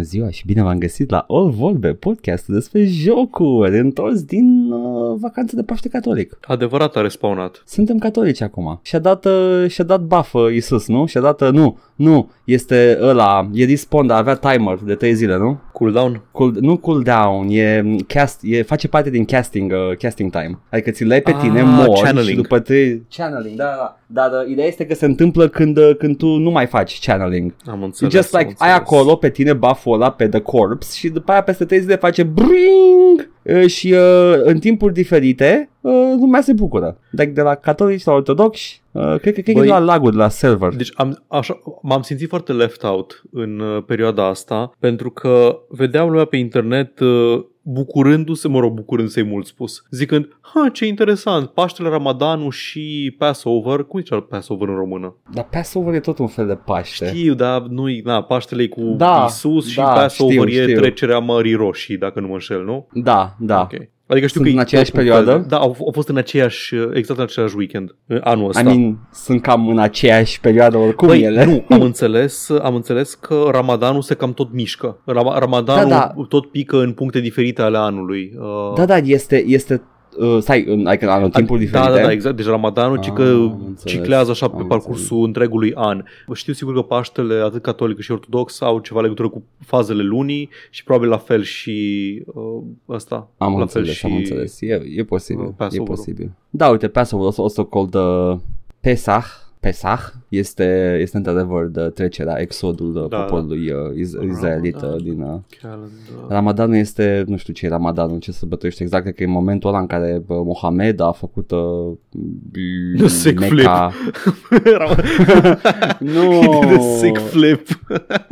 Bună ziua și bine v-am găsit la All Vorbe, podcastul despre jocuri, întors din uh, vacanță de Paște Catolic. Adevărat a respawnat. Suntem catolici acum. Și-a dat, uh, și-a dat buff uh, Iisus, nu? Și-a dat, uh, nu, nu, este ăla, e respawn, dar avea timer de 3 zile, nu? Cooldown? Cool, nu cooldown, e cast, e, face parte din casting, uh, casting time. Adică ți le pe tine, Ah, mori channeling. și după trei... Channeling, da, da. Dar uh, ideea este că se întâmplă când, uh, când tu nu mai faci channeling. Am E înțeles. just am like, înțeles. ai acolo pe tine buff-ul ăla pe The Corpse și după aia peste 3 zile face bring uh, și uh, în timpuri diferite uh, lumea se bucură. Like de la catolici la ortodoxi, uh, cred că, cred că Băi, e de la lagul, de la server. Deci am, așa, m-am simțit foarte left out în uh, perioada asta pentru că vedeam lumea pe internet uh, bucurându-se, mă rog, bucurându-se e mult spus, zicând, ha, ce interesant, Paștele, Ramadanul și Passover, cum zicea Passover în română? Dar Passover e tot un fel de Paște. Știu, dar nu na, Paștele e cu Da, Isus și da, Passover știu, e știu. trecerea Mării Roșii, dacă nu mă înșel, nu? Da, da. Ok. Adică știu Sunt că în e aceeași tot un fel perioadă? de- Da, au, au fost în aceeași, exact în același weekend, anul ăsta. I mean, sunt cam în aceeași perioadă oricum Băi, ele. nu, am înțeles, am înțeles că Ramadanul se cam tot mișcă. Ram- Ramadanul Da, tot pică în puncte diferite ale anului. Uh, Da, da, este, este uh, stai, în, adică în timpul da, diferite. da, da, exact. Deci Ramadanul ci Ah, că am înțeles, ciclează așa pe am parcursul întregului an. Știu sigur că Paștele, atât catolic cât și ortodox, au ceva legătură cu fazele lunii și probabil la fel și uh, ăsta. Am la înțeles, fel și am înțeles. E, e posibil, uh, e Passover-ul. posibil. Da, uite, Passover, also, also called uh, Pesach, Pesach este, este într-adevăr de trecerea, exodul da, Da, poporului uh, iz- izraelit uh, Ramadan. din... Uh, Calendar. Ramadanul este, nu știu ce e Ramadanul, ce sărbătorește exact, cred că e momentul ăla în care uh, Mohamed a făcut uh, The sick Mecca. Nu. The sick flip.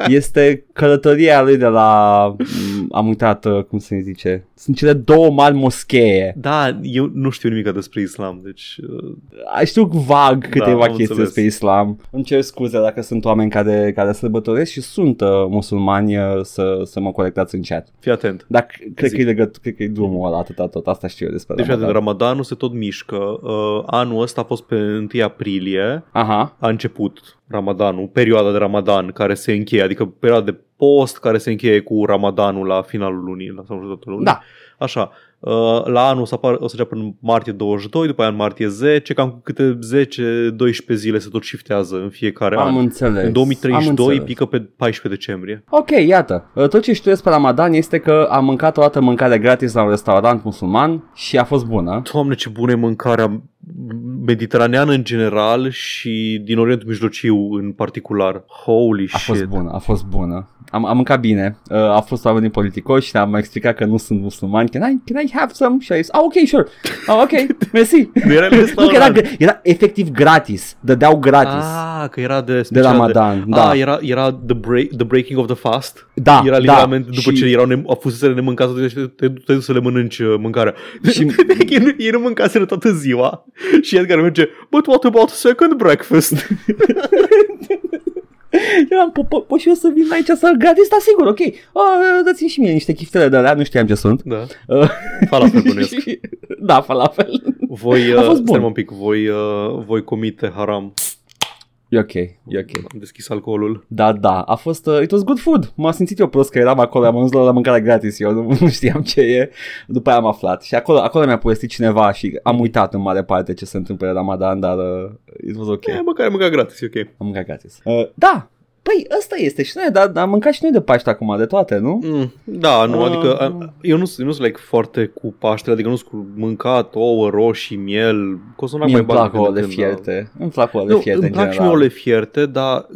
Este călătoria lui de la, m, am uitat uh, cum se zice, sunt cele două mari moschee. Da, eu nu știu nimic despre islam, deci uh, A, Știu vag câteva am chestii înțeles. despre islam. Îmi cer scuze dacă sunt oameni care, care sărbătoresc și sunt uh, musulmani uh, să, să mă corectați în chat. fii atent. Dar c- cred Zic. că, e legăt, cred că e drumul ăla atâta tot. Asta știu eu despre Deci fii atent, Ramadan. Ramadanul se tot mișcă. Uh, anul ăsta a fost pe 1 aprilie. Aha. A început Ramadanul, perioada de Ramadan care se încheie, adică perioada de post care se încheie cu Ramadanul la finalul lunii, la sfârșitul lunii. Da. Așa. Uh, la anul o să, apar, o să înceapă în martie 22, după aia în martie 10, cam cu câte 10-12 zile se tot shiftează în fiecare Am an. înțeles. În Am 2032 înțeles. pică pe 14 decembrie. Ok, iată. Uh, Tot ce știu despre Ramadan este că am mâncat o dată mâncare gratis la un restaurant musulman și a fost bună. Doamne, ce bună e mâncarea mediteraneană în general și din Orientul Mijlociu în particular. Holy A fost shit. bună, a fost bună. Am, am mâncat bine. Uh, a fost oamenii politicoși și am explicat că nu sunt musulmani. Can I, can I have some? Și a zis, ah, ok, sure. Ah, ok, mersi. Nu era nu, că era, era efectiv gratis. Dădeau gratis. Ah, că era de de special Ramadan, de, da. Ah, era, era the, break, the breaking of the fast. Da, Era da. literalmente după Și- ce erau ne, au fuseseră nemâncați te, te, te, te duci să le mănânci uh, mâncarea. Și- Și... ei, nu, ei nu mâncaseră toată ziua și Edgar merge, but what about second breakfast? Eram, po, po, po, și eu să vin aici să gratis, da, sigur, ok. Uh, dați-mi și mie niște chiftele de alea, nu știam ce sunt. da. Uh, Falafel bănuiesc. și- da, falafel. Voi, A uh, fost bun. stai un pic, voi, uh, voi comite haram. E ok, e ok. Am deschis alcoolul. Da, da, a fost, uh, it was good food. M-am simțit eu prost că eram acolo, am ajuns la, la mâncare gratis, eu nu, nu știam ce e. După aia am aflat și acolo, acolo mi-a povestit cineva și am uitat în mare parte ce se întâmplă la Ramadan, dar uh, it was ok. E, măcar mâncat gratis, e ok. Am mâncat gratis. Uh, da, păi ăsta este și noi, dar am mâncat și noi de Paște acum, de toate, nu? Mm, da, nu, Ah, adică ah. a, eu nu, eu nu sunt like foarte cu Paștele, adică nu sunt cu mâncat ouă, roșii, miel, cozonac Mie mai îmi bag plac când de ouăle când, da. fierte. Îmi plac ouăle Nu, fierte îmi în plac și general. ouăle fierte, dar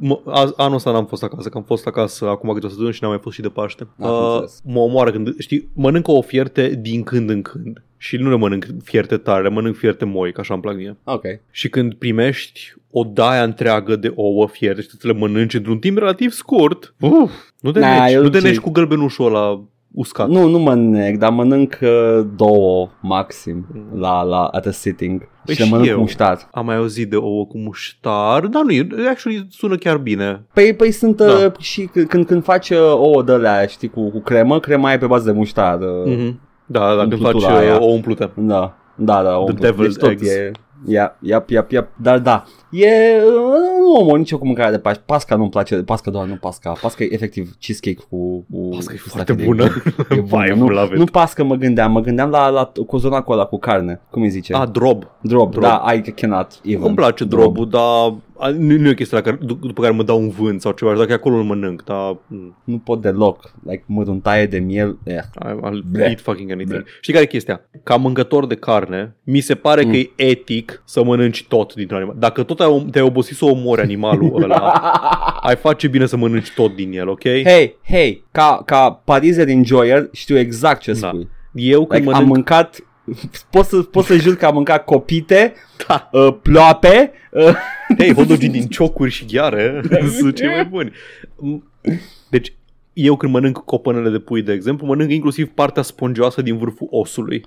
mă, a, anul ăsta n-am fost acasă, că am fost acasă acum câteva săptămâni și n-am mai fost și de Paște. Am Uh, înțeles. mă omoară când, știi, mănânc ouă fierte din când în când. Și nu le mănânc fierte tare, le mănânc fierte moi, că așa îmi plac mie. Ok. Și când primești o daia întreagă de ouă fierte și tu le mănânci într-un timp relativ scurt, uf, nu te Na, neci, eu nu te ce- neci cu gălbenușul ăla uscat. Nu, nu mănânc, dar mănânc uh, două maxim Mm. la, la at a sitting. Păi și le și mănânc eu. cu muștar. Am mai auzit de ouă cu muștar, dar nu, e- actually sună chiar bine. Păi, păi sunt Da. uh, și c- când, când faci uh, ouă de alea, știi, cu, cu cremă, crema e pe bază de muștar. Uh, Mm-hmm. Da, da, când faci Umplutura aia. uh, o umplută. Da, da, da. umplut. devil's deci tot eggs. e... Ia, ia, ia, ia, dar da, E, nu omor nicio cu mâncarea de Paște. Pasca nu-mi place, pasca doar nu pasca. Pasca e efectiv cheesecake cu... cu Pasca e cu foarte stafide. bună. E bună. Vai, nu, love it. nu pasca mă gândeam, mă gândeam la, la cozonac ăla cu carne. Cum îi zice? Ah, drob. drop. drop. Da, I cannot even. Îmi place drobul, dar a, nu, nu e chestia la care, dup- după care mă dau un vânt sau ceva, și dacă e acolo îl mănânc, dar mm, Nu pot deloc. Like măruntaie de miel. Eh. I- I'll Bleh. eat fucking anything. Știi care e chestia? Ca mâncător de carne, mi se pare Mm. că e etic să mănânci tot dintr-un animal. Dacă tot ai, te-ai obosit să omori animalul ăla, ai face bine să mănânci tot din el, ok? Hei, hei, ca, ca parizer enjoyer știu exact ce Da. spui. Eu când Like, am mănânc... mâncat, pot să, pot să jur că am mâncat copite, Da. uh, ploape, uh, Hei, hotdogii din ciocuri și ghiare sunt cei mai buni. Deci, eu când mănânc copănele de pui, de exemplu, mănânc inclusiv partea spongioasă din vârful osului.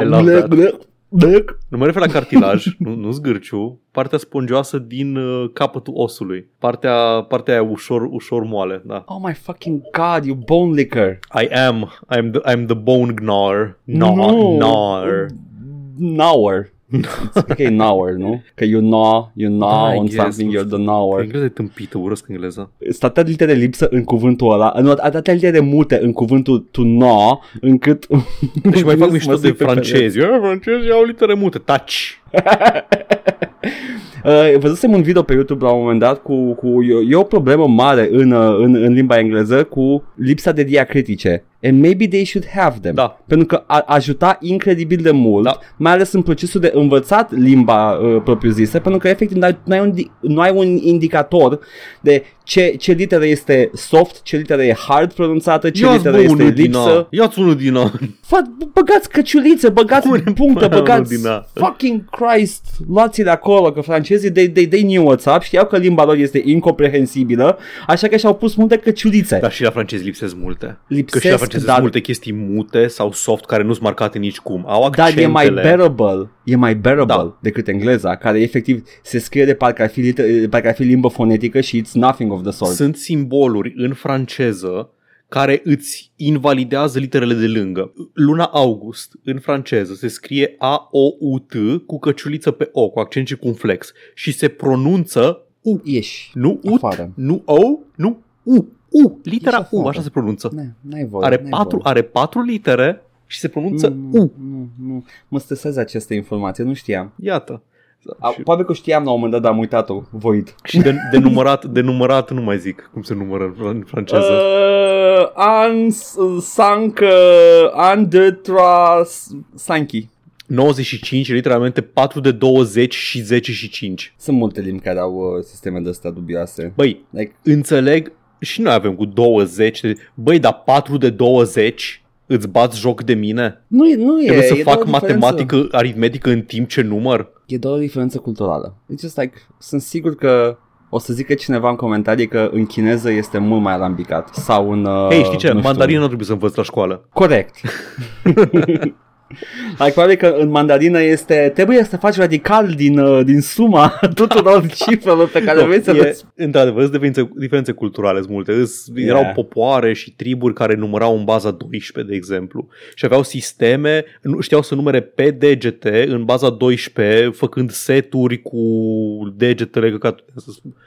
I love that. Blec. Nu mă refer la cartilaj, nu, nu zgârciu, partea spongioasă din uh, capătul osului. Partea, partea aia ușor, ușor moale, da. Oh my fucking god, you bone licker. I am, I'm the, I'm the bone gnawer. No, No. gnawer. Gnawer. It's okay, gnawer, nu? Că you gnaw, you gnaw Da, I on guess, something, nu you're the știu. gnawer. Engleza e tâmpită, urăsc engleza. Sunt atâtea litere lipsă în cuvântul ăla, în atâtea litere mute în cuvântul to gnaw, încât... Și mai fac mișto Mă de simt pe francezi. Eu, francezi au litere mute. Taci. Uh, văzusem un video pe YouTube la un moment dat cu, cu e, e o problemă mare în, uh, în, în limba engleză cu lipsa de diacritice. And maybe they should have them. Da. Pentru că a ajuta incredibil de mult, Da. mai ales în procesul de învățat limba uh, propriu-zisă, pentru că efectiv n-ai, n-ai, un, di- nu ai un indicator de ce, ce literă este soft, ce literă e hard pronunțată, ce Ia-ți literă bă este unul din lipsă. a. Ia-ți unul din a. Fă, băgați căciulițe, băgați Pune puncte, mă, băgați unul din a. fucking Christ, luați de acolo, că francezii they, they, they knew what's up, știau că limba lor este incomprehensibilă, așa că și-au pus multe căciulițe. Dar și la francezi lipsesc multe. Că Lipsesc, și la francezi dar- sunt multe chestii mute sau soft care nu sunt marcate nici cum. Au Dar accentele. e mai bearable, e mai bearable Da. decât engleza, care efectiv se scrie de parcă ar fi, liter- de parcă ar fi limbă fonetică și it's nothing of the sort. Sunt simboluri în franceză care îți invalidează literele de lângă. Luna august, în franceză, se scrie A-O-U-T cu căciuliță pe O, cu accent circumflex și se pronunță U. Ieși. Nu ut, Afară. nu O, nu U. U, litera Ieși U, afară. așa se pronunță. Ne, n-ai voie, Are n-ai patru, voie. are patru litere și se pronunță nu, U. nu, nu, mă stresează aceste informații, nu știam. Iată. A, Și, Poate că știam la un moment dat, dar am uitat-o, voit. și de, de, numărat, de numărat nu mai zic cum se numără în, în franceză. Uh, an sank uh, an de trois sanki. 95, literalmente 4 de 20 și 10 și 5. Sunt multe limbi care au uh, sisteme de astea dubioase. Băi, Like, înțeleg și noi avem cu 20. de- Băi, dar 4 de 20 îți bați joc de mine? nu e, nu e, Trebuie să e doar fac o diferență- matematică aritmetică în timp ce număr? E doar o diferență culturală. It's just like, sunt sigur că o să zică cineva în comentarii că în chineză este mult mai alambicat. Sau în... Uh, Hei, știi ce? nu știu, Mandarină nu trebuie să învăț la școală. Corect. like, probabil că în mandarină este trebuie să faci radical din, uh, din suma tuturor cifrelor pe care vrei să e, le într-adevăr, sunt diferențe, diferențe culturale sunt multe. Îs, Yeah. Erau popoare și triburi care numărau în baza 12, de exemplu. Și aveau sisteme, nu știau să numere pe degete în baza 12, făcând seturi cu degetele. Că,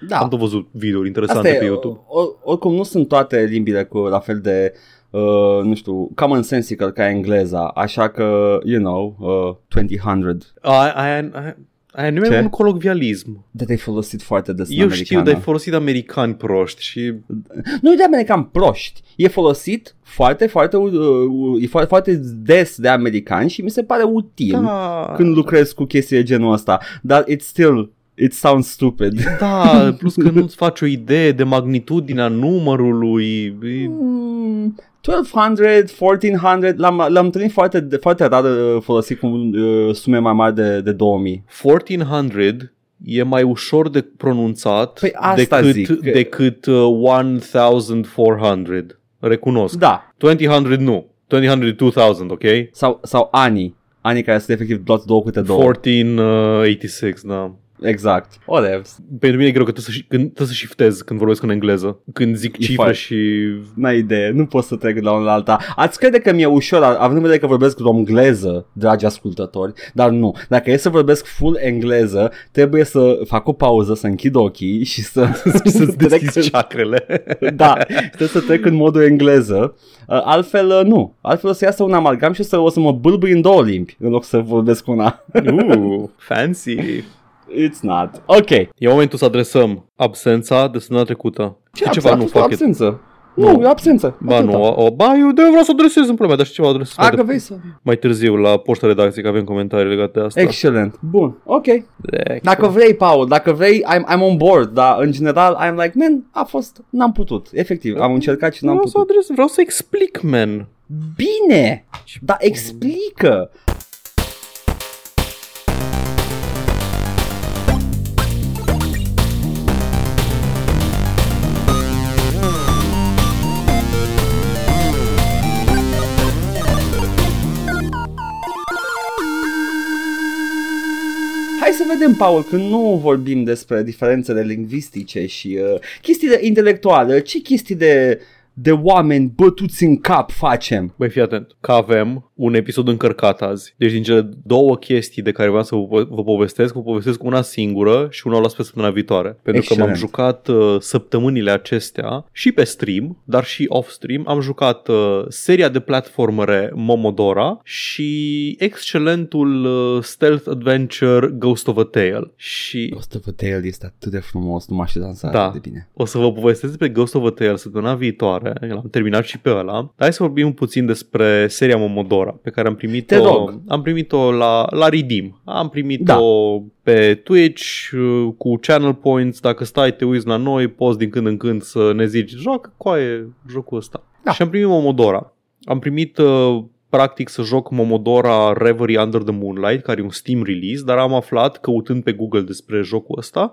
Da. Am tot văzut videouri interesante Asta pe e, YouTube. or, oricum nu sunt toate limbile cu la fel de uh, nu știu, common sensical ca engleza, așa că, you know, uh, 2000 Aia, aia, aia, aia nu Ce? e un colocvialism. de te-ai folosit foarte des în Eu știu, americană. dar ai folosit americani proști și Nu e de american proști, e folosit foarte, foarte, uh, uh, e foarte, foarte des de americani și mi se pare util da, când lucrez cu chestii de genul ăsta, dar it's still, it sounds stupid. da, plus că nu-ți faci o idee de magnitudinea numărului. E- Mm, 1200, 1400, l-am, l-am întâlnit foarte, de- foarte rar uh, folosit cu uh, sume mai mari de, de 2000. 1400 e mai ușor de pronunțat Păi asta decât, zic, că- decât uh, 1400. Recunosc. Da, 2000 nu. 2000 2000, ok? sau, sau anii, anii care sunt efectiv luați două câte două. 1486, da. Exact. Whatever. Pentru mine e greu că trebuie să, când, trebuie să shiftez când vorbesc în engleză. Când zic E cifre fine. și... N-ai idee, nu pot să trec de la unul la alta. Ați crede că mi-e ușor, având în vedere că vorbesc romgleză, dragi ascultători, dar nu. Dacă e să vorbesc full engleză, trebuie să fac o pauză, să închid ochii și să, Să-ți trec deschizi ceacrele. da, trebuie să trec în modul engleză. Uh, Altfel, uh, nu. Altfel o să iasă un amalgam și să, o să mă bâlbâi în două limbi, în loc să vorbesc una. Uh, fancy. It's not. Ok. E momentul să adresăm absența de săptămâna trecută. Ce Că ceva nu fac. absență? Nu. Nu, e absență. Ba Atâta. nu, o, ba eu de vreau să adresez în problema, dar și ceva adresez A, mai, că de, vrei să... mai târziu la poșta redacției, că avem comentarii legate de asta. Excelent. Bun. Ok. Excellent. Dacă vrei, Paul, dacă vrei, I'm, I'm on board, dar în general, I'm like, man, a fost, n-am putut. Efectiv, am încercat și n-am vreau să putut. adresez, vreau să explic, man. Bine, dar explică. Vedem, Paul, când nu vorbim despre diferențele lingvistice și uh, chestii de intelectuale, ce chestii de, de oameni bătuți în cap facem? Băi, fii atent, că avem un episod încărcat azi. Deci din cele două chestii de care vreau să vă, vă povestesc, vă povestesc una singură și una o las pe săptămâna viitoare. Pentru că m-am Excelent. jucat uh, săptămânile acestea și pe stream, dar și off-stream. Am jucat uh, seria de platformere Momodora și excelentul uh, stealth adventure Ghost of a Tale. Și Ghost of a Tale este atât de frumos, nu m-aș dansa Da. atât de bine. O să vă povestesc despre Ghost of a Tale săptămâna viitoare. L-am terminat și pe ăla. Dar hai să vorbim puțin despre seria Momodora pe care am primit-o, Te rog. am primit-o la, la Redeem. Am primit-o Da. pe Twitch uh, cu channel points. Dacă stai, te uiți la noi, poți din când în când să ne zici joacă coaie jocul ăsta. Da. Și am primit Momodora. Am primit uh, practic să joc Momodora Reverie Under the Moonlight, care e un Steam release, dar am aflat, căutând pe Google despre jocul ăsta,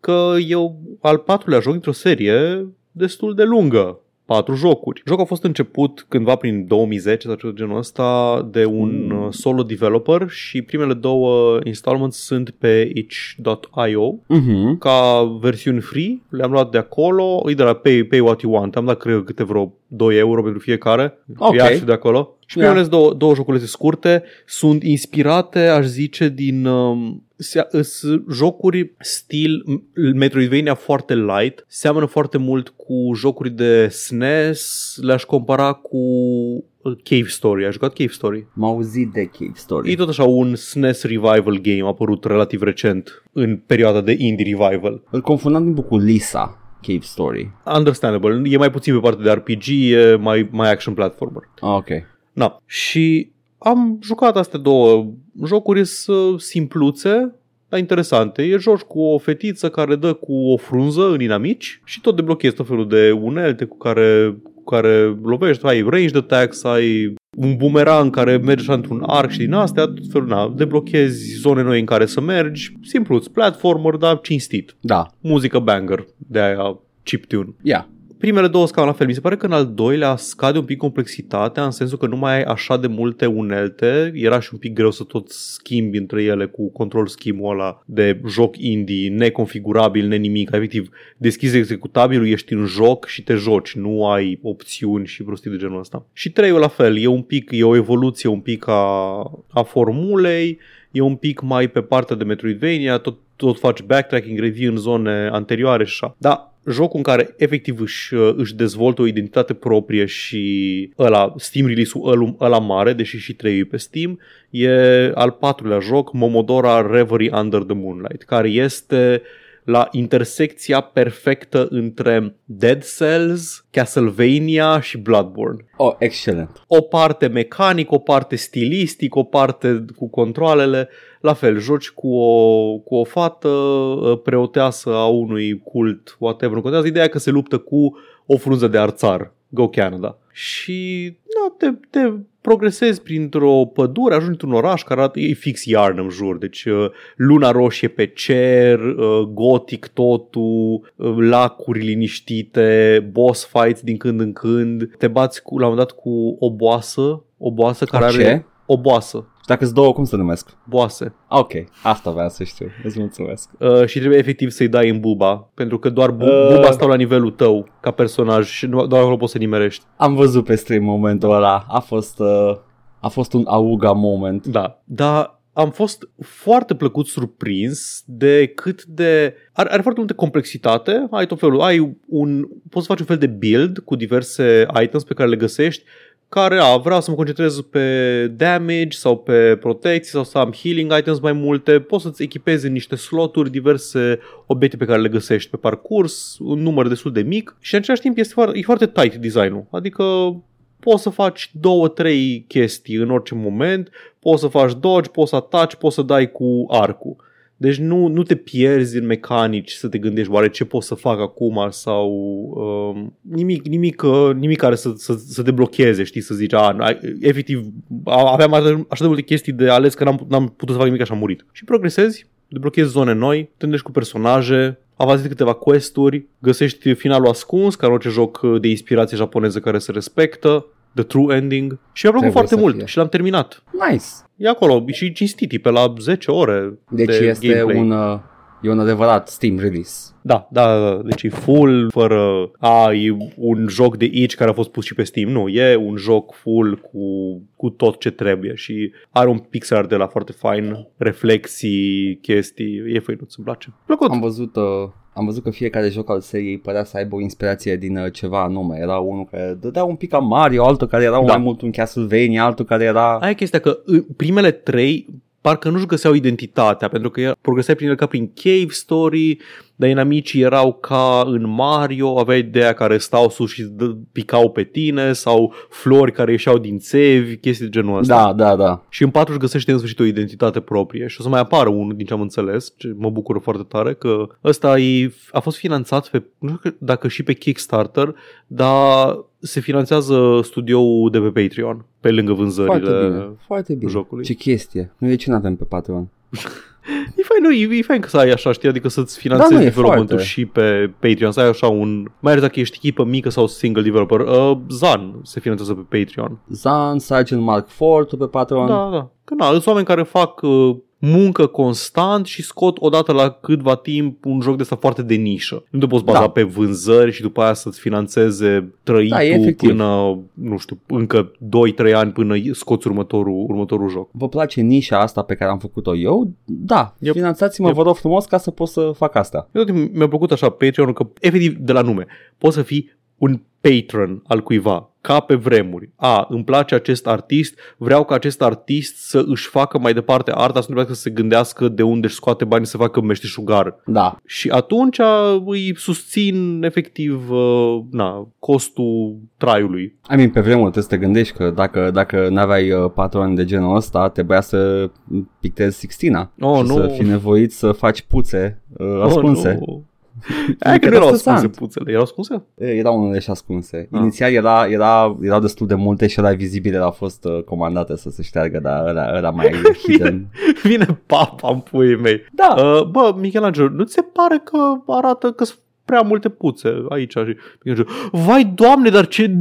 că e al patrulea joc dintr-o serie destul de lungă. Patru jocuri. Jocul a fost început cândva prin 2010 sau ceva de genul ăsta de un Mm. uh, solo developer și primele două installments sunt pe itch.io Mhm. ca versiuni free, le-am luat de acolo, e de la Pay, pay What You Want, am dat cred câte vreo 2 euro pentru fiecare, Ok. ia și de acolo. Și Ia. primele două, două joculețe scurte sunt inspirate, aș zice, din um, se- îs jocuri stil m- Metroidvania foarte light, seamănă foarte mult cu jocuri de SNES, le-aș compara cu uh, Cave Story. Ai jucat Cave Story? M-a auzit de Cave Story. E tot așa un SNES revival game apărut relativ recent în perioada de indie revival. Îl confundam din cu Lisa, Cave Story. Understandable. E mai puțin pe partea de RPG, e mai, mai action platformer. Ah, ok. Na. Și am jucat astea două jocuri sunt simpluțe, dar interesante. E joci cu o fetiță care dă cu o frunză în inamici și tot deblochezi tot felul de unelte cu care, cu care lovești. Ai ranged attacks, ai un bumerang care merge așa într-un arc și din astea, tot felul, na, deblochezi zone noi în care să mergi. Simpluț, platformer, dar cinstit. Da. Muzică banger, de aia chiptune. Ia. Primele două scau la fel. Mi se pare că în al doilea scade un pic complexitatea, în sensul că nu mai ai așa de multe unelte. Era și un pic greu să tot schimbi între ele cu control schimul ăla de joc indie, neconfigurabil, nenimic. Efectiv, deschizi executabilul, ești în joc și te joci. Nu ai opțiuni și prostii de genul ăsta. Și treiul la fel. E un pic, e o evoluție un pic a, a formulei. E un pic mai pe partea de Metroidvania, tot, tot faci backtracking, revii în zone anterioare și așa. Dar jocul în care efectiv își, își dezvoltă o identitate proprie și ăla, Steam release-ul ăla, ăla mare, deși și 3 pe Steam, e al patrulea joc, Momodora Reverie Under the Moonlight, care este la intersecția perfectă între Dead Cells, Castlevania și Bloodborne Oh, excelent. o parte mecanic, o parte stilistic, o parte cu controlele. La fel, joci cu o, cu o fată uh, preoteasă a unui cult, whatever, nu contează. Ideea e că se luptă cu o frunză de arțar. Go Canada. Și da, te, te progresezi printr-o pădure, ajungi într-un oraș care arată, e fix iarnă în jur, deci uh, luna roșie pe cer, uh, gotic totul, uh, lacuri liniștite, boss fights din când în când, te bați cu, la un moment dat cu o boasă, o boasă care O ce? are o boasă. Și dacă sunt două, cum se numesc? Boase. Ok, asta vreau să știu. Îți mulțumesc. Uh, și trebuie efectiv să-i dai în buba, pentru că doar bu- Uh. buba stau la nivelul tău ca personaj și nu- doar acolo poți să nimerești. Am văzut pe stream momentul ăla. A fost, uh, a fost un auga moment. Da, dar am fost foarte plăcut surprins de cât de... Are, are foarte multă complexitate, ai tot felul, ai un... poți să faci un fel de build cu diverse items pe care le găsești care, a, vreau să mă concentrez pe damage sau pe protecție sau să am healing items mai multe, poți să-ți echipezi în niște sloturi diverse obiecte pe care le găsești pe parcurs, un număr destul de mic și în același timp este foarte, e foarte tight designul, adică poți să faci două, trei chestii în orice moment, poți să faci dodge, poți să ataci, poți să dai cu arcul. Deci nu, nu te pierzi în mecanici să te gândești oare ce pot să fac acum sau uh, nimic, nimic, uh, nimic care să, să, să te blocheze, știi, să zici, a, ai- efectiv, a- aveam așa așa de multe chestii de ales că n-am, n-am putut să fac nimic așa am murit. Și progresezi, deblochezi zone noi, te întâlnești cu personaje, avanzezi câteva questuri, găsești finalul ascuns, ca în orice joc de inspirație japoneză care se respectă, the true ending și mi-a plăcut Trebuie foarte să mult fie. și l-am terminat. Nice. E acolo și cinstit, e pe la 10 ore Deci de este gameplay. un, uh, e un adevărat Steam release. Da, da, da, deci e full, fără, a, e un joc de itch care a fost pus și pe Steam. Nu, e un joc full cu, cu tot ce trebuie și are un pixel art de la foarte fain, reflexii, chestii, e făinuț, îmi place. Plăcut. Am văzut, uh, am văzut că fiecare joc al seriei părea să aibă o inspirație din uh, ceva anume. Era unul care dădea un pic ca Mario, altul care era Da. mai mult un Castlevania, altul care era... Aia e chestia că în primele trei parcă nu-și găseau identitatea, pentru că progresai prin el ca prin cave story, dar inamicii erau ca în Mario, aveai ideea care stau sus și dă- picau pe tine, sau flori care ieșeau din țevi, chestii de genul ăsta. Da, da, da. Și în 4 își găsește în sfârșit o identitate proprie și o să mai apară unul din ce am înțeles, ce mă bucur foarte tare, că ăsta e, a fost finanțat pe, nu știu dacă și pe Kickstarter, dar se finanțează studioul de pe Patreon, pe lângă vânzările. Foarte bine, foarte bine. jocului. Ce chestie. Noi de ce nu avem pe Patreon? E fain, nu, e, e fain că să ai așa, știi, adică să-ți Da, finanțezi nu, e development-ul foarte. și pe Patreon, să ai așa un, mai ales dacă ești echipă mică sau single developer, uh, Zan se finanțează pe Patreon. Zan, Sergeant Mark Ford pe Patreon. Da, da. Că na, sunt oameni care fac uh, muncă constant și scot odată la câtva timp un joc de ăsta foarte de nișă. Nu te poți baza Da. pe vânzări și după aia să-ți finanțeze trăitul Da, e efectiv. până, nu știu, încă 2-3 ani până scoți următorul, următorul joc. Vă place nișa asta pe care am făcut-o eu? Da, Yep. finanțați-mă, Yep. vă rog frumos, ca să pot să fac asta. Eu tot timpul mi-a plăcut așa Patreon că efectiv de la nume poți să fii un patron al cuiva, ca pe vremuri. A, îmi place acest artist, vreau ca acest artist să își facă mai departe arta, să nu trebuiască să se gândească de unde își scoate bani să facă meșteșugar. Da, Și atunci îi susțin efectiv uh, na, costul traiului. I mean, pe vremuri trebuie să te gândești că dacă, dacă n-aveai uh, patron de genul ăsta, trebuia să pictezi Sixtina Oh, și nu. să fii nevoit să faci puțe uh, ascunse. Oh, nu. Hai că nu erau ascunse stresant. puțele, erau ascunse? E, Erau unele și ascunse. Ah. Inițial era, era, erau destul de multe și la vizibile au fost uh, comandate să se șteargă, dar ăla, ăla mai hidden. Vine papa în puii mei. Da, Uh, bă, Michelangelo, nu ți se pare că arată că sunt prea multe puțe aici? Și Michelangelo, vai, doamne, dar ce...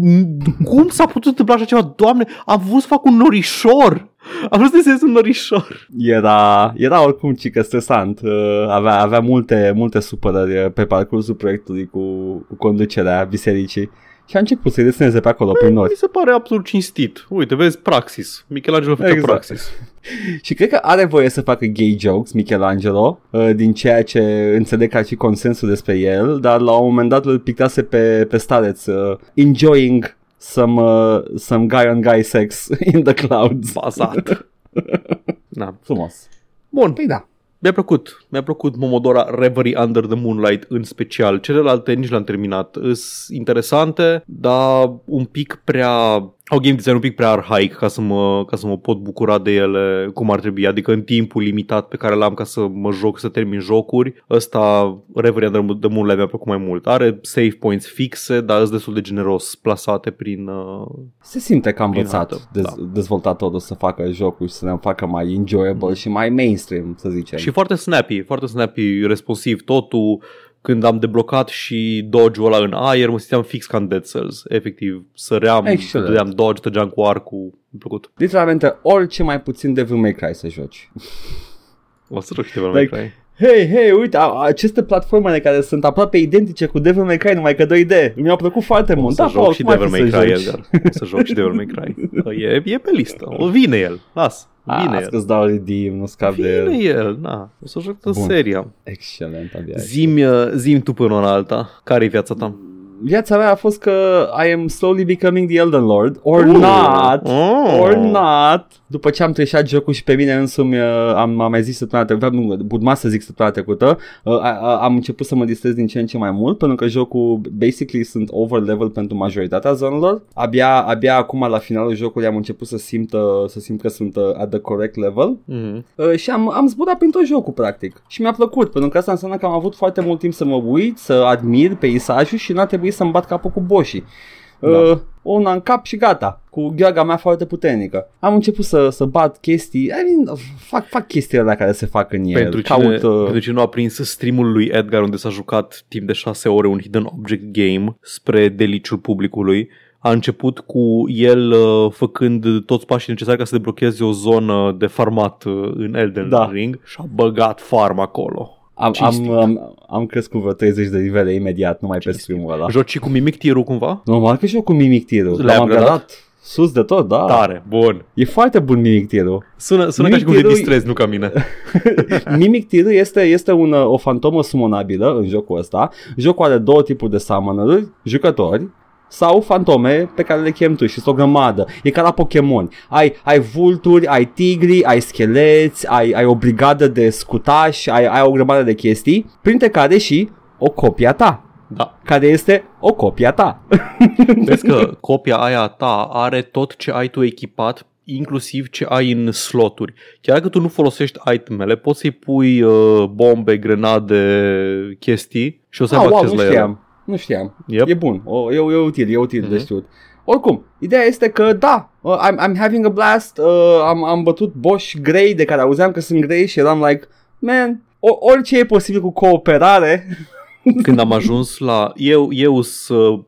Cum s-a putut întâmpla așa ceva? Doamne, am vrut să fac un norișor! Am vrut să desenez un norișor! Era, era oricum cică stresant. Uh, avea, avea multe, multe supărări uh, pe parcursul proiectului cu, cu conducerea bisericii. Și a început să-i deseneze pe acolo, prin nori. Mi se pare absolut cinstit. Uite, vezi, praxis. Michelangelo făcea Exact. praxis. Și cred că are voie să facă gay jokes, Michelangelo, uh, din ceea ce înțeleg că ar fi consensul despre el, dar la un moment dat îl pictase pe, pe stareț, uh, enjoying some, uh, some guy on guy sex in the clouds. Bazat. da. Frumos. Bun, Păi da. Mi-a plăcut. Mi-a plăcut Momodora Reverie Under the Moonlight în special. Celelalte nici l-am terminat. Sunt interesante, dar un pic prea... Au game design un pic prea arhaic ca să, mă, ca să mă pot bucura de ele cum ar trebui. Adică în timpul limitat pe care l-am ca să mă joc, să termin jocuri. Ăsta, Reverie Under the Moonlight mi-a plăcut mai mult. Are save points fixe, dar sunt destul de generos plasate prin... Uh... Se simte că a Prin învățat hartă, dez- da. dezvoltatorul să facă jocul și să ne facă mai enjoyable și mai mainstream, să zicem. Și foarte snappy, foarte snappy, responsiv totul. Când am deblocat și dodge-ul ăla în aer, mă simțeam fix ca în Dead Cells. Efectiv, săream, Excelent. dădeam dodge, tăgeam cu arcul. Mi-a plăcut. Literalmente orice mai puțin Devil May Cry să joci. O să joc și Devil Like- May Cry. Hei, hei, uite, a- aceste platformele care sunt aproape identice cu Devil May Cry, numai că 2D. Mi-au plăcut foarte O mult. să Da, joc Paul, și cum ar Devil fi May să Cry, joci? Edgar. O să joc și Devil May Cry. E, e pe listă. O vine el. Las. Vine Ah, el. că-ți dau redeem, nu scap de Vine el. el, na. O să joc tot Bun. seria. Excelent, abia. Zim, zim tu până una alta. Care e viața ta? Viața mea a fost că I am slowly becoming the Elden Lord, or Uh. not, Oh. or not. După ce am treșat jocul și pe mine însumi uh, am, am mai zis săptămâna trecută, nu, urma să zic săptămâna trecută, uh, a, a, am început să mă distrez din ce în ce mai mult, pentru că jocul, basically, sunt over level pentru majoritatea zonelor. Abia, abia acum, la finalul jocului, am început să simt, uh, să simt că sunt uh, at the correct level Mhm. Uh, și am, am zburat prin tot jocul practic și mi-a plăcut pentru că asta înseamnă că am avut foarte mult timp să mă uit, să admir peisajul și n-a trebuit să-mi bat capul cu boșii. Da. Uh, una în cap și gata, cu gheaga mea foarte puternică. Am început să, să bat chestii, I mean, fac, fac chestiile alea care se fac în el. Pentru cine, Caut, uh, pentru cine nu a prins streamul lui Edgar unde s-a jucat timp de 6 ore un hidden object game spre deliciul publicului, a început cu el uh, făcând toți pașii necesari ca să deblocheze o zonă de farmat uh, în Elden Da. Ring și a băgat farm acolo. Am, cinstit. am, am, am crescut vreo 30 de nivele imediat numai pe streamul ăla. Joci și cu mimic tier cumva? Normal că joc cu Mimic Tirul, Le-ai l-am upgradat? upgradat sus de tot, da. Tare, bun. E foarte bun Mimic Tirul. Sună, sună ca Mimic și cum te Tirul- distrezi, nu ca mine. Mimic Tirul este, este un, o fantomă sumonabilă în jocul ăsta. Jocul are două tipuri de summoner jucători sau fantome pe care le chem tu și sunt o grămadă. E ca la Pokémon. Ai, ai vulturi, ai tigri, ai scheleți, ai, ai o brigadă de scutași, ai, ai o grămadă de chestii, printre care și o copia ta, Da. care este o copia ta. Vezi că copia aia ta are tot ce ai tu echipat inclusiv ce ai în sloturi. Chiar dacă tu nu folosești itemele, poți să-i pui uh, bombe, grenade, chestii și o să Ah, aibă wow, acces nu la ele. știam. Nu știam. Yep. E bun. O, e, e util, e util mm-hmm. de Mhm. știut. Oricum, ideea este că da, uh, I'm, I'm having a blast, uh, am, am bătut boss grei de care auzeam că sunt grei și eram like, man, o, orice e posibil cu cooperare. Când am ajuns la... Eu, eu sunt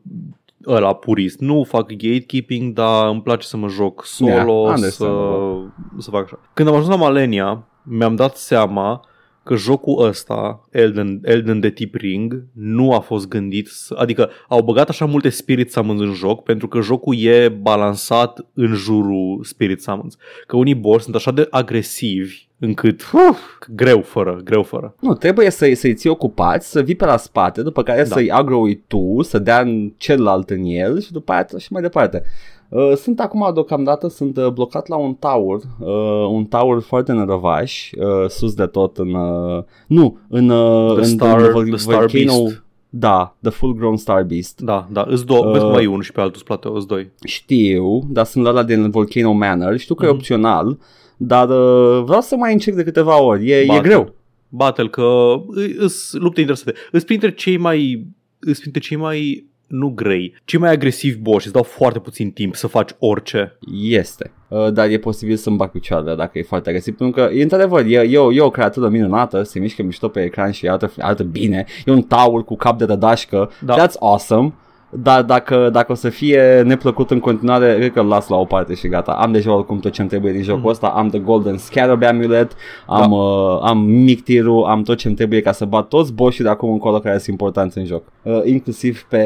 ăla purist. Nu fac gatekeeping, dar îmi place să mă joc solo, Yeah, să, understandable. să fac așa. Când am ajuns la Malenia, mi-am dat seama că jocul ăsta, Elden, Elden de tip ring, nu a fost gândit, să, adică au băgat așa multe Spirit Summons în joc pentru că jocul e balansat în jurul Spirit Summons. Că unii boss sunt așa de agresivi încât uf, greu fără, greu fără. Nu, trebuie să, să-i ții ocupați, să vii pe la spate, după care Da. să-i agro tu, să dea în celălalt în el și după aia și mai departe. Uh, sunt acum deocamdată, sunt uh, blocat la un tower, uh, un tower foarte nărăvaș, uh, sus de tot în... Uh, nu, în... Uh, The în Star, în the Star volcano- Beast. Da, The Full Grown Star Beast. Da, da, îți două, Uh, vezi că mai e unul și pe altul îți plate, îți doi. Știu, dar sunt la ăla din Volcano Manor, știu că e Mhm. opțional, dar uh, vreau să mai încerc de câteva ori, e, e Bate. greu. Battle, că îs lupte interesante. Îs printre cei mai, îs printre cei mai nu grei, cei mai agresivi boși, îți dau foarte puțin timp să faci orice. Este. Uh, dar e posibil să-mi bag picioarele dacă e foarte agresiv, pentru că, e, într-adevăr, e, e, o, e o creatură minunată, se mișcă mișto pe ecran și arată, arată bine, e un taur cu cap de rădașcă, Da. that's awesome, dar dacă, dacă o să fie neplăcut în continuare, cred că îl las la o parte și gata. Am deja oricum tot ce îmi trebuie din jocul Mhm. ăsta, am The Golden Scarab Amulet, am, Da. uh, am Mictiru, am tot ce îmi trebuie ca să bat toți boșii de acum încolo care sunt importanți în joc, uh, inclusiv pe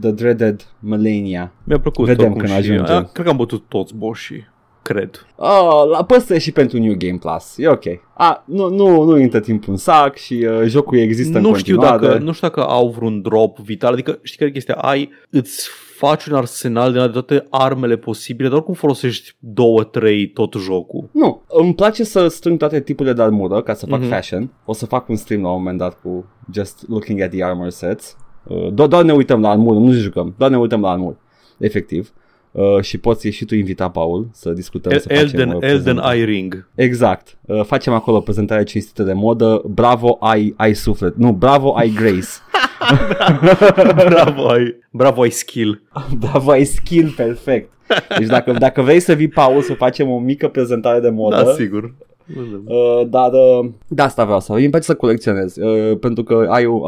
The Dreaded Melania. Mi-a plăcut Vedem oricum când și, ajungem. a, Cred că am bătut toți boșii, cred. Oh, la păstră și pentru New Game Plus. E ok. A, nu, nu, nu intră timpul în sac și uh, jocul există Nu în știu, continuare. dacă, nu știu dacă au vreun drop vital, adică știi care e chestia, ai, îți faci un arsenal de toate armele posibile, dar oricum folosești două, trei tot jocul. Nu, îmi place să strâng toate tipurile de armură ca să fac Mhm. fashion. O să fac un stream la un moment dat cu just looking at the armor sets. Uh, do- doar ne uităm la armură, nu jucăm, doar ne uităm la armură. Efectiv. Uh, și poți ieși tu invita, Paul, să discutăm, El, să facem Elden, uh, Elden prezentare. Eye Ring. Exact. Uh, facem acolo o prezentare cinstită de modă. Bravo, ai, ai suflet. Nu, bravo, ai grace. bravo, ai, bravo, ai skill. Bravo, ai skill perfect. Deci dacă, dacă vrei să vii, Paul, să facem o mică prezentare de modă, Da, sigur. Uh, dar uh, de asta vreau să îmi place să colecționez uh, pentru că ai, uh,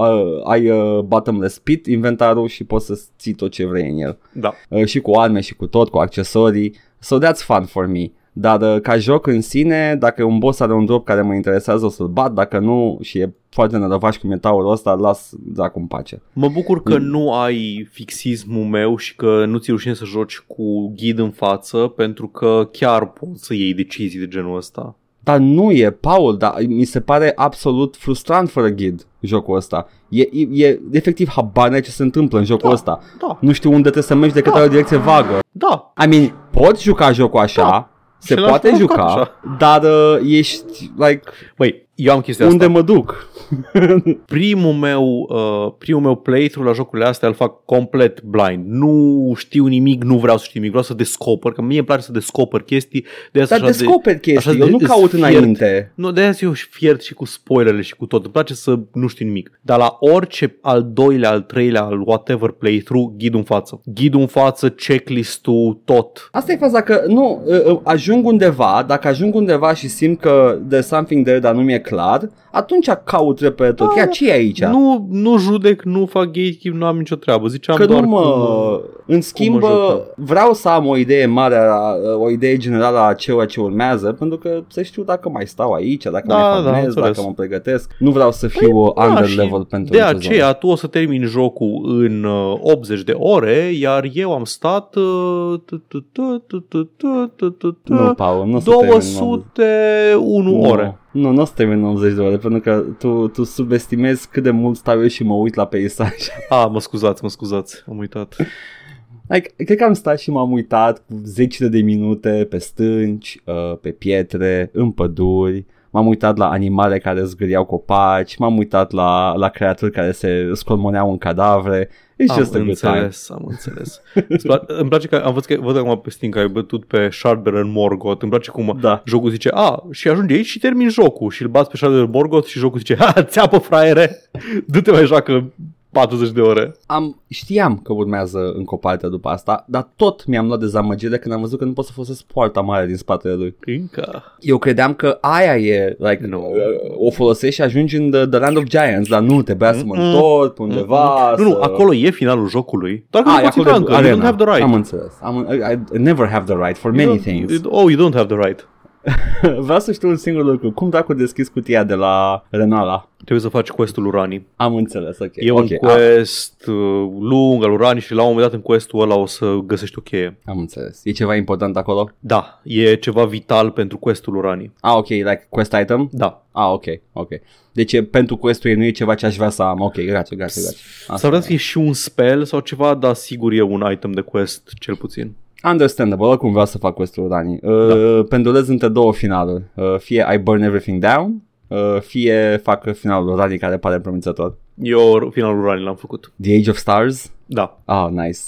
ai uh, bottomless pit inventarul și poți să ții tot ce vrei în el Da. uh, și cu arme și cu tot, cu accesorii so that's fun for me dar uh, ca joc în sine, dacă un boss are un drop care mă interesează o să-l bat, dacă nu și e foarte nădăvaș cum e taurul ăsta, las dracu în pace. Mă bucur că nu ai fixismul meu și că nu ți rușine să joci cu ghid în față pentru că chiar poți să iei decizii de genul ăsta. Dar nu e, Paul, dar mi se pare absolut frustrant fără ghid jocul ăsta. E, e, e efectiv habar n-ai ce se întâmplă în jocul Da. ăsta. Da, Nu știu unde trebuie să mergi decât Da. ai o direcție vagă. da, I mean, poți juca jocul așa, Da. se Și l-am poate jucat juca, așa. dar uh, ești, like, Băi, eu am chestia unde asta. mă duc? Primul meu, uh, primul meu playthrough la jocurile astea îl fac complet blind. Nu știu nimic, nu vreau să știu nimic, vreau să descoper, că mie îmi place să descoper chestii. De asta Dar așa descoperi chestii, așa eu de- nu îs caut fiert. înainte. Nu, de aia eu și fiert și cu spoilerele și cu tot. Îmi place să nu știu nimic. Dar la orice al doilea, al treilea, al whatever playthrough, ghidul în față. Ghidul în față, checklist-ul, tot. Asta e faza că nu, uh, uh, ajung undeva, dacă ajung undeva și simt că there's something there, dar nu mi-e clar, atunci caut pe tot. Da, ce e aici? Nu, nu judec, nu fac gatekeep, nu am nicio treabă. Ziceam că doar nu mă, cum, uh, în schimb, cum vreau să am o idee mare, uh, o idee generală a ceea ce urmează, pentru că să știu dacă mai stau aici, dacă da, mai da, fac da, dacă mă pregătesc. Nu vreau să fiu păi, da, under level pentru De aceea, zonă. tu o să termin jocul în uh, 80 de ore, iar eu am stat nu, Paul, nu 201 ore. Nu, nu o să termin în 80 de ore, pentru că tu, tu subestimezi cât de mult stau eu și mă uit la peisaj. Ah, mă scuzați, mă scuzați, am uitat. Like, cred că am stat și m-am uitat cu zecile de minute pe stânci, uh, pe pietre, în păduri. M-am uitat la animale care zgâriau copaci, m-am uitat la, la creaturi care se scolmoneau în cadavre. It's Am just a good time. înțeles, am înțeles. Îți pla- îmi place că am văzut că văd acum pe Steam că ai bătut pe Sharder în Morgoth. Îmi place cum Da. jocul zice, a, și ajunge aici și termin jocul. Și îl bați pe Sharder în Morgoth și jocul zice, ha, țeapă fraiere, du-te mai joacă 40 de ore. Am, știam că urmează încă o parte după asta, dar tot mi-am luat dezamăgire când am văzut că nu pot să folosesc poarta mare din spatele lui. Încă. Eu credeam că aia e, like, Nu. uh, o folosești și ajungi în the, the Land of Giants, dar nu, trebuia să mă Mm-mm. întorc pe undeva. Nu, nu, să... acolo e finalul jocului. Doar că Ah, nu e poți acolo intra de încă. You don't arena. have the right. Am înțeles. Am, I, I never have the right for many You don't- things. you- Oh, you don't have the right. Vreau să știu un singur lucru. Cum dracu deschis cutia de la Renala? Trebuie să faci questul Uranii. Am înțeles, ok. E ok, un quest uh, lung al Uranii și la un moment dat în questul ăla o să găsești o cheie. Am înțeles. E ceva important acolo? Da, e ceva vital pentru questul Uranii. Ah, ok, like quest item? Da. Ah, ok, ok. Deci e, pentru questul nu e ceva ce aș vrea să am. Ok, grație, grație, grație. S-ar vrea să fie și un spell sau ceva, dar sigur e un item de quest, cel puțin. Understandable, oricum vreau să fac questul Rani. Uh, da. Pendulez între două finaluri. Uh, fie I burn everything down, uh, fie fac finalul Rani care pare promițător. Eu finalul Uranii l-am făcut. The Age of Stars? Da. Oh, nice.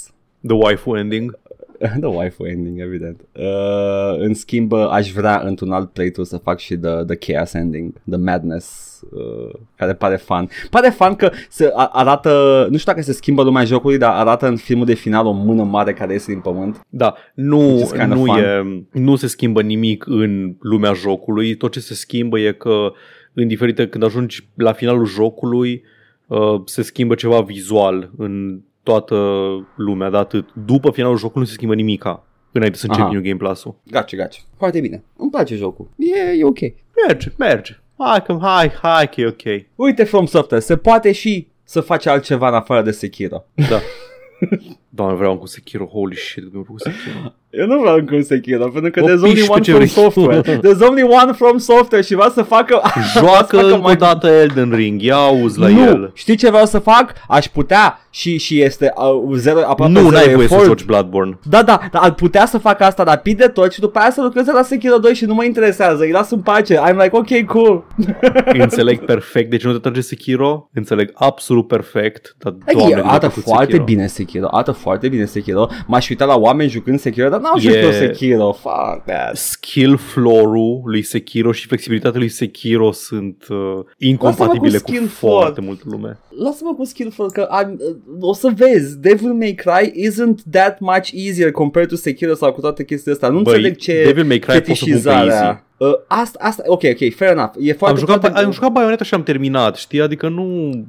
The waifu ending. The waifu ending, evident. Uh, în schimb, uh, aș vrea într-un alt playthrough să fac și the, the chaos ending, the madness, uh, care pare fun. Pare fun că se a- arată, nu știu dacă se schimbă lumea jocului, dar arată în filmul de final o mână mare care iese din pământ. Da, nu, Which is kinda nu, fun. e, nu se schimbă nimic în lumea jocului. Tot ce se schimbă e că în diferite, când ajungi la finalul jocului, uh, se schimbă ceva vizual în toată lumea, dar atât. După finalul jocului nu se schimbă nimica înainte să începi Aha. New Game Plus-ul. Gace, gace. Foarte bine. Îmi place jocul. E, e ok. Merge, merge. Hai că, hai, hai că e ok. Uite From Software, se poate și să faci altceva în afară de Sekiro. Da. Doamne, vreau cu Sekiro, holy shit, cum cu Sekiro. Eu nu vreau încă un Sekiro, pentru că O there's only piși pe one ce from vrei. software. There's only one from software și vreau să facă... Joacă să facă încă o dată Elden Ring, ia auzi la nu, el. știi ce vreau să fac? Aș putea și, și este uh, zero, aproape Nu, zero n-ai voie effort. să joci Bloodborne. Da, da, dar ar putea să fac asta rapid de tot și după aia să lucreze la Sekiro 2 și nu mă interesează, îi las în pace. I'm like, ok, cool. Înțeleg perfect, deci nu te trage Sekiro, înțeleg absolut perfect, dar doamne, Like, cât de arată plăcut foarte Sekiro. bine Sekiro, arată foarte bine Sekiro. M-aș uita la oameni jucând Sekiro, dar n-au E- jucat eu Sekiro. Fuck that. Skill floor-ul lui Sekiro și flexibilitatea lui Sekiro sunt uh, incompatibile Lasă-mă cu cu, skill floor. foarte multă lume. Lasă-mă cu skillful că am, o să vezi, Devil May Cry isn't that much easier compared to Sekiro sau cu toate chestiile astea. Nu Băi, înțeleg ce Devil May Cry pot să pun pe fetișizarea. Uh, asta, asta, ok, ok, fair enough. E foarte, Am jucat, foarte, am jucat Bayonetta și am terminat, știi? Adică nu,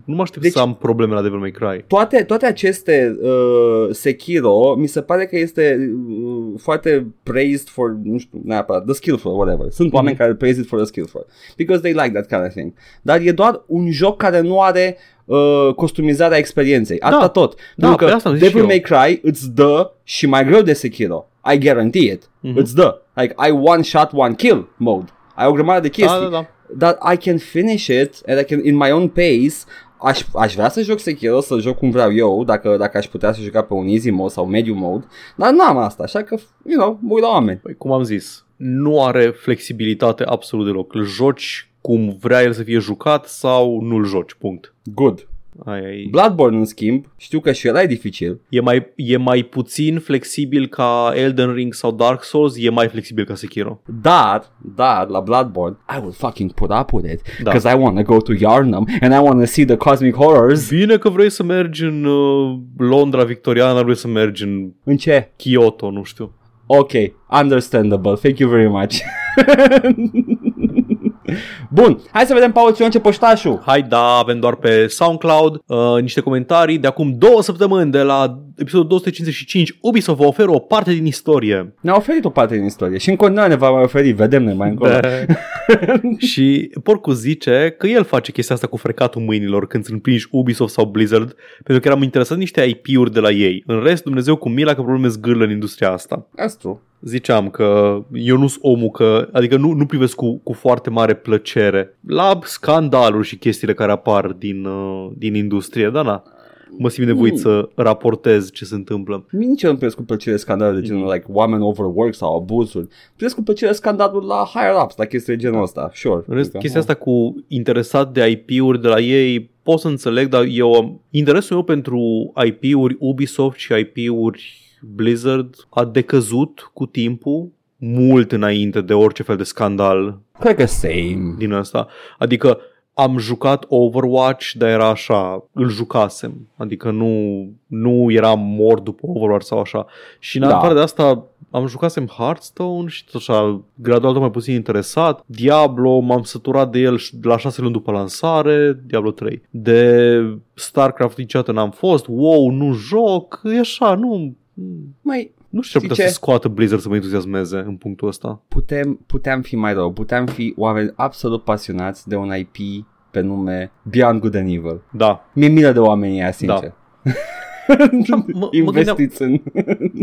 nu mă aștept Deci- să am probleme la Devil May Cry. toate, toate aceste uh, Sekiro mi se pare că este uh, foarte praised for, nu știu, neapărat, the skillful, whatever. Sunt Mhm. oameni care praise it for the skillful. Because they like that kind of thing. Dar e doar un joc care nu are uh, costumizarea experienței. Asta Da. tot. Da, Pentru pe că asta am zis Devil și May Cry îți dă și mai greu de Sekiro. I guarantee it. Mhm. Îți dă. Like, I one shot, one kill mode. Ai o grămadă de chestii. Da, da, da. Dar I can finish it and I can, in my own pace Aș, aș vrea să joc Sekiro, să joc cum vreau eu, dacă, dacă aș putea să juca pe un easy mode sau medium mode, dar nu am asta, așa că, you know, mă uit la oameni. Păi, cum am zis, nu are flexibilitate absolut deloc. Îl joci cum vrea el să fie jucat sau nu-l joci, punct. Good. Aia e. Bloodborne, în schimb, știu că și ăla e dificil. E mai, e mai puțin flexibil ca Elden Ring sau Dark Souls, e mai flexibil ca Sekiro. Dar, dar, la Bloodborne, I will fucking put up with it. Da. Because I want to go to Yarnum and I want to see the cosmic horrors. Bine că vrei să mergi în uh, Londra victoriană, vrei să mergi în În ce? Kyoto, nu știu. Ok, understandable. Thank you very much. Bun, hai să vedem, Paul, ce ce poștașul. Hai, da, avem doar pe SoundCloud uh, niște comentarii de acum două săptămâni de la episodul 255. Ubisoft vă oferă o parte din istorie. Ne-a oferit o parte din istorie și în continuare ne va mai oferi, vedem ne mai încolo. Da. și Porcu zice că el face chestia asta cu frecatul mâinilor când sunt prinși Ubisoft sau Blizzard pentru că eram interesat în niște IP-uri de la ei. În rest, Dumnezeu cu mila că probleme zgârlă în industria asta. That's true. Ziceam că eu nu sunt omul că, adică nu, nu privesc cu, cu foarte mare plăcere la scandaluri și chestiile care apar din, uh, din industrie, da, na. Mă simt nevoit Mm. să raportez ce se întâmplă. Mie nici eu nu privesc cu plăcere scandalul de genul like oameni overwork sau abuzuri. Privesc cu plăcere scandalul la higher ups, la chestii de genul ăsta. Sure. În rest, Adică, chestia asta cu interesat de IP-uri de la ei pot să înțeleg, dar eu interesul meu pentru IP-uri Ubisoft și IP-uri Blizzard a decăzut cu timpul mult înainte de orice fel de scandal Cred că same. din asta. Adică am jucat Overwatch, dar era așa, îl jucasem. Adică nu, nu eram mort după Overwatch sau așa. Și în Da. afară de asta am jucasem Hearthstone și tot așa, gradual tot mai puțin interesat. Diablo, m-am săturat de el și- la șase luni după lansare, Diablo 3. De StarCraft niciodată n-am fost, WoW nu joc, e așa, nu... Mai Nu știu ce Știi putea ce? să scoată Blizzard să mă entuziasmeze în punctul ăsta. putem, puteam fi mai rău. Puteam fi oameni absolut pasionați de un IP pe nume Beyond Good and Evil. Da. Mi-e milă de oamenii ăia, sincer. mă- mă Investiți în...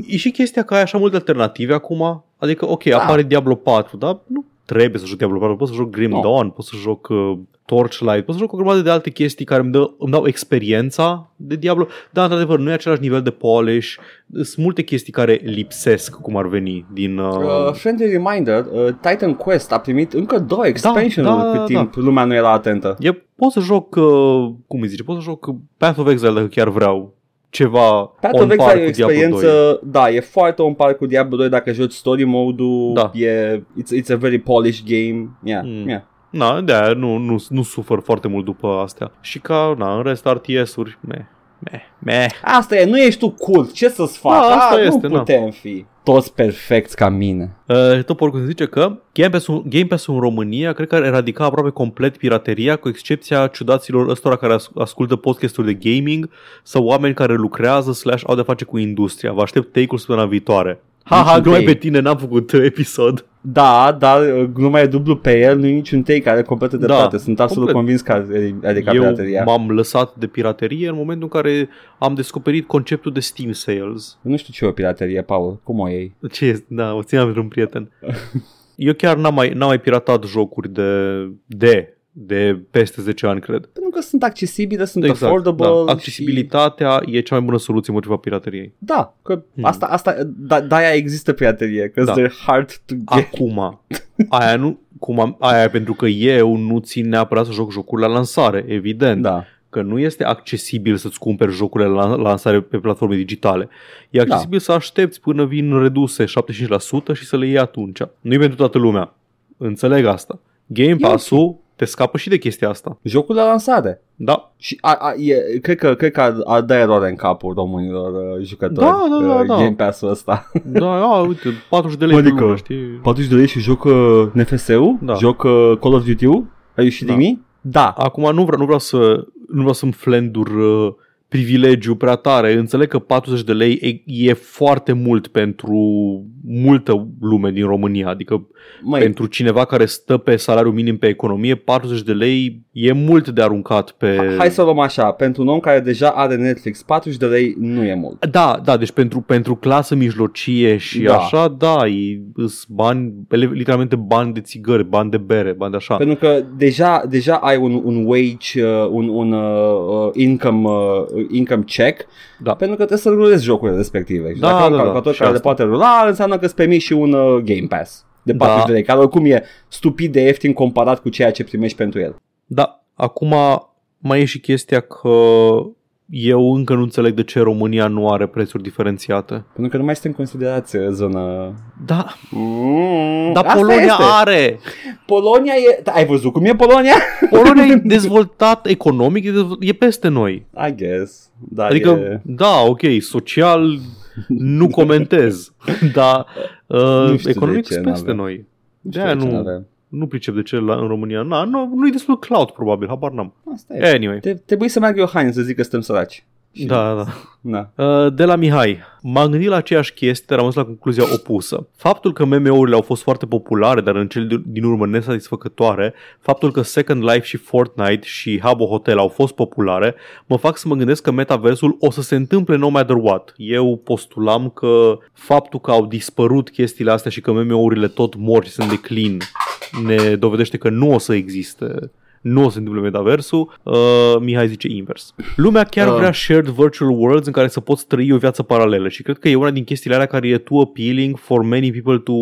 E și chestia că ai așa multe alternative acum. Adică, ok, Da. apare Diablo 4, dar nu trebuie să joc Diablo 4. Pot să joc Grim Nu. Dawn, pot să joc uh, Torchlight, pot să joc o grămadă de alte chestii care îmi, dă, îmi dau experiența de Diablo. Dar, într-adevăr, nu e același nivel de polish. Sunt multe chestii care lipsesc, cum ar veni, din... Uh, Uh, friendly reminder, uh, Titan Quest a primit încă două expansion-uri da, da, cât timp lumea nu era atentă. e, pot să joc, uh, cum îi zice, pot să joc Path of Exile dacă chiar vreau. Ceva Path on of par Exile e o cu Diablo 2. experiență, da, e foarte on par cu Diablo 2 dacă joci story mode-ul, Da. e, it's, it's a very polished game, yeah, Mm. yeah. Na, de nu, nu, nu sufăr foarte mult după astea. Și ca, na, în rest, RTS-uri, meh, meh, meh. Asta e, nu ești tu cult, ce să-ți fac? Da, asta Ah, este, nu na. putem fi toți perfecți ca mine. Uh, tot porcul zice că Game Pass-ul, Game Pass-ul în România cred că ar eradica aproape complet pirateria, cu excepția ciudaților ăstora care as- ascultă podcasturi de gaming sau oameni care lucrează slash au de face cu industria. Vă aștept take-ul săptămâna viitoare. Ha, ha, Niciun glumai take. pe tine, n-am făcut uh, episod. Da, dar uh, gluma e dublu pe el, nu e niciun take care completă Da, dreptate. Sunt absolut complet. convins că a adică Eu pirateria. m-am lăsat de piraterie în momentul în care am descoperit conceptul de Steam Sales. Nu știu ce e o piraterie, Paul. Cum o iei? Ce este? Da, o țineam de un prieten. Eu chiar n-am mai, n-am mai piratat jocuri de, de, de peste 10 ani, cred. Pentru că sunt accesibile, sunt Exact, affordable. da. și- Accesibilitatea e cea mai bună soluție împotriva pirateriei. Da, că Hmm. asta, asta, da, de-aia există piraterie, că Da. they're hard to get. Acum, aia nu, cum am, aia e pentru că eu nu țin neapărat să joc jocuri la lansare, evident. Da. Că nu este accesibil să-ți cumperi jocurile la lansare pe platforme digitale. E accesibil da. să aștepți până vin reduse 75% și să le iei atunci. Nu e pentru toată lumea. Înțeleg asta. Game E Pass-ul te scapă și de chestia asta. Jocul la lansare. Da, Și a, a, e, cred că, cred că ar, ar da eroare în capul românilor uh, jucători Da, da, da, uh, da. Game Pass-ul ăsta. da, a, uite, 40 de lei pe Adică- lună, știi? 40 de lei și joc uh, NFS-ul? Da. Joc uh, Call of Duty-ul? Are you shitting Da. me? Da. Acum nu vreau, nu vreau să nu vreau să-mi flendur uh, privilegiu prea tare. Înțeleg că 40 de lei e, e foarte mult pentru multă lume din România. Adică Măi, pentru cineva care stă pe salariu minim pe economie, 40 de lei e mult de aruncat pe... hai să o luăm așa. Pentru un om care deja are Netflix, 40 de lei nu e mult. Da, da, deci pentru, pentru clasă mijlocie și Da. așa, da, e îs bani, ele- literalmente bani de țigări, bani de bere, bani de așa. Pentru că deja, deja ai un, un wage, uh, un, un uh, uh, income, uh, income check, Da. pentru că trebuie să rulezi jocurile respective. Și Da, dacă ai un da, da, calculator și care le asta. poate rula, înseamnă că îți permiți și un uh, Game Pass de 40 Da. de lei, care oricum e stupid de ieftin comparat cu ceea ce primești pentru el. Da, acum mai e și chestia că eu încă nu înțeleg de ce România nu are prețuri diferențiate. Pentru că nu mai este în considerație zona... Da, Mm, dar asta Polonia este. are. Polonia e... Da, ai văzut cum e Polonia? Polonia e dezvoltat economic, e, dezvol- e peste noi. I guess. Da, Adică, e... da, ok, social nu comentez, dar Nu uh, știu de economic ce sunt peste n-avem. noi. știu De-aia de ce nu, n-avem. Nu pricep de ce la, în România. Na, nu, nu-i destul cloud, probabil, habar n-am. Asta e. Anyway, Te, trebuie să meargă Iohannis să zică că suntem săraci. Și- da, da. Da. Uh, De la Mihai, m-am gândit la aceeași chestie, dar am ajuns la concluzia opusă. Faptul că meme-urile au fost foarte populare, dar în cel din- din urmă nesatisfăcătoare, faptul că Second Life și Fortnite și Habbo Hotel au fost populare, mă fac să mă gândesc că metaversul o să se întâmple no matter what. Eu postulam că faptul că au dispărut chestiile astea și că meme-urile tot mor și sunt declin ne dovedește că nu o să existe nu o să se întâmple metaversul, uh, Mihai zice invers. Lumea chiar Uh. vrea shared virtual worlds în care să poți trăi o viață paralelă și cred că e una din chestiile alea care e too appealing for many people to,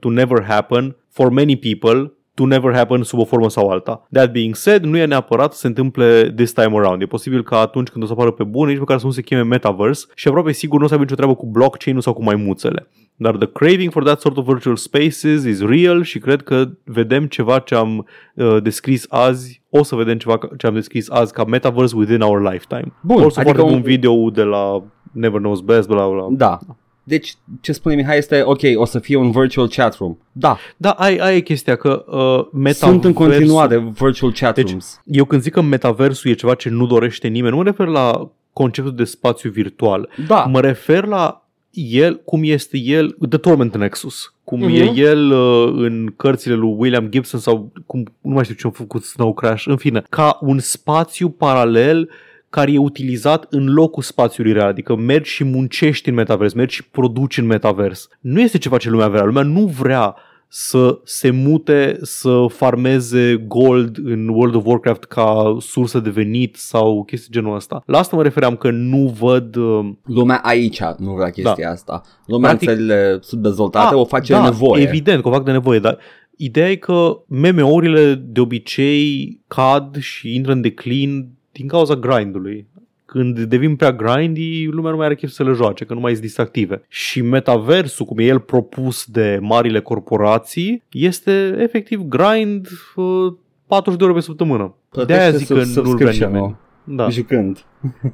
to never happen, for many people to never happen sub o formă sau alta. That being said, nu e neapărat să se întâmple this time around. E posibil ca atunci când o să apară pe bune, nici măcar să nu se cheme metaverse și aproape sigur nu o să aibă nicio treabă cu blockchain-ul sau cu maimuțele. Dar the craving for that sort of virtual spaces is real și cred că vedem ceva ce am uh, descris azi, o să vedem ceva ca- ce am descris azi ca metaverse within our lifetime. Bun, o să adică foarte un- un video de la Never Knows Best, bla bla bla. Da. Deci, ce spune Mihai este, ok, o să fie un virtual chat room. Da, Da, ai, ai e chestia că uh, metaversul... sunt în continuare virtual chat Deci, rooms. eu când zic că metaversul e ceva ce nu dorește nimeni, nu mă refer la conceptul de spațiu virtual. Da, Mă refer la el, cum este el, The Torment Nexus, cum Mhm. e el uh, în cărțile lui William Gibson sau cum, nu mai știu ce a făcut Snow Crash, în fine, ca un spațiu paralel care e utilizat în locul spațiului real, adică mergi și muncești în metavers, mergi și produci în metavers. Nu este ceva ce lumea vrea, lumea nu vrea să se mute, să farmeze gold în World of Warcraft ca sursă de venit sau chestii genul ăsta. La asta mă refeream că nu văd uh, lumea aici nu vrea chestia asta. Lumea Practic- în țările subdezvoltate Ah, o face da, de nevoie. Evident că o fac de nevoie, dar ideea e că MMO-urile de obicei cad și intră în declin din cauza grindului. Când devin prea grindy, lumea nu mai are chef să le joace, că nu mai sunt distractive. Și metaversul, cum e el propus de marile corporații, este efectiv grind uh, 40 de ore pe săptămână. Plătește De-aia zic sub- că nu-l vrea subscription-ul. nimeni. Da. Jucând.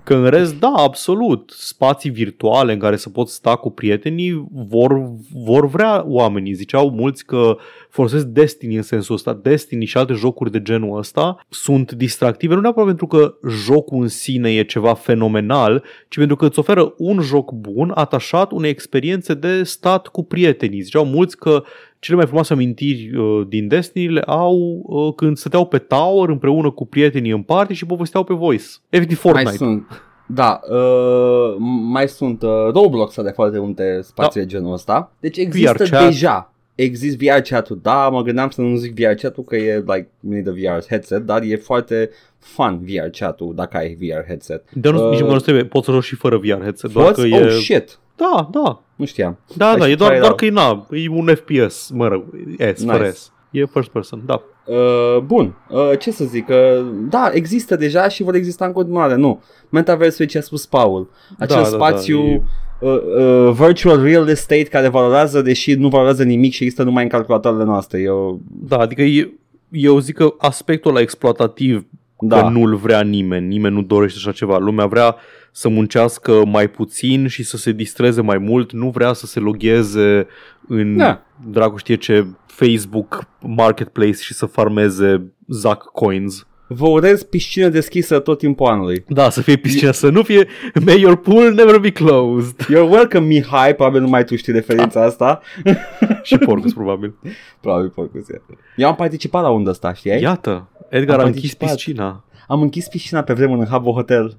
Că în rest, da, absolut. Spații virtuale în care să poți sta cu prietenii vor, vor vrea oamenii. Ziceau mulți că folosesc Destiny în sensul ăsta. Destiny și alte jocuri de genul ăsta sunt distractive, nu neapărat pentru că jocul în sine e ceva fenomenal, ci pentru că îți oferă un joc bun atașat unei experiențe de stat cu prietenii. Ziceau mulți că cele mai frumoase amintiri uh, din Destiny le au uh, când stăteau pe tower împreună cu prietenii în party și povesteau pe voice. Efectiv Fortnite. Mai sunt. Da, uh, mai sunt uh, Roblox de foarte multe spații de genul ăsta. Deci există VR chat. deja. Există VR chat-ul, da, mă gândeam să nu zic VR chat-ul că e like, you need a VR headset, dar e foarte fun VR chat-ul dacă ai VR headset. Dar nu, Uh, nici măcar nu trebuie, poți să joci și fără VR headset, doar Poți? că Oh e... shit, Da, da, nu știam. da, Hai da, și e doar, try it doar out. că e, na, e un FPS, mă rog, S, Nice. fără S. E first person, da. Uh, bun, uh, ce să zic, uh, da, există deja și vor exista în continuare, nu. Metaversul e ce a spus Paul, acel Da, da, spațiu da, e- uh, uh, virtual real estate care valorează, deși nu valorează nimic și există numai în calculatoarele noastre. Eu, Da, adică e, eu zic că aspectul ăla exploatativ Da. că nu-l vrea nimeni, nimeni nu dorește așa ceva. Lumea vrea să muncească mai puțin și să se distreze mai mult, nu vrea să se logheze în Da. dracu știe ce Facebook Marketplace și să farmeze Zack Coins. Vă urez piscină deschisă tot timpul anului. Da, să fie piscina, să nu fie May your pool never be closed. You're welcome, Mihai, probabil numai tu știi referința asta. și porcus, probabil. Probabil, porcus, e. Eu am participat la undă asta, știai? Iată, Edgar Am a închis participat. piscina. Am închis piscina pe vremuri în Habbo Hotel.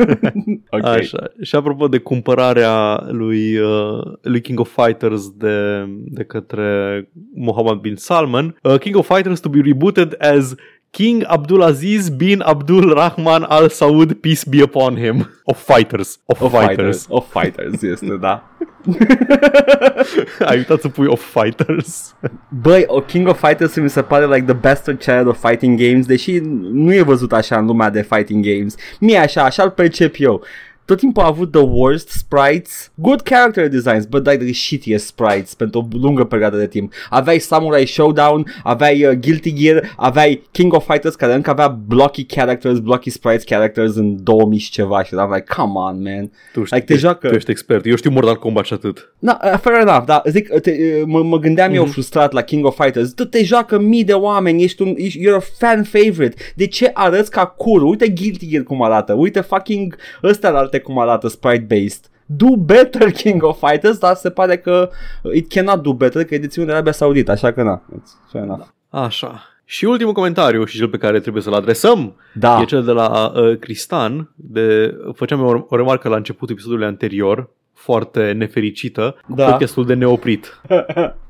ok. Așa. Și apropo de cumpărarea lui, uh, lui King of Fighters de, de către Mohammed bin Salman, uh, King of Fighters to be rebooted as King Abdulaziz bin Abdul Rahman Al Saud, peace be upon him. Of Fighters. Of, Of fighters. fighters. Of fighters este, da. Ai uitat să pui Of Fighters. Băi, o King of Fighters mi se pare like the best child of fighting games, deși nu e văzut așa în lumea de fighting games. Mie așa, așa-l percep eu. Tot timpul a avut the worst sprites, good character designs, but like the shittiest sprites pentru o lungă perioadă de timp. Aveai Samurai Showdown, aveai uh, Guilty Gear, aveai King of Fighters care încă avea blocky characters, blocky sprites characters în 2000 și ceva și eram like, come on man. Tu, știi, Like, te joacă- tu ești expert. Eu știu Mortal Kombat și atât. Na, uh, fair enough, dar zic, te, uh, mă, mă gândeam mm-hmm. eu frustrat la King of Fighters. Tu te joacă mii de oameni, ești un, ești, you're a fan favorite. De ce arăți ca curul? Uite Guilty Gear cum arată, uite fucking ăsta alte cum arată, sprite-based. Do better King of Fighters, dar se pare că it cannot do better, că e deținut de Arabia Saudită, așa că na, it's fair enough. Așa. Și ultimul comentariu și cel pe care trebuie să-l adresăm Da, E cel de la uh, Cristan, de, făceam eu o, o remarcă la începutul episodului anterior, foarte nefericită, cu Da. podcastul de neoprit.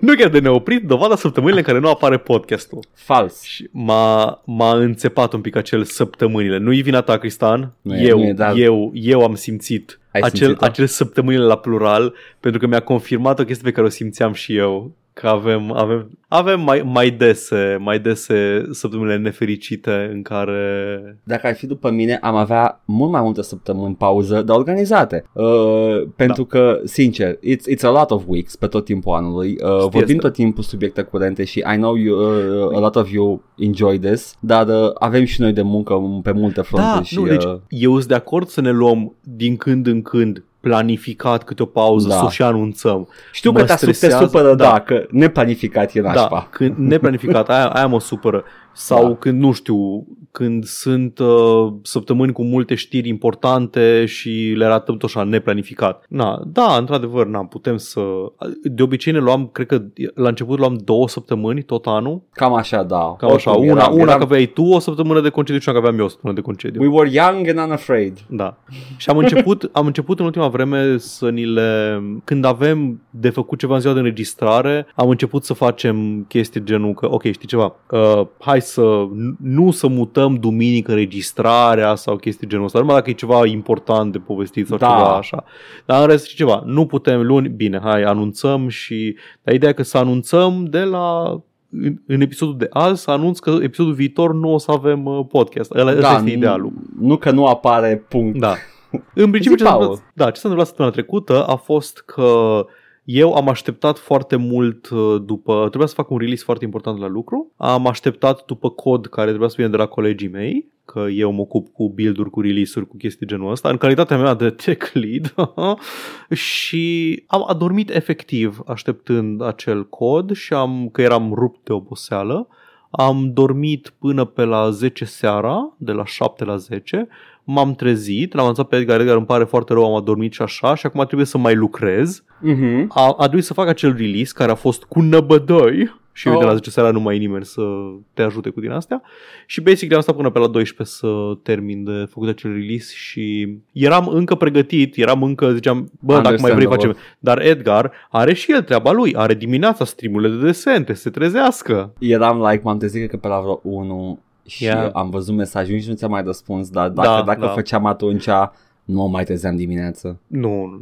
nu chiar de neoprit, dovada săptămânile în care nu apare podcastul. fals. Și m-a, m-a înțepat un pic acel săptămânile. Nu-i vina ta, Cristan. Nu e, eu, nu e, dar- eu, eu am simțit Ai acel, simțit-o? acel săptămânile la plural, pentru că mi-a confirmat o chestie pe care o simțeam și eu. Că avem, avem, avem mai, mai dese, mai dese săptămânile nefericite în care Dacă ar fi după mine, am avea mult mai multe săptămâni pauză, dar organizate. Uh, pentru da. că, sincer, it's, it's a lot of weeks pe tot timpul anului. Uh, vorbim este. tot timpul subiecte curente și I know you, uh, a lot of you enjoy this, dar uh, avem și noi de muncă pe multe fronturi. Da, și, nu, deci uh, eu sunt de acord să ne luăm din când în când planificat câte o pauză, Da. să o și anunțăm. știu mă că te, te stresează, supără, da. da. da, că neplanificat e nașpa. Da, când neplanificat, aia, aia mă supără. Sau Da. da. când, nu știu, când sunt uh, săptămâni cu multe știri importante și le ratăm tot așa neplanificat. Na, da, într-adevăr, na, putem să... De obicei ne luam, cred că la început luam două săptămâni tot anul. Cam așa, da. Cam așa, Oricum, una, eram- una eram- că aveai tu o săptămână de concediu și una că aveam eu o săptămână de concediu. We were young and unafraid. Da. Și am început, am început în ultima vreme să ni le... Când avem de făcut ceva în ziua de înregistrare, am început să facem chestii genul că, ok, știi ceva, uh, hai să nu să mutăm duminică înregistrarea sau chestii genul ăsta, numai dacă e ceva important de povestit sau Da. ceva așa. Dar în rest, știi ceva, nu putem luni, bine, hai, anunțăm și... Dar ideea e că să anunțăm de la în, în episodul de azi să anunț că episodul viitor nu o să avem uh, podcast. Ăla, ăsta este idealul. Nu că nu apare punct. Da. În principiu, Zi, ce s-a, Paul. întâmplat, da, ce s-a întâmplat săptămâna trecută a fost că eu am așteptat foarte mult uh, după... Trebuia să fac un release foarte important la lucru. Am așteptat după cod care trebuia să vină de la colegii mei, că eu mă ocup cu build-uri, cu release-uri, cu chestii genul ăsta, în calitatea mea de tech lead și am adormit efectiv așteptând acel cod și am, că eram rupt de oboseală, am dormit până pe la 10 seara, de la 7 la 10, m-am trezit, l-am anunțat pe Edgar, Edgar îmi pare foarte rău, am adormit și așa și acum trebuie să mai lucrez. Mm-hmm. A, a trebuit să fac acel release care a fost cu năbădăi și oh. de Oh. la 10 seara nu mai e nimeni să te ajute cu din astea. Și basically am stat până pe la 12 să termin de făcut acel release și eram încă pregătit, eram încă, ziceam, bă, dacă mai vrei facem. Dar Edgar are și el treaba lui, are dimineața streamurile de desen, trebuie să se trezească. Eram like, m-am trezit cred că pe la vreo 1 și Yeah. am văzut mesajul, nici nu ți-am mai răspuns, dar dacă, Da, dacă da. făceam atunci, nu mă mai trezeam dimineața. Nu, nu.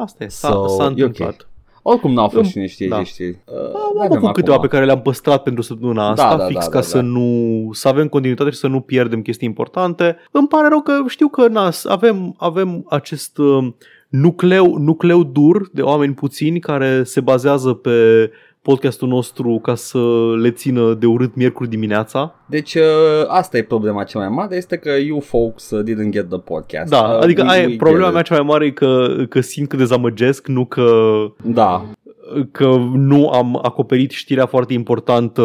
Asta e, s-a, So, s-a e întâmplat. ok. Oricum n-au fost Îmi- cine știe da. ce știi. Uh, Am avem avut câteva acum. pe care le-am păstrat pentru săptămâna asta, Da, da, fix da, ca da, să da. nu să avem continuitate și să nu pierdem chestii importante. Îmi pare rău că știu că nas, avem, avem acest uh, nucleu, nucleu dur de oameni puțini care se bazează pe podcastul nostru ca să le țină de urât miercuri dimineața. Deci uh, asta e problema cea mai mare, este că you folks uh, didn't get the podcast. Da, uh, adică we- aia, we e problema get mea it. cea mai mare e că, că simt că dezamăgesc, nu că, Da, că nu am acoperit știrea foarte importantă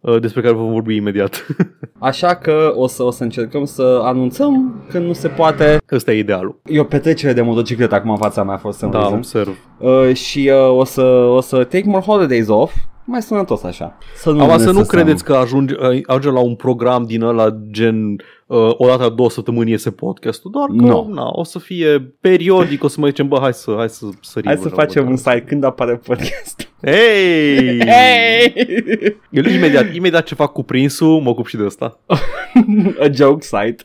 uh, despre care vom vorbi imediat. așa că o să, o să încercăm să anunțăm când nu se poate. Ăsta e idealul. E o petrecere de motocicletă acum în fața mea, for some Da, reason. observ. Uh, și uh, o, să, o să take more holidays off, mai sănătos așa. Să nu Am ne să nu stresăm. credeți că ajunge, ajunge la un program din ăla gen uh, o dată la două săptămâni iese podcastul, doar că No. na, o să fie periodic, o să mai zicem, bă, hai să, hai să sărim. Hai să în facem un următoarea. site când apare podcastul. Hey! Hey! Eu imediat, imediat ce fac cu prinsul, mă ocup și de asta. A joke site.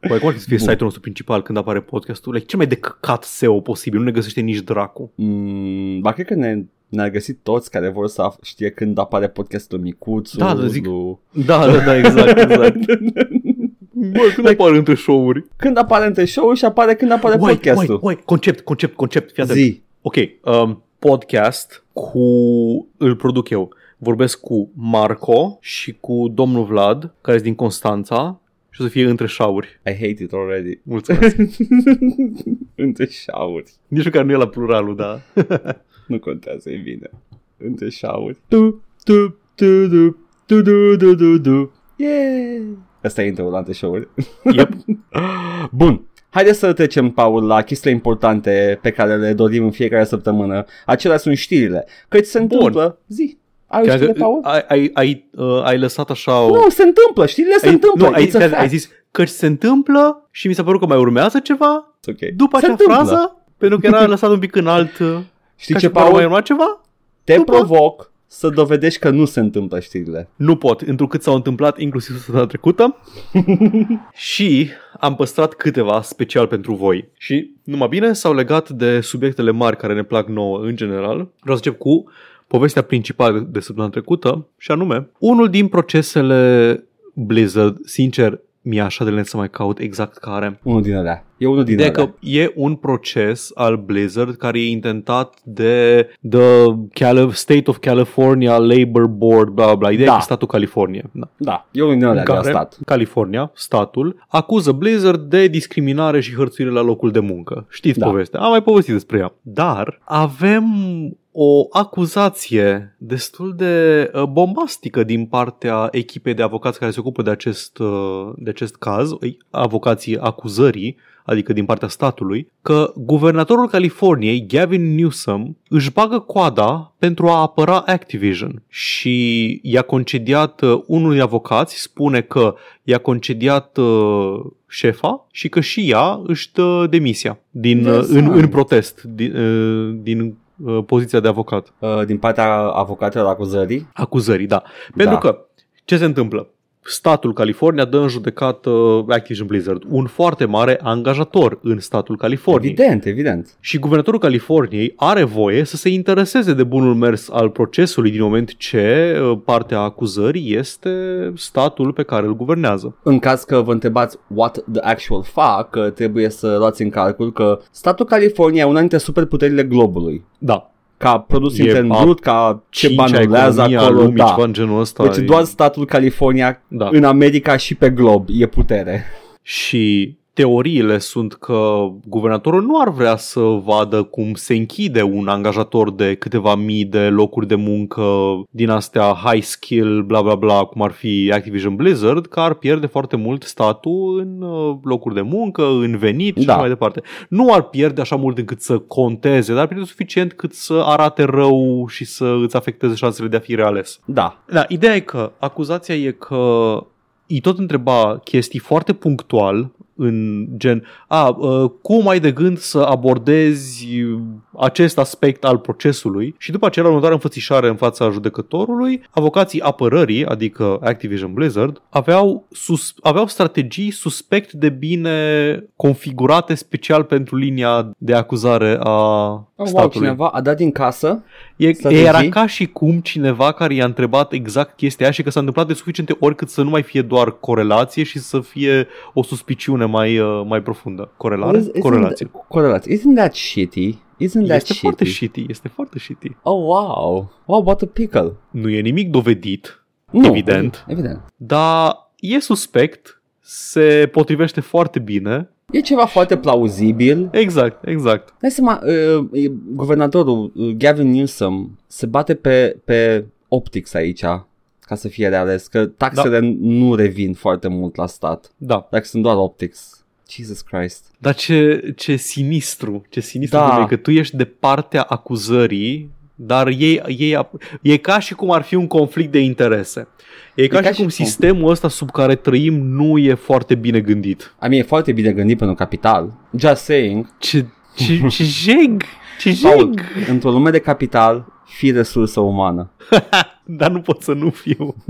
Păi, cum ar fi să fie site-ul nostru principal când apare podcastul? Like, cel mai de căcat SEO posibil, nu ne găsește nici dracu. Mm, ba, cred că ne, ne-a găsit toți care vor să af- știe când apare podcastul micuțul. Da, da, zic- lui- Da, da, da, exact, exact. Bă, când apare între show-uri? Când apare între show și apare când apare Uai, podcastul. uai, uai, concept, concept, concept, fii atent. Zi. Ok, um, podcast cu, îl produc eu. Vorbesc cu Marco și cu domnul Vlad, care sunt din Constanța și o să fie între șauri. I hate it already. Mulțumesc. între șauri. Nici măcar nu e la pluralul, da. Nu contează, e bine. Între șauri. Tu, tu, tu, tu, tu, tu, tu, tu, tu. Yeah! Asta e intro la show Yep. Bun. Haideți să trecem, Paul, la chestiile importante pe care le dorim în fiecare săptămână. Acelea sunt știrile. Că ți se Bun. întâmplă. Zi. Ai o Chiar știre, că Paul? ai, ai, ai, uh, ai lăsat așa o... Nu, se întâmplă. Știrile se ai, întâmplă. Nu, ai, It's a ai, fact. ai zis că se întâmplă și mi s-a părut că mai urmează ceva It's ok. după se acea întâmplă. frază, pentru că era lăsat un pic înalt. uh, Știi ca ce, și cum ar Paul? mai urma ceva? Te după? provoc să dovedești că nu se întâmplă știrile. Nu pot, întrucât s-au întâmplat inclusiv săptămâna trecută și am păstrat câteva special pentru voi. Și numai bine s-au legat de subiectele mari care ne plac nouă în general. Vreau să încep cu povestea principală de săptămâna trecută și anume, unul din procesele Blizzard, sincer, mi-e așa de lent să mai caut exact care. Unul din alea. E unul din Ideea alea. că e un proces al Blizzard care e intentat de The Cali- State of California Labor Board, bla bla bla. Ideea Da. e că statul California. Da. Da, e unul din alea de la Care, stat. California, statul, acuză Blizzard de discriminare și hărțuire la locul de muncă. Știți Da. povestea, am mai povestit despre ea. Dar avem o acuzație destul de uh, bombastică din partea echipei de avocați care se ocupă de acest, uh, de acest caz, ei, avocații acuzării, adică din partea statului, că guvernatorul Californiei, Gavin Newsom, își bagă coada pentru a apăra Activision și i-a concediat, uh, unul din avocați spune că i-a concediat uh, șefa și că și ea își dă demisia din, uh, în, Interesant. în protest din, uh, din uh, poziția de avocat. Uh, din partea avocatelor acuzării. Acuzării, da. Pentru Da. că, ce se întâmplă? Statul California dă în judecată Activision Blizzard, un foarte mare angajator în statul Californiei. Evident, evident. Și guvernatorul Californiei are voie să se intereseze de bunul mers al procesului din moment ce uh, partea acuzării este statul pe care îl guvernează. În caz că vă întrebați what the actual fuck, că trebuie să luați în calcul că statul California e una dintre superputerile globului. Da. Ca produs E intern a brut, ca ce Cincea banulează economie a acolo, lumii, da. ceva în genul ăsta. Deci e- doar statul California Da. în America și pe glob e putere. Și teoriile sunt că guvernatorul nu ar vrea să vadă cum se închide un angajator de câteva mii de locuri de muncă din astea high skill, bla bla bla, cum ar fi Activision Blizzard, că ar pierde foarte mult statul în uh, locuri de muncă, în venit și Da. așa mai departe. Nu ar pierde așa mult încât să conteze, dar ar pierde suficient cât să arate rău și să îți afecteze șansele de a fi reales. Da. Da, ideea e că acuzația e că îi tot întreba chestii foarte punctual în gen, a, uh, cum ai de gând să abordezi acest aspect al procesului și după aceea la următoarea înfățișare în fața judecătorului, avocații apărării, adică Activision Blizzard, aveau, sus, aveau strategii suspect de bine configurate special pentru linia de acuzare a Oh, wow, statului. cineva a dat din casă. E, Strategii? era ca și cum cineva care i-a întrebat exact chestia aia și că s-a întâmplat de suficiente ori cât să nu mai fie doar corelație și să fie o suspiciune mai, uh, mai profundă. Corelare? Is- isn't Corelație. that- Corelație. Isn't that shitty? Isn't that Este shitty? foarte shitty, este foarte shitty. Oh, wow. Wow, what a pickle. Nu e nimic dovedit, Nu, Evident. Evident. dar e suspect, se potrivește foarte bine. E ceva foarte plauzibil. Exact, exact. Dai seama, uh, e- guvernatorul uh, Gavin Newsom se bate pe, pe optics aici ca să fie reales, că taxele da. nu revin foarte mult la stat, Da. dacă sunt doar optics. Jesus Christ. Dar ce, ce sinistru, ce sinistru Da. da. că tu ești de partea acuzării, dar ei, ei, e ca și cum ar fi un conflict de interese. E ca, ca și și cum cum. sistemul ăsta sub care trăim nu e foarte bine gândit. I mean, e foarte bine gândit pentru capital. Just saying. Ce, ce, ce jeg! Ce Paul, jeg! într-o lume de capital, fi resursă umană. Dar nu pot să nu fiu.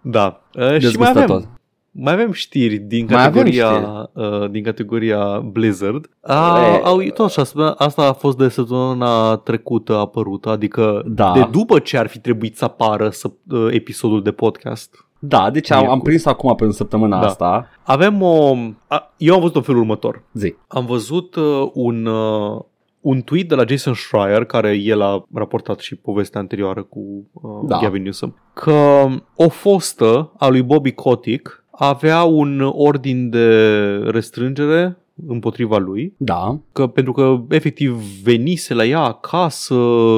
da. Uh, și mai Dezgustător. avem, mai avem știri din Mai avem categoria, uh, din categoria Blizzard. A, E- au, tot așa, spune- asta a fost de săptămâna trecută apărut, adică Da. de după ce ar fi trebuit să apară să, uh, episodul de podcast. Da, deci am, am Miercuri. prins acum pentru săptămâna Da. asta. Avem o... A, eu am văzut în felul următor. Zi. Am văzut uh, un, uh, un tweet de la Jason Schreier, care el a raportat și povestea anterioară cu uh, Da. da. Gavin Newsom, că o fostă a lui Bobby Kotick avea un ordin de restrângere împotriva lui, Da. că pentru că efectiv venise la ea acasă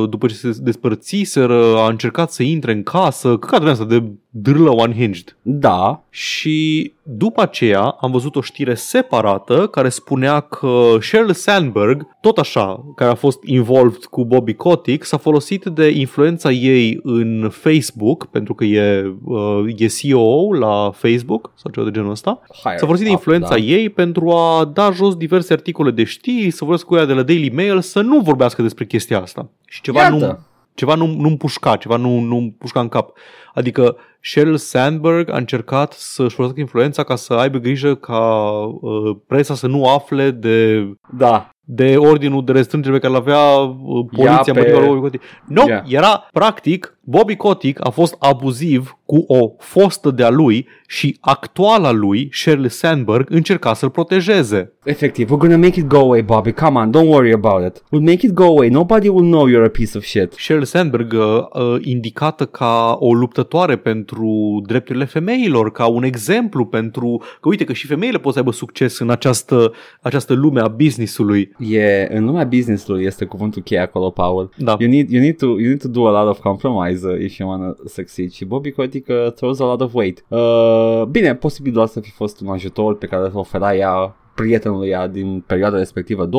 după ce se despărțiseră, a încercat să intre în casă, că asta de dârlă unhinged. Da. Și după aceea am văzut o știre separată care spunea că Sheryl Sandberg, tot așa, care a fost involved cu Bobby Kotick, s-a folosit de influența ei în Facebook, pentru că e, uh, e CEO la Facebook sau ceva de genul ăsta. Higher S-a folosit de up, influența da. ei pentru a da jos diverse articole de știri, să vorbesc cu ea de la Daily Mail, să nu vorbească despre chestia asta. Și ceva Iată. nu, ceva nu, nu împușca, ceva nu, nu împușca în cap. Adică Sheryl Sandberg a încercat să-și folosească influența ca să aibă grijă ca uh, presa să nu afle de, Da. De ordinul de restrângere pe care îl avea uh, poliția Ia pe- împotriva lui Bobby Kotick. Nu, Ia. era practic Bobby Kotick a fost abuziv cu o fostă de-a lui și actuala lui, Sheryl Sandberg, încerca să-l protejeze. Efectiv, we're gonna make it go away, Bobby. Come on, don't worry about it. We'll make it go away. Nobody will know you're a piece of shit. Sheryl Sandberg uh, uh, indicată ca o luptătoare pentru drepturile femeilor, ca un exemplu pentru că uite că și femeile pot să aibă succes în această, această lume a businessului. E, în lumea business-ului este cuvântul cheie acolo, Paul. Da. You need, you need, to, you need to do a lot of compromise uh, if you wanna succeed. Și Bobby Kotick uh, throws a lot of weight. Uh, bine, posibil doar să fi fost un ajutor pe care îl ofera ea prietenului ea din perioada respectivă, 2016-2019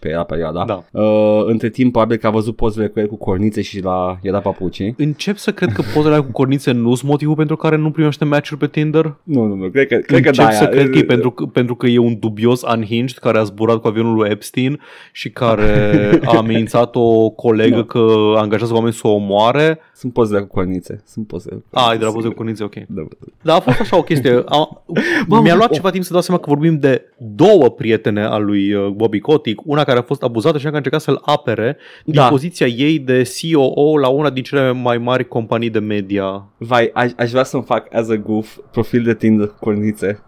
era perioada. Da. Uh, între timp, probabil că a văzut pozele cu el cu cornițe și la, i-a dat papucii. Încep să cred că pozele alea cu cornițe nu sunt motivul pentru care nu primește match-uri pe Tinder. Nu, nu, nu, cred că, cred că Încep da. să ea- cred că e pentru, că- pentru că e un dubios unhinged care a zburat cu avionul lui Epstein și care a amenințat o colegă Nu. că angajează oameni să o omoare. Sunt pozele cu cornițe. Sunt pozele cu A, e cornițe, de la poze cu sigur. cornițe, ok. Da, da. Da, a fost așa o chestie. A, Bă, mi-a luat o- ceva timp să dau seama că vorbim de două prietene a lui uh, Bobby Kotick, una care a fost abuzată și una care a încercat să-l apere din Da. poziția ei de COO la una din cele mai mari companii de media. Vai, aș, aș vrea să-mi fac as a goof profil de Tinder cu cornițe.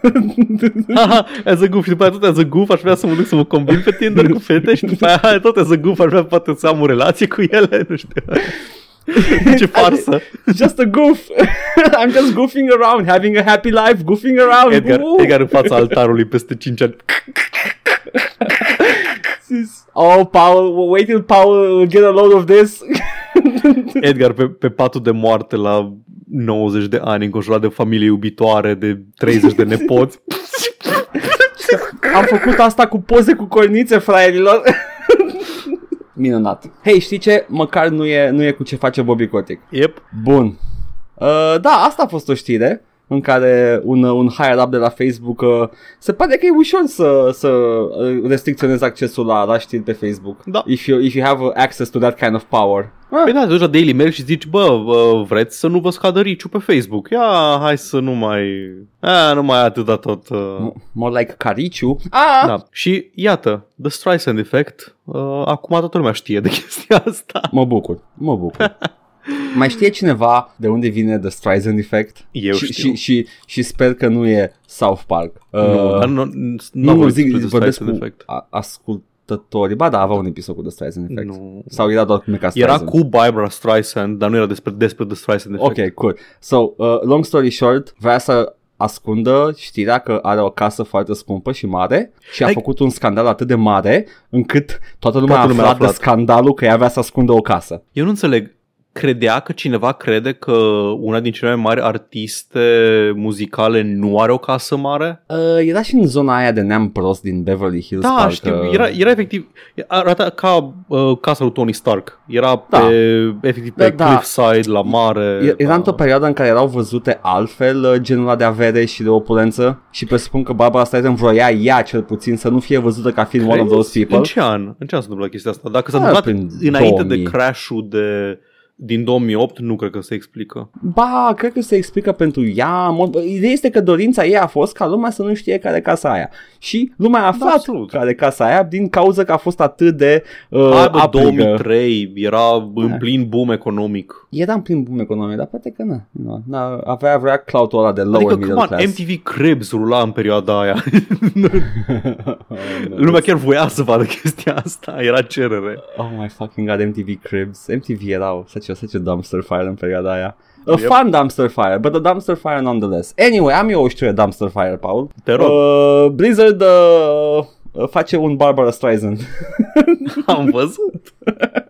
Haha, as a goof și după aia tot as a goof aș vrea să mă duc să mă combin pe Tinder cu fete și după aia tot as a goof aș vrea poate să am o relație cu ele, nu știu. Ce farsă. Just a goof. I'm just goofing around, having a happy life, goofing around. Edgar, Woo! Edgar în fața altarului peste 5 ani. Oh, Paul, wait till Paul will get a load of this. Edgar pe, pe patul de moarte la 90 de ani înconjurat de familie iubitoare, de 30 de nepoți. Am făcut asta cu poze cu cornițe, fraierilor. Minunat. Hei, știi ce? Măcar nu e, nu e cu ce face Bobby Kotick. Yep. Bun. Uh, da, asta a fost o știre în care un, un higher up de la Facebook uh, se pare că e ușor să, să uh, restricționezi accesul la, la știri pe Facebook. Da. If you, if you have uh, access to that kind of power. Ah, Păi da, te duci la Daily Mail și zici, bă, bă, vreți să nu vă scadă riciu pe Facebook? Ia, hai să nu mai... A, nu mai atâta tot... Uh... more like Cariciu. Ah! Da. Și iată, The Streisand Effect, uh, acum toată lumea știe de chestia asta. Mă bucur, mă bucur. Mai știe cineva de unde vine The Streisand Effect? Eu și, știu. Și, și, și sper că nu e South Park. Nu, Uh, dar nu, nu, nu, nu nu zic, zic vorbesc cu Effect. a- ascultătorii. Ba da, avea un episod cu The Streisand Effect. Nu. Sau era doar cu Mika Era Streisand? cu Barbara Streisand, dar nu era despre, despre The Streisand Effect. Ok, cool. So, uh, long story short, vrea să ascundă știrea că are o casă foarte scumpă și mare și a Like- făcut un scandal atât de mare încât toată lumea Toată a lumea a aflat de aflat. scandalul că ea avea să ascundă o casă. Eu nu înțeleg. Credea că cineva crede că una din cele mai mari artiste muzicale nu are o casă mare? Uh, era și în zona aia de neam prost din Beverly Hills. Da, parcă... știu, era, era efectiv, arăta ca uh, casa lui Tony Stark. Era Da. pe, efectiv pe Da, da. cliffside, la mare. E- Era da. într-o perioadă în care erau văzute altfel uh, genul ăla de avere și de opulență și presupun că Barbara Streisand vroia ea cel puțin să nu fie văzută ca fiind one of those Crezi? people. În ce an? În ce an s-a întâmplat chestia asta? Dacă s-a Ah, întâmplat prin înainte 2000. de crash-ul de, din 2008, nu cred că se explică. Ba, cred că se explică pentru ea. Mo- Ideea este că dorința ei a fost ca lumea să nu știe care e casa aia. Și lumea a aflat absolut. care e casa aia din cauza că a fost atât de uh, Uh, bă, aprigă. 2003 era în Da. plin boom economic. Era în plin boom economic, dar poate că nu. nu, nu avea, avea cloud-ul ăla de lower Adică, middle come on, class. MTV Cribs rula în perioada aia. Oh, Lumea chiar voia să vadă chestia asta, era cerere. Oh my fucking god, MTV Cribs. MTV erau such a, such a dumpster fire în perioada aia. A Yep. fun dumpster fire, but a dumpster fire nonetheless. Anyway, am eu o știre dumpster fire, Paul. Te rog. Uh, Blizzard uh, uh, face un Barbara Streisand. Am văzut.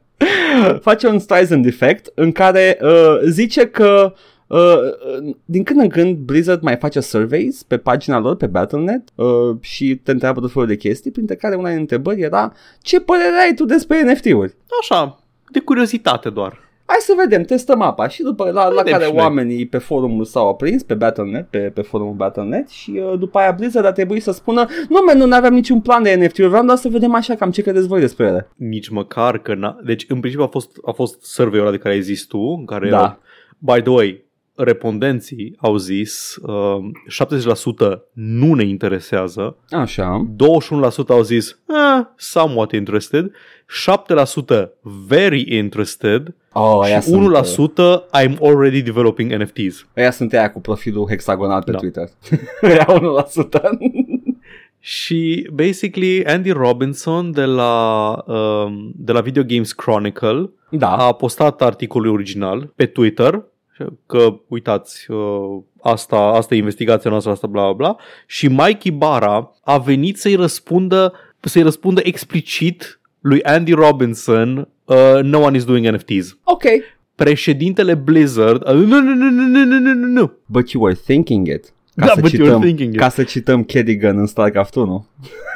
face un Streisand effect în care uh, zice că Uh, uh, din când în când Blizzard mai face surveys pe pagina lor, pe Battle.net uh, și te întreabă tot felul de chestii, printre care una din întrebări era ce părere ai tu despre NFT-uri? Așa, de curiozitate doar. Hai să vedem, testăm apa și după la, la Vedem care și noi. oamenii pe forumul s-au aprins, pe Battle.net, pe, pe forumul Battle.net și uh, după aia Blizzard a trebuit să spună nu, man, nu aveam niciun plan de NFT-uri, vreau doar să vedem așa cam ce credeți voi despre ele. Nici măcar că n-a... Deci, în principiu a fost, a fost survey-ul ăla de care ai zis tu, în care Da. erau- by the way, respondenții au zis uh, 70% nu ne interesează, Așa. 21% au zis eh, somewhat interested, 7% very interested Oh, aia și sunt, 1% I'm already developing NFTs. Aia sunt aia cu profilul hexagonal pe Da. Twitter. Aia 1%. Și basically Andy Robinson de la, um, de la Video Games Chronicle da. a postat articolul original pe Twitter că uitați uh, asta, asta e investigația noastră, asta bla bla bla și Mike Ibarra a venit să-i răspundă să-i răspundă explicit lui Andy Robinson uh, no one is doing NFTs. Ok. Președintele Blizzard uh, nu, nu, nu, nu, nu, nu, nu, nu, nu. But you were thinking it. Ca, Da, să, but you cităm, were thinking it. ca să cităm Kerrigan în StarCraft 1.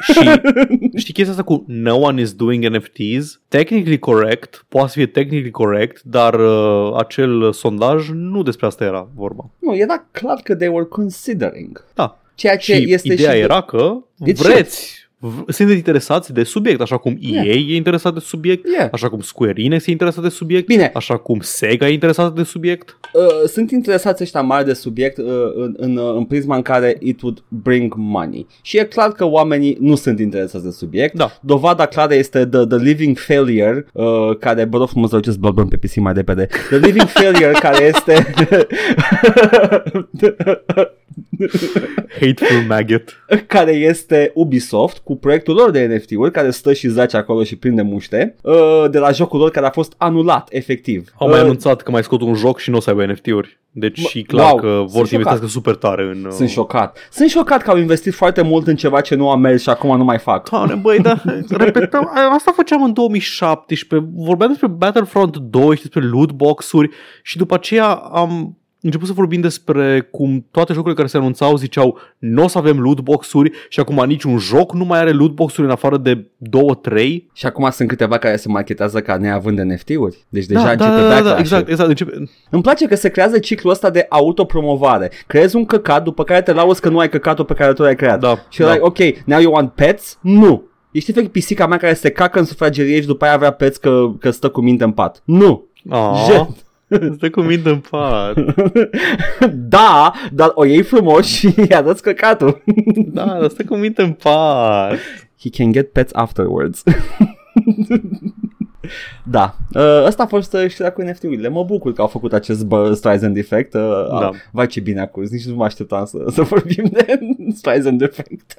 Și știi chestia asta cu no one is doing NFTs? Technically correct, poate să fie technically correct, dar uh, acel sondaj nu despre asta era vorba. Nu, era clar că they were considering. Da. Ceea ce și este ideea și... era că It's vreți, v- sunteți interesați de subiect, așa cum EA Yeah. e interesat de subiect, Yeah. așa cum Square Enix e interesat de subiect, Bine. așa cum Sega e interesat de subiect. Uh, sunt interesați ăștia mari de subiect uh, în, în, uh, în prisma în care it would bring money. Și e clar că oamenii nu sunt interesați de subiect. Da. Dovada clară este The, the Living Failure, uh, care, bă rog frumos să duceți blabăm pe PC mai repede. The Living Failure, care este... Hateful Maggot. care este Ubisoft cu proiectul lor de NFT-uri care stă și zace acolo și prinde muște uh, de la jocul lor care a fost anulat efectiv. Au mai Uh, anunțat că mai scot un joc și nu o să aibă NFT-uri. Deci Mă, și clar wow, că sunt vor să șocat. investească super tare în... uh, Sunt șocat. Sunt șocat că au investit foarte mult în ceva ce nu a mers și acum nu mai fac. Doamne, băi, dar repetăm, asta făceam în 2017, vorbeam despre Battlefront 2 și despre lootbox-uri și după aceea am început să vorbim despre cum toate jocurile care se anunțau ziceau nu o să avem lootbox-uri și acum niciun joc nu mai are lootbox-uri în afară de 2-3. Și acum sunt câteva care se marketează ca neavând NFT-uri. Deci deja Da, da, începe da, da, da, backlash-ul. exact, exact. Începe... Îmi place că se creează ciclul ăsta de autopromovare. Creezi un căcat, după care te lauzi că nu ai căcatul pe care tu l-ai creat. Da, și da. like, ok, now you want pets? Nu. Ești efect pisica mea care se cacă în sufragerie și după aia avea pets că, că stă cu minte în pat. Nu. Ah, Jet. stă cu minte în pat. da, dar o iei frumos și îi arăți căcatul. Da, dar stă cu minte în pat. He can get pets afterwards. Da, uh, ăsta a fost uh, știrea cu NFT-urile. Mă bucur că au făcut acest bă, Streisand Effect. Uh, Da. Vai ce bine a curs, nici nu mă așteptam să, să vorbim de Streisand Effect.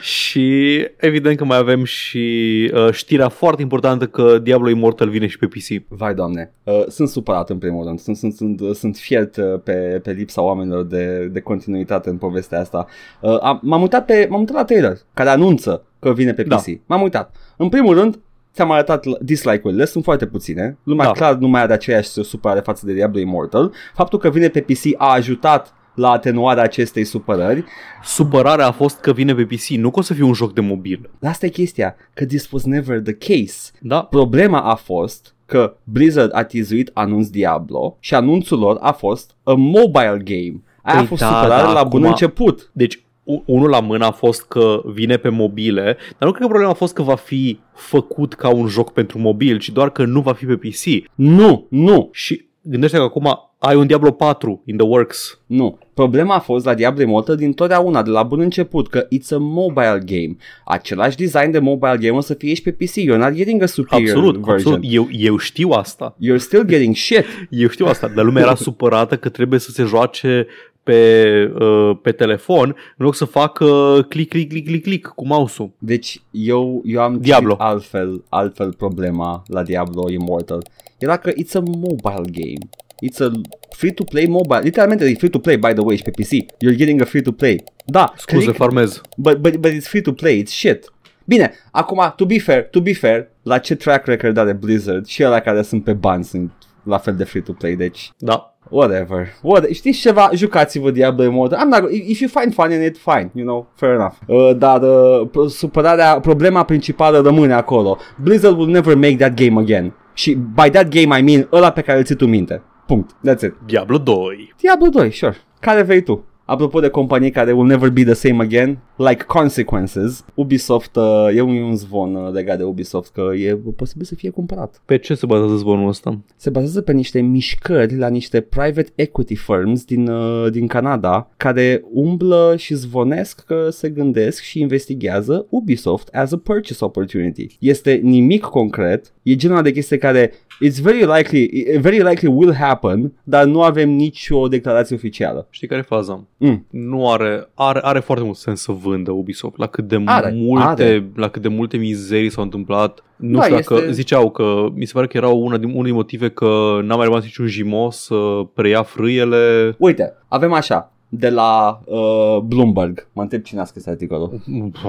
Și evident că mai avem și uh, știrea foarte importantă că Diablo Immortal vine și pe PC. Vai doamne, uh, sunt supărat în primul rând, sunt, sunt, sunt, sunt fiert uh, pe, pe lipsa oamenilor de, de continuitate în povestea asta. Uh, am, m-am uitat pe, m-am uitat la trailer care anunță că vine pe PC. Da. M-am uitat. În primul rând, ți-am arătat l- dislike-urile, sunt foarte puține. Lumea Da. clar nu mai are aceeași supărare față de Diablo Immortal. Faptul că vine pe PC a ajutat la atenuarea acestei supărări. Supărarea a fost că vine pe PC, nu că o să fie un joc de mobil. Dar Asta e chestia, că this was never the case. Da, Problema a fost că Blizzard a tizuit anunț Diablo și anunțul lor a fost a mobile game. Aia Păi a fost da, supărare da, la bun acum- început. Deci, u- unul la mână a fost că vine pe mobile, dar nu cred că problema a fost că va fi făcut ca un joc pentru mobil, ci doar că nu va fi pe PC. Nu, nu, Și gândește că acum ai un Diablo 4 in the works. nu. Problema a fost la Diablo Immortal din totdeauna, de la bun început, că it's a mobile game. Același design de mobile game o să fie și pe PC. You're not getting a superior Absolut, version. absolut. Eu, eu știu asta. You're still getting shit. Eu știu asta, dar lumea era supărată că trebuie să se joace pe, uh, pe telefon în loc să facă click, click, click, click, click cu mouse-ul. Deci eu, eu am Diablo. citit altfel, altfel problema la Diablo Immortal. Era că it's a mobile game. It's a free-to-play mobile. Literalmente e free-to-play, by the way, și pe PC. You're getting a free-to-play. Da, Scuze, click, farmez. but, but, but it's free-to-play, it's shit. Bine, acum, to be fair, to be fair, la ce track record are Blizzard și ăla care sunt pe bani sunt la fel de free-to-play, deci Da. Whatever. What, știți ceva? Jucați-vă Diablo Immortal. I'm not, if you find fun in it, fine, you know, fair enough. Uh, dar uh, pro- supărarea, problema principală rămâne acolo. Blizzard will never make that game again. Și by that game I mean ăla pe care îl ții tu minte. Punct. That's it. Diablo 2. Diablo 2, sure. Care vrei tu? Apropo de companii care will never be the same again, like Consequences, Ubisoft, uh, e un, e un zvon uh, legat de Ubisoft că e posibil să fie cumpărat Pe ce se bazează zvonul ăsta? se bazează pe niște mișcări la niște private equity firms din, uh, din Canada care umblă și zvonesc că se gândesc și investigează Ubisoft as a purchase opportunity. Este nimic concret, e genul de chestie care it's very likely, very likely will happen, dar nu avem nicio declarație oficială. Știi care e faza? Mm. Nu are, are, are foarte mult sens să vândă Ubisoft la cât de Are, multe, are. la cât de multe mizerii s-au întâmplat. Nu Da, știu dacă este- ziceau că mi se pare că era una din unul din motive că n-a mai rămas niciun jimos să preia frâiele. Uite, avem așa, de la uh, Bloomberg. Mă întreb cine a scris articolul.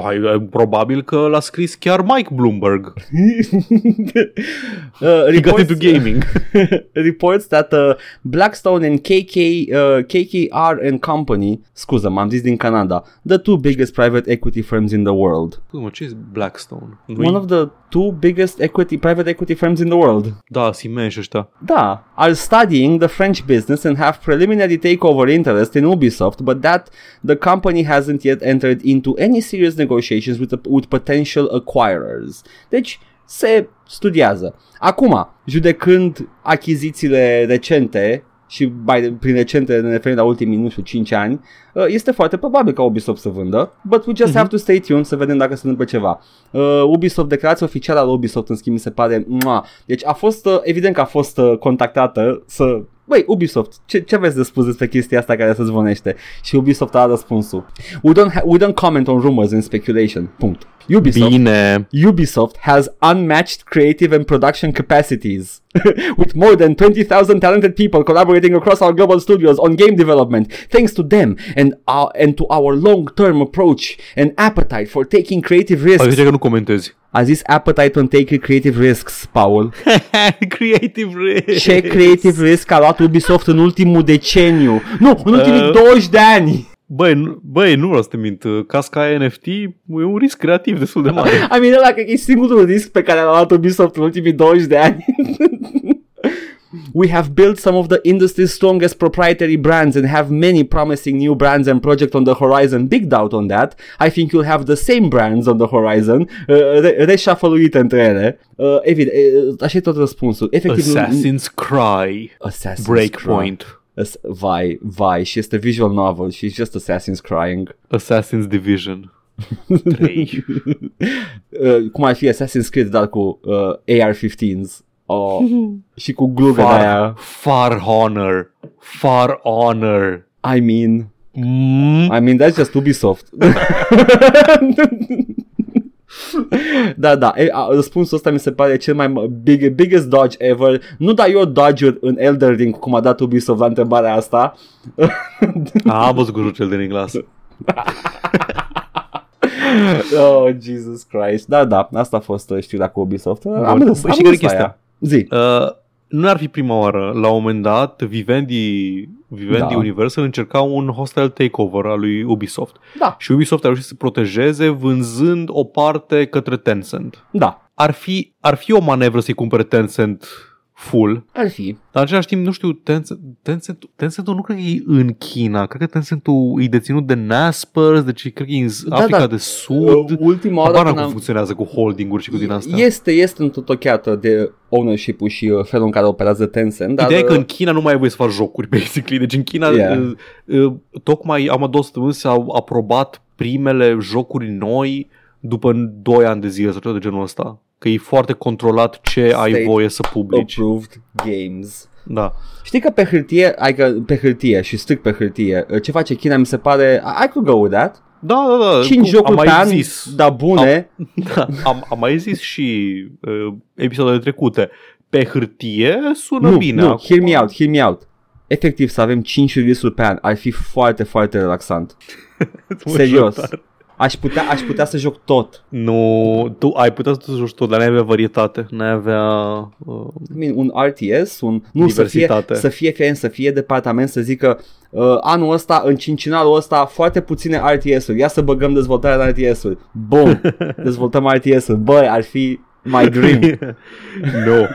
Hai, Probabil că l-a scris chiar Mike Bloomberg. uh, He got reports- into gaming. reports that uh, Blackstone and KK, uh, KKR and Company, scuză, m-am zis din Canada, the two biggest private equity firms in the world. Mă, ce e Blackstone? One of the two biggest equity private equity firms in the world. Da, Siemens ăștia. Da, are studying the French business and have preliminary takeover interest in Ubisoft, but that the company hasn't yet entered into any serious negotiations with, with potential acquirers. Deci se studiază. Acum, judecând achizițiile recente și by, prin recente ne referim la ultimii, nu știu, 5 ani, uh, este foarte probabil ca Ubisoft să vândă, but we just Mhm. have to stay tuned să vedem dacă se întâmplă ceva. Uh, Ubisoft, declarația oficială a lui Ubisoft, în schimb, mi se pare, mua. deci a fost, uh, evident că a fost uh, contactată să Băi, Ubisoft, ce, ce aveți de spus despre chestia asta care se zvonește? Și Ubisoft a dat răspunsul. We don't, ha- we don't comment on rumors and speculation. Punct. Ubisoft, Bine. Ubisoft has unmatched creative and production capacities. With more than 20,000 talented people collaborating across our global studios on game development, thanks to them and, our, and to our long-term approach and appetite for taking creative Păi risks. zice că nu comentezi. A zis appetite on taking creative risks, Paul. Creative risk. Ce creative risk a luat Ubisoft în ultimul deceniu? Nu, în ultimii Uh. 20 de ani. Băi, nu, băi, nu vreau să te mint. Casca aia NFT e un risc creativ destul de mare. I mean, ăla cred că e singurul risc pe care l-a luat Ubisoft în ultimii 20 de ani. We have built some of the industry's strongest proprietary brands and have many promising new brands and projects on the horizon. Big doubt on that. I think you'll have the same brands on the horizon, uh, re- reshuffluite între ele. Uh, evident, uh, așa e tot răspunsul. Efectiv, Assassin's Cry. Assassin's Breakpoint. Cry. As- vai, vai, și este visual novel și it's just Assassin's crying. Assassin's Division. Uh, cum ar fi Assassin's Creed, dar cu uh, AR-15s. Oh, și cu glugă Far, aia. far honor. Far honor. I mean, Mm? I mean, that's just Ubisoft. da, da, e, a, răspunsul ăsta mi se pare cel mai m- big, biggest dodge ever. Nu dai eu dodge în Elder Ring cum a dat Ubisoft la întrebarea asta. A, am văzut cu cel de Niclas. oh, Jesus Christ. Da, da, asta a fost uh, știrea cu Ubisoft. Bun. Am Bun. râs, Păi am și care râs la chestia? ea. Zi. Uh, nu ar fi prima oară. La un moment dat, Vivendi, Vivendi Da. Universal încerca un hostile takeover al lui Ubisoft. Da, Și Ubisoft a reușit să se protejeze vânzând o parte către Tencent. da, Ar fi, ar fi o manevră să-i cumpere Tencent full, ar fi. dar în același timp, nu știu, Tencent, Tencent, Tencent-ul nu cred că e în China, cred că Tencent-ul e deținut de Naspers, deci cred că e în Da, Africa da. de Sud. Uh, Ultima oară Habar n-am când cum am... funcționează cu holding-uri și cu din astea. Este, este întotocheată de ownership-ul și uh, felul în care operează Tencent, dar Ideea e că uh, în China nu mai ai voie să faci jocuri, basically. Deci în China, Yeah. yeah. uh, uh, tocmai am două săptămâni s-au aprobat primele jocuri noi după 2 ani de zile sau ceva de genul ăsta. Că e foarte controlat ce ai State voie să publici. approved games. Da. Știi că pe hârtie, adică pe hârtie și strict pe hârtie, uh, ce face China mi se pare, I I could go with that. Da, da, da. 5 Cum jocuri am pe mai an, zis. dar bune. Da, am, am mai zis și uh, episoadele trecute. Pe hârtie sună nu, bine. nu, Acum- hear me out, hear me out. Efectiv să avem 5 release-uri pe an ar fi foarte, foarte relaxant. Mă Serios. ajută. Aș putea, aș putea să joc tot. Nu, tu ai putea să joci tot, dar n-ai avea varietate. N-ai avea... Uh, I mean, un RTS, un, nu să fie, Diversitate. să fie, fie, să fie departament să zică uh, anul ăsta, în cincinalul ăsta, foarte puține RTS-uri, ia să băgăm dezvoltarea de RTS-uri. Bum, dezvoltăm RTS-uri. Băi, ar fi my dream. nu,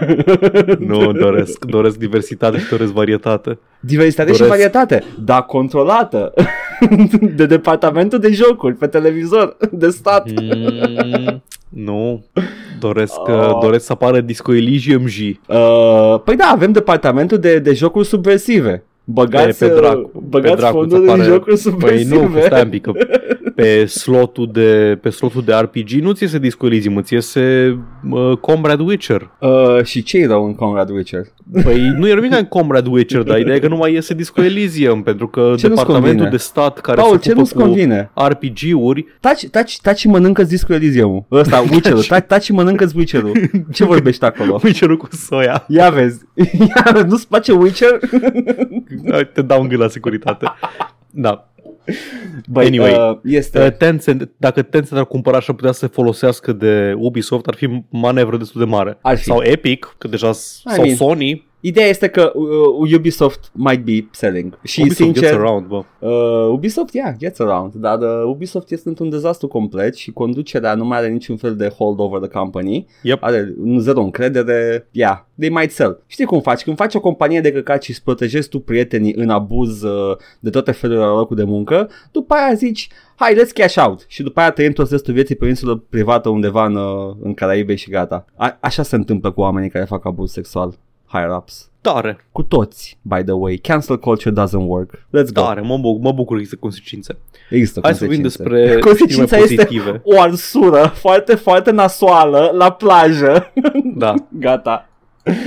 nu doresc. Doresc diversitate și doresc varietate. Diversitate și Doresc. varietate, dar controlată de departamentul de jocuri pe televizor, de stat. Mm, nu, doresc, Oh. oh. doresc să apară Disco Elysium J. Uh, păi da, avem departamentul de, de jocuri subversive. Băgați, pe, pe dracu, uh, băgați pe dracu fondul îți în apare- jocuri Păi subversive. nu, stai un pic, că pe slotul de, pe slotul de RPG nu ți iese Disco Elysium, îți iese uh, Comrade Witcher. Uh, și ce rău în Conrad Witcher? Păi nu e nimic în Comrade Witcher, dar ideea e că nu mai iese Disco Elysium, pentru că Ce nu-ți departamentul convine? de stat care Paul, se ce ocupă nu-ți cu convine? RPG-uri Taci, taci, taci și mănâncă discul Elysium. Ăsta, Witcher-ul. Taci, taci și mănâncă Witcher-ul. Ce vorbești acolo? Witcher-ul cu soia. Ia vezi. Ia vezi, nu-ți place Witcher? Te dau în gât la securitate. Da. Băi, Anyway. uh, este... Uh, Tencent, dacă Tencent ar cumpăra și ar putea să se folosească de Ubisoft, ar fi manevră destul de mare. Ar fi. Sau Epic, că deja sau mean, Sony. Ideea este că uh, Ubisoft might be selling. Și Ubisoft sincer, gets around, bă. Uh, Ubisoft, yeah, gets around, dar uh, Ubisoft este într-un dezastru complet și conducerea nu mai are niciun fel de hold over the company. Yep. Are un zero încredere, yeah, they might sell. Știi cum faci? Când faci o companie de căcat și îți protejezi tu prietenii în abuz uh, de toate felurile la locul de muncă, după aia zici, hai, let's cash out. Și după aia trăim toți restul vieții pe o insulă privată undeva în, uh, în Caraibe și gata. A- așa se întâmplă cu oamenii care fac abuz sexual. Higher ups. Tare, Cu toți, by the way. Cancel culture doesn't work. Let's go. tare, mă, bucur, mă bucur că există consecințe. Există Hai să vorbim consecințe. despre Consecința știri mai este pozitive. o arsură foarte, foarte nasoală la plajă. Da, Gata.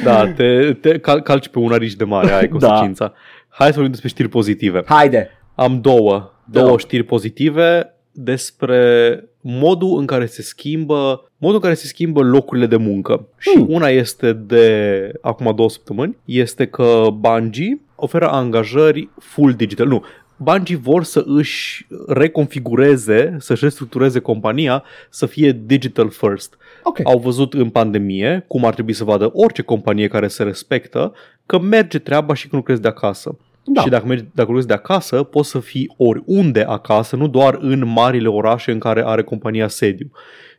da, te, te cal, calci pe un arici de mare, aia e Da. consecința. Hai să vorbim despre știri pozitive. Haide. Am două, două Da. știri pozitive despre modul în care se schimbă modul în care se schimbă locurile de muncă. Și Hmm. una este de acum două săptămâni, este că Bungie oferă angajări full digital. Nu, Bungie vor să își reconfigureze, să-și restructureze compania să fie digital first. Ok. Au văzut în pandemie, cum ar trebui să vadă orice companie care se respectă, că merge treaba și că lucrezi de acasă. Da. Și dacă, mergi, dacă lucrezi de acasă, poți să fii oriunde acasă, nu doar în marile orașe în care are compania sediu.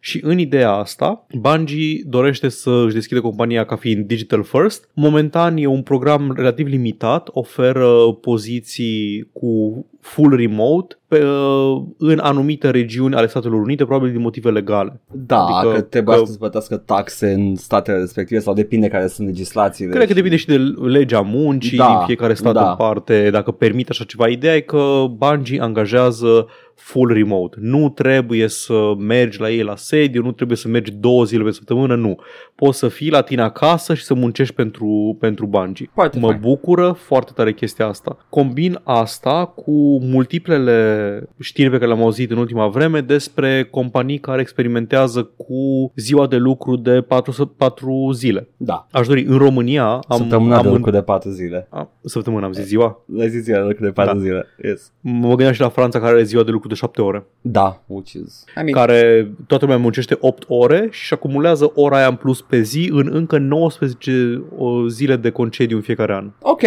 Și în ideea asta, Bungie dorește să își deschide compania ca fiind digital first. Momentan e un program relativ limitat, oferă poziții cu full remote pe, uh, în anumite regiuni ale Statelor Unite, probabil din motive legale. Da, Adică că trebuie că- să-ți plătească taxe în statele respective sau depinde care sunt legislațiile. Cred că depinde și de legea muncii Da, din fiecare stat da. în parte, dacă permite așa ceva. Ideea e că Bungie angajează full remote. Nu trebuie să mergi la ei la sediu, nu trebuie să mergi două zile pe săptămână, nu. Poți să fii la tine acasă și să muncești pentru, pentru Bungie. Foarte mă fain. bucură foarte tare chestia asta. Combin asta cu multiplele știri pe care le-am auzit în ultima vreme despre companii care experimentează cu ziua de lucru de 4, 4 zile. Da. Aș dori, în România am... Săptămâna am de în- lucru de 4 zile. a, săptămână am zis ziua. La zi ziua de lucru de 4 Da. zile. Yes. Mă gândeam și la Franța care are ziua de lucru de 7 ore. Da, which is... I mean, Care toată lumea muncește 8 ore și acumulează ora aia în plus pe zi în încă 19 o, zile de concediu în fiecare an. ok.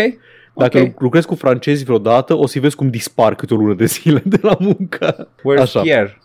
Dacă ok. lucrezi cu francezi vreodată, o să vezi cum dispar câte o lună de zile de la muncă. Where's Așa. Pierre?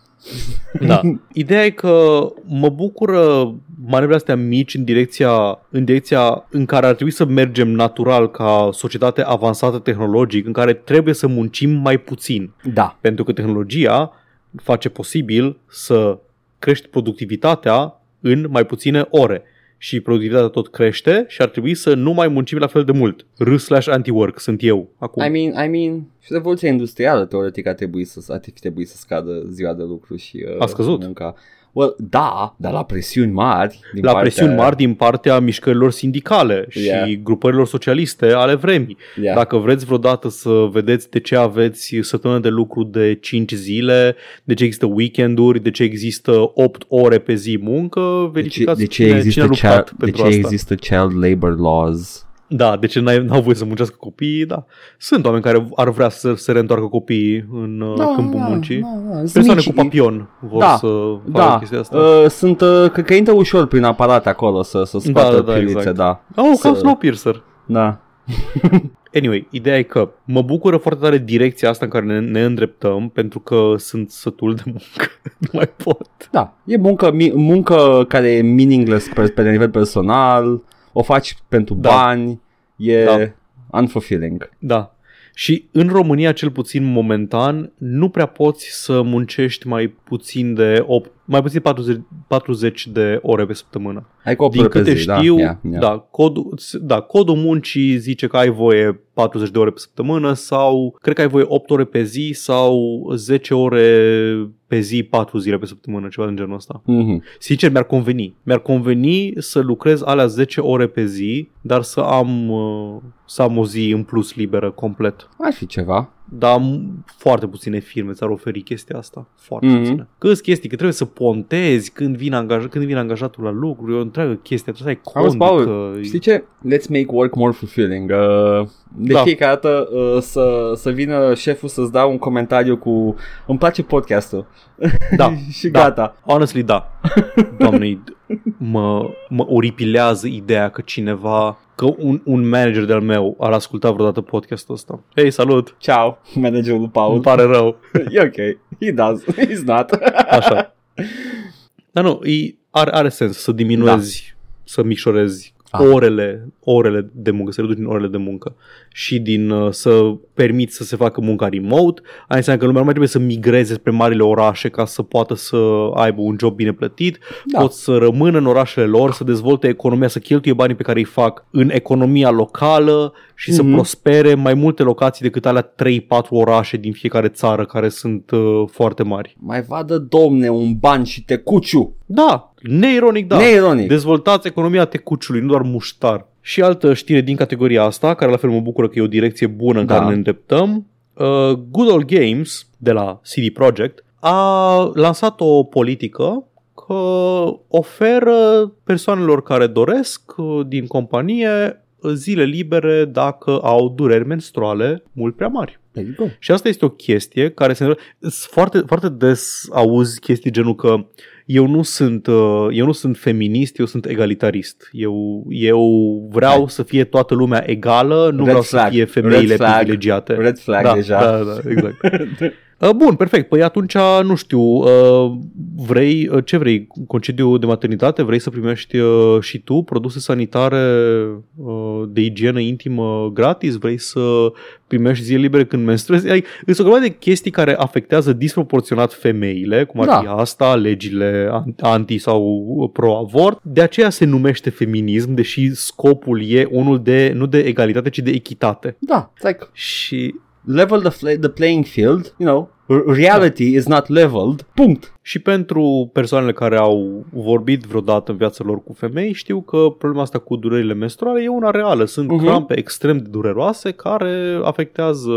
Da. Ideea e că mă bucură manevrele astea mici în direcția, în direcția în care ar trebui să mergem natural ca societate avansată tehnologic, în care trebuie să muncim mai puțin. Da. Pentru că tehnologia face posibil să crești productivitatea în mai puține ore. Și productivitatea tot crește și ar trebui să nu mai muncim la fel de mult. R slash anti-work sunt eu acum. I mean, I mean, și revoluția industrială teoretic ar trebui să, ar fi trebuit să scadă ziua de lucru și uh, A scăzut. munca. Well, da, dar la presiuni mari. Din la partea- presiuni mari din partea mișcărilor sindicale și Yeah. grupărilor socialiste ale vremii. Yeah. Dacă vreți vreodată să vedeți de ce aveți săptămână de lucru de 5 zile, de ce există weekenduri, de ce există 8 ore pe zi muncă, de ce, verificați de ce cine, există, cine a luptat child, de pentru ce asta. există child labor laws? Da, de ce n-ai, n-au voie să muncească copiii, da. Sunt oameni care ar vrea să se reîntoarcă copiii în da, câmpul muncii. Da, da. Sunt Persoane mici- cu papion vor Da, să facă Da, chestia asta. uh, sunt, uh, cred că intră ușor prin aparat acolo să, să scoată Da, da, da, pilițe, exact. da. oh, ca să- Snowpiercer. Da. Anyway, ideea e că mă bucură foarte tare direcția asta în care ne, ne îndreptăm pentru că sunt sătul de muncă. nu mai pot. Da, e muncă, mi- muncă care e meaningless pe, pe nivel personal, o faci pentru Da. bani, e Da. unfulfilling. Da. Și în România, cel puțin momentan, nu prea poți să muncești mai puțin de 8, mai puțin 40, 40 de ore pe săptămână. Ai cu 8 Din ore pe câte zi, știu, da, yeah, yeah. Da, codul, da, codul muncii zice că ai voie 40 de ore pe săptămână sau cred că ai voie 8 ore pe zi sau 10 ore pe zi, 4 zile pe săptămână, ceva din genul ăsta. Mhm. Sincer, mi-ar conveni. Mi-ar conveni să lucrez alea 10 ore pe zi, dar să am, uh, să am o zi în plus liberă complet. Ar fi ceva. Dar m- foarte puține firme ți-ar oferi chestia asta. Foarte Mhm. mm-hmm. puține. Câți chestii, că trebuie să pontezi când vine, angaj- când vine angajatul la lucru, e o întreagă chestie, trebuie să ai Auzi, cont. Paul, că... Știi ce? Let's make work more fulfilling. Uh, de Da. fiecare dată uh, să, să vină șeful să-ți dea un comentariu cu îmi place podcastul. Da, și da. gata. Honestly, da. Doamne, mă, mă oripilează ideea că cineva, că un, un manager de-al meu ar asculta vreodată podcastul ăsta. Hei, salut! Ciao, managerul lui Îmi Paul. pare rău. e ok. He does. He's not. Așa. Dar nu, e, are, are sens să diminuezi, da. să micșorezi Ah. orele, orele de muncă, să reduci din orele de muncă și din uh, să permiți să se facă munca remote. Asta înseamnă că lumea nu mai trebuie să migreze spre marile orașe ca să poată să aibă un job bine plătit. Da. Pot să rămână în orașele lor, să dezvolte economia, să cheltuie banii pe care îi fac în economia locală și să Mhm. prospere mai multe locații decât alea 3-4 orașe din fiecare țară care sunt uh, foarte mari. Mai vadă, domne, un ban și tecuciu. Da, neironic, da. Neironic. Dezvoltați economia tecuciului, nu doar muștar. Și altă știre din categoria asta, care la fel mă bucură că e o direcție bună în Da. care ne îndreptăm. Uh, Good Old Games, de la CD Projekt, a lansat o politică că oferă persoanelor care doresc uh, din companie zile libere dacă au dureri menstruale mult prea mari. There you go. Și asta este o chestie care se foarte, foarte des auzi chestii genul că eu nu sunt uh, eu nu sunt feminist, eu sunt egalitarist. Eu eu vreau Hai. să fie toată lumea egală, nu Red vreau flag. să fie femeile Red flag. privilegiate. Red flag da, deja. Da, da, exact. Uh, Bun, perfect. Păi atunci, nu știu, uh, vrei, uh, ce vrei? Concediu de maternitate? Vrei să primești uh, și tu produse sanitare uh, de igienă intimă gratis? Vrei să primești zile libere când menstruezi? Ai, Sunt o grămadă de chestii care afectează disproporționat femeile, cum ar Da. fi asta, legile an- anti sau pro-avort. De aceea se numește feminism, deși scopul e unul de, nu de egalitate, ci de echitate. Da, it's like, Și level the, fl- the playing field, you know, r- reality is not leveled, punct. Și pentru persoanele care au vorbit vreodată în viața lor cu femei, știu că problema asta cu durerile menstruale e una reală. Sunt Mhm. uh-huh. crampe extrem de dureroase care afectează,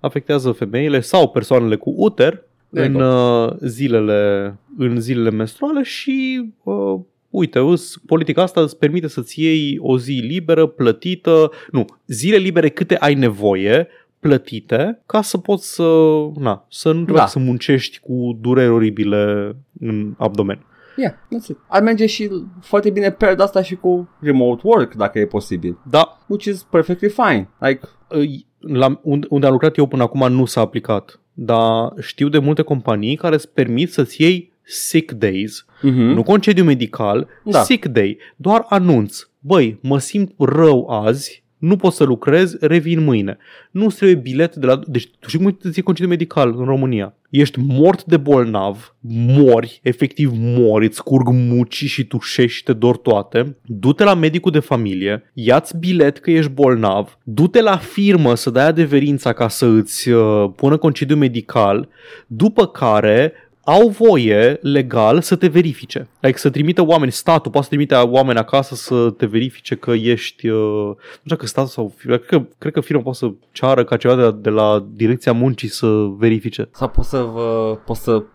afectează femeile sau persoanele cu uter There în you uh, zilele, în zilele menstruale și uh, uite, îs, politica asta îți permite să-ți iei o zi liberă, plătită, nu, zile libere câte ai nevoie, plătite, ca să poți să, na, să nu trebuie Da. da. să muncești cu dureri oribile în abdomen. Yeah, that's it. Ar merge și foarte bine pe de asta și cu remote work, dacă e posibil. Da, Which is perfectly fine. Like, îi- la, unde, unde am lucrat eu până acum nu s-a aplicat, dar știu de multe companii care îți permit să-ți iei sick days, mm-hmm. nu concediu medical, Da. da. sick day, doar anunț. Băi, mă simt rău azi, nu pot să lucrez, revin mâine. Nu îți trebuie bilet de la... Deci tu știi cum îți iei concediu medical în România? Ești mort de bolnav, mori, efectiv mori, îți curg muci și tușești și te dor toate, du-te la medicul de familie, ia-ți bilet că ești bolnav, du-te la firmă să dai adeverința ca să îți uh, pună concediu medical, după care au voie legal să te verifice. Like să trimită oameni, statul poate să trimite oameni acasă să te verifice că ești, uh, nu știu dacă statul sau cred că, cred că firma poate să ceară ca ceva de la, de la direcția muncii să verifice. sau pot să vă, pot să, pot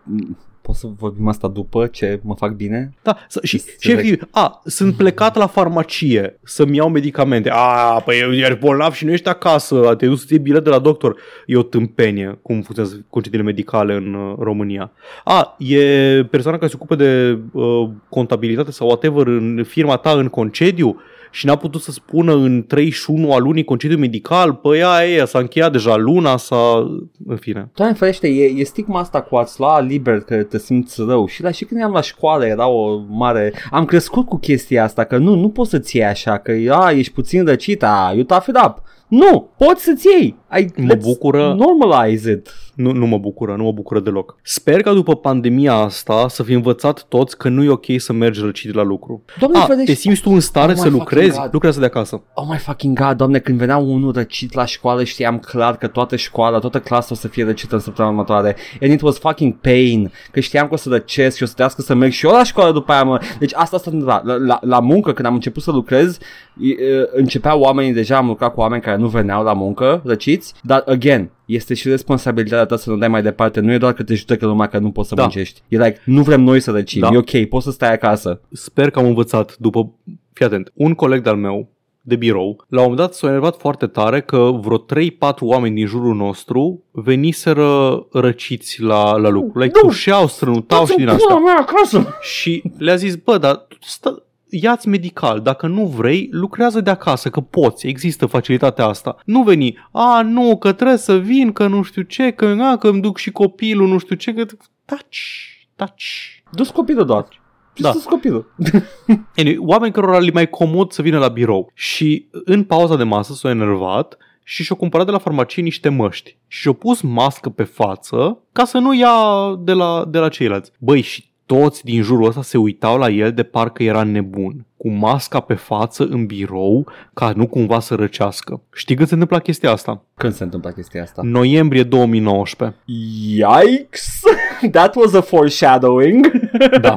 să vorbim asta după ce mă fac bine? Da, să, și, Să și efectiv, a, sunt plecat la farmacie să-mi iau medicamente. A, păi ești bolnav și nu ești acasă, te-ai dus să iei bilet de la doctor. E o tâmpenie cum funcționează concediile medicale în uh, România. A, e persoana care se ocupă de uh, contabilitate sau whatever în firma ta în concediu și n-a putut să spună în 31 a lunii concediu medical, păi aia, e, s-a încheiat deja luna, s-a... în fine. Doamne ferește, e, e stigma asta cu a-ți lua liber că te simți rău și la și când eram la școală era o mare... Am crescut cu chestia asta că nu, nu poți să-ți iei așa, că a, ești puțin răcit, a, you tough it up. Nu, poți să-ți iei. I, Mă bucură- Normalize it. Nu, nu mă bucură, nu mă bucură deloc. Sper că după pandemia asta să fi învățat toți că nu e ok să mergi răcit la lucru. Doamne A, ferește. te simți tu în stare Oh my să lucrezi? fucking God. Lucrează de acasă. Oh my fucking god, doamne, când venea unul răcit la școală știam clar că toată școala, toată clasa o să fie răcită în săptămâna următoare and it was fucking pain, că știam că o să răcesc și o să trească să merg și eu la școală după aia, mă. Deci asta s-a întâmplat. La, la, la muncă, când am început să lucrez, e, e, începeau oamenii, deja am lucrat cu oameni care nu veneau la muncă, răciți, dar again, este și responsabilitatea ta să nu dai mai departe, nu e doar că te judecă lumea că nu poți să Da. muncești. E like, nu vrem noi să răcim, Da. e ok, poți să stai acasă. Sper că am învățat după... Fii atent, un coleg de-al meu de birou, la un moment dat s-a enervat foarte tare că vreo 3-4 oameni din jurul nostru veniseră răciți la, la lucru. Like, nu. tușeau, strănutau și din Dați-mi asta. pula mea acasă! Și le-a zis, bă, dar tu stă, ia-ți medical, dacă nu vrei, lucrează de acasă, că poți, există facilitatea asta. Nu veni, a, nu, că trebuie să vin, că nu știu ce, că, a, că îmi duc și copilul, nu știu ce, că... Taci, taci. Du-ți copilul doar. Da. Du-ți copilul. Anyway, oameni cărora le mai comod să vină la birou. Și în pauza de masă s-au enervat și și-au cumpărat de la farmacie niște măști. Și și-au pus mască pe față ca să nu ia de la, de la ceilalți. Băi, și toți din jurul ăsta se uitau la el de parcă era nebun. Cu masca pe față în birou ca nu cumva să răcească. Știi când se întâmplă chestia asta? Când se întâmplă chestia asta? Noiembrie 2019. Yikes! That was a foreshadowing. Da.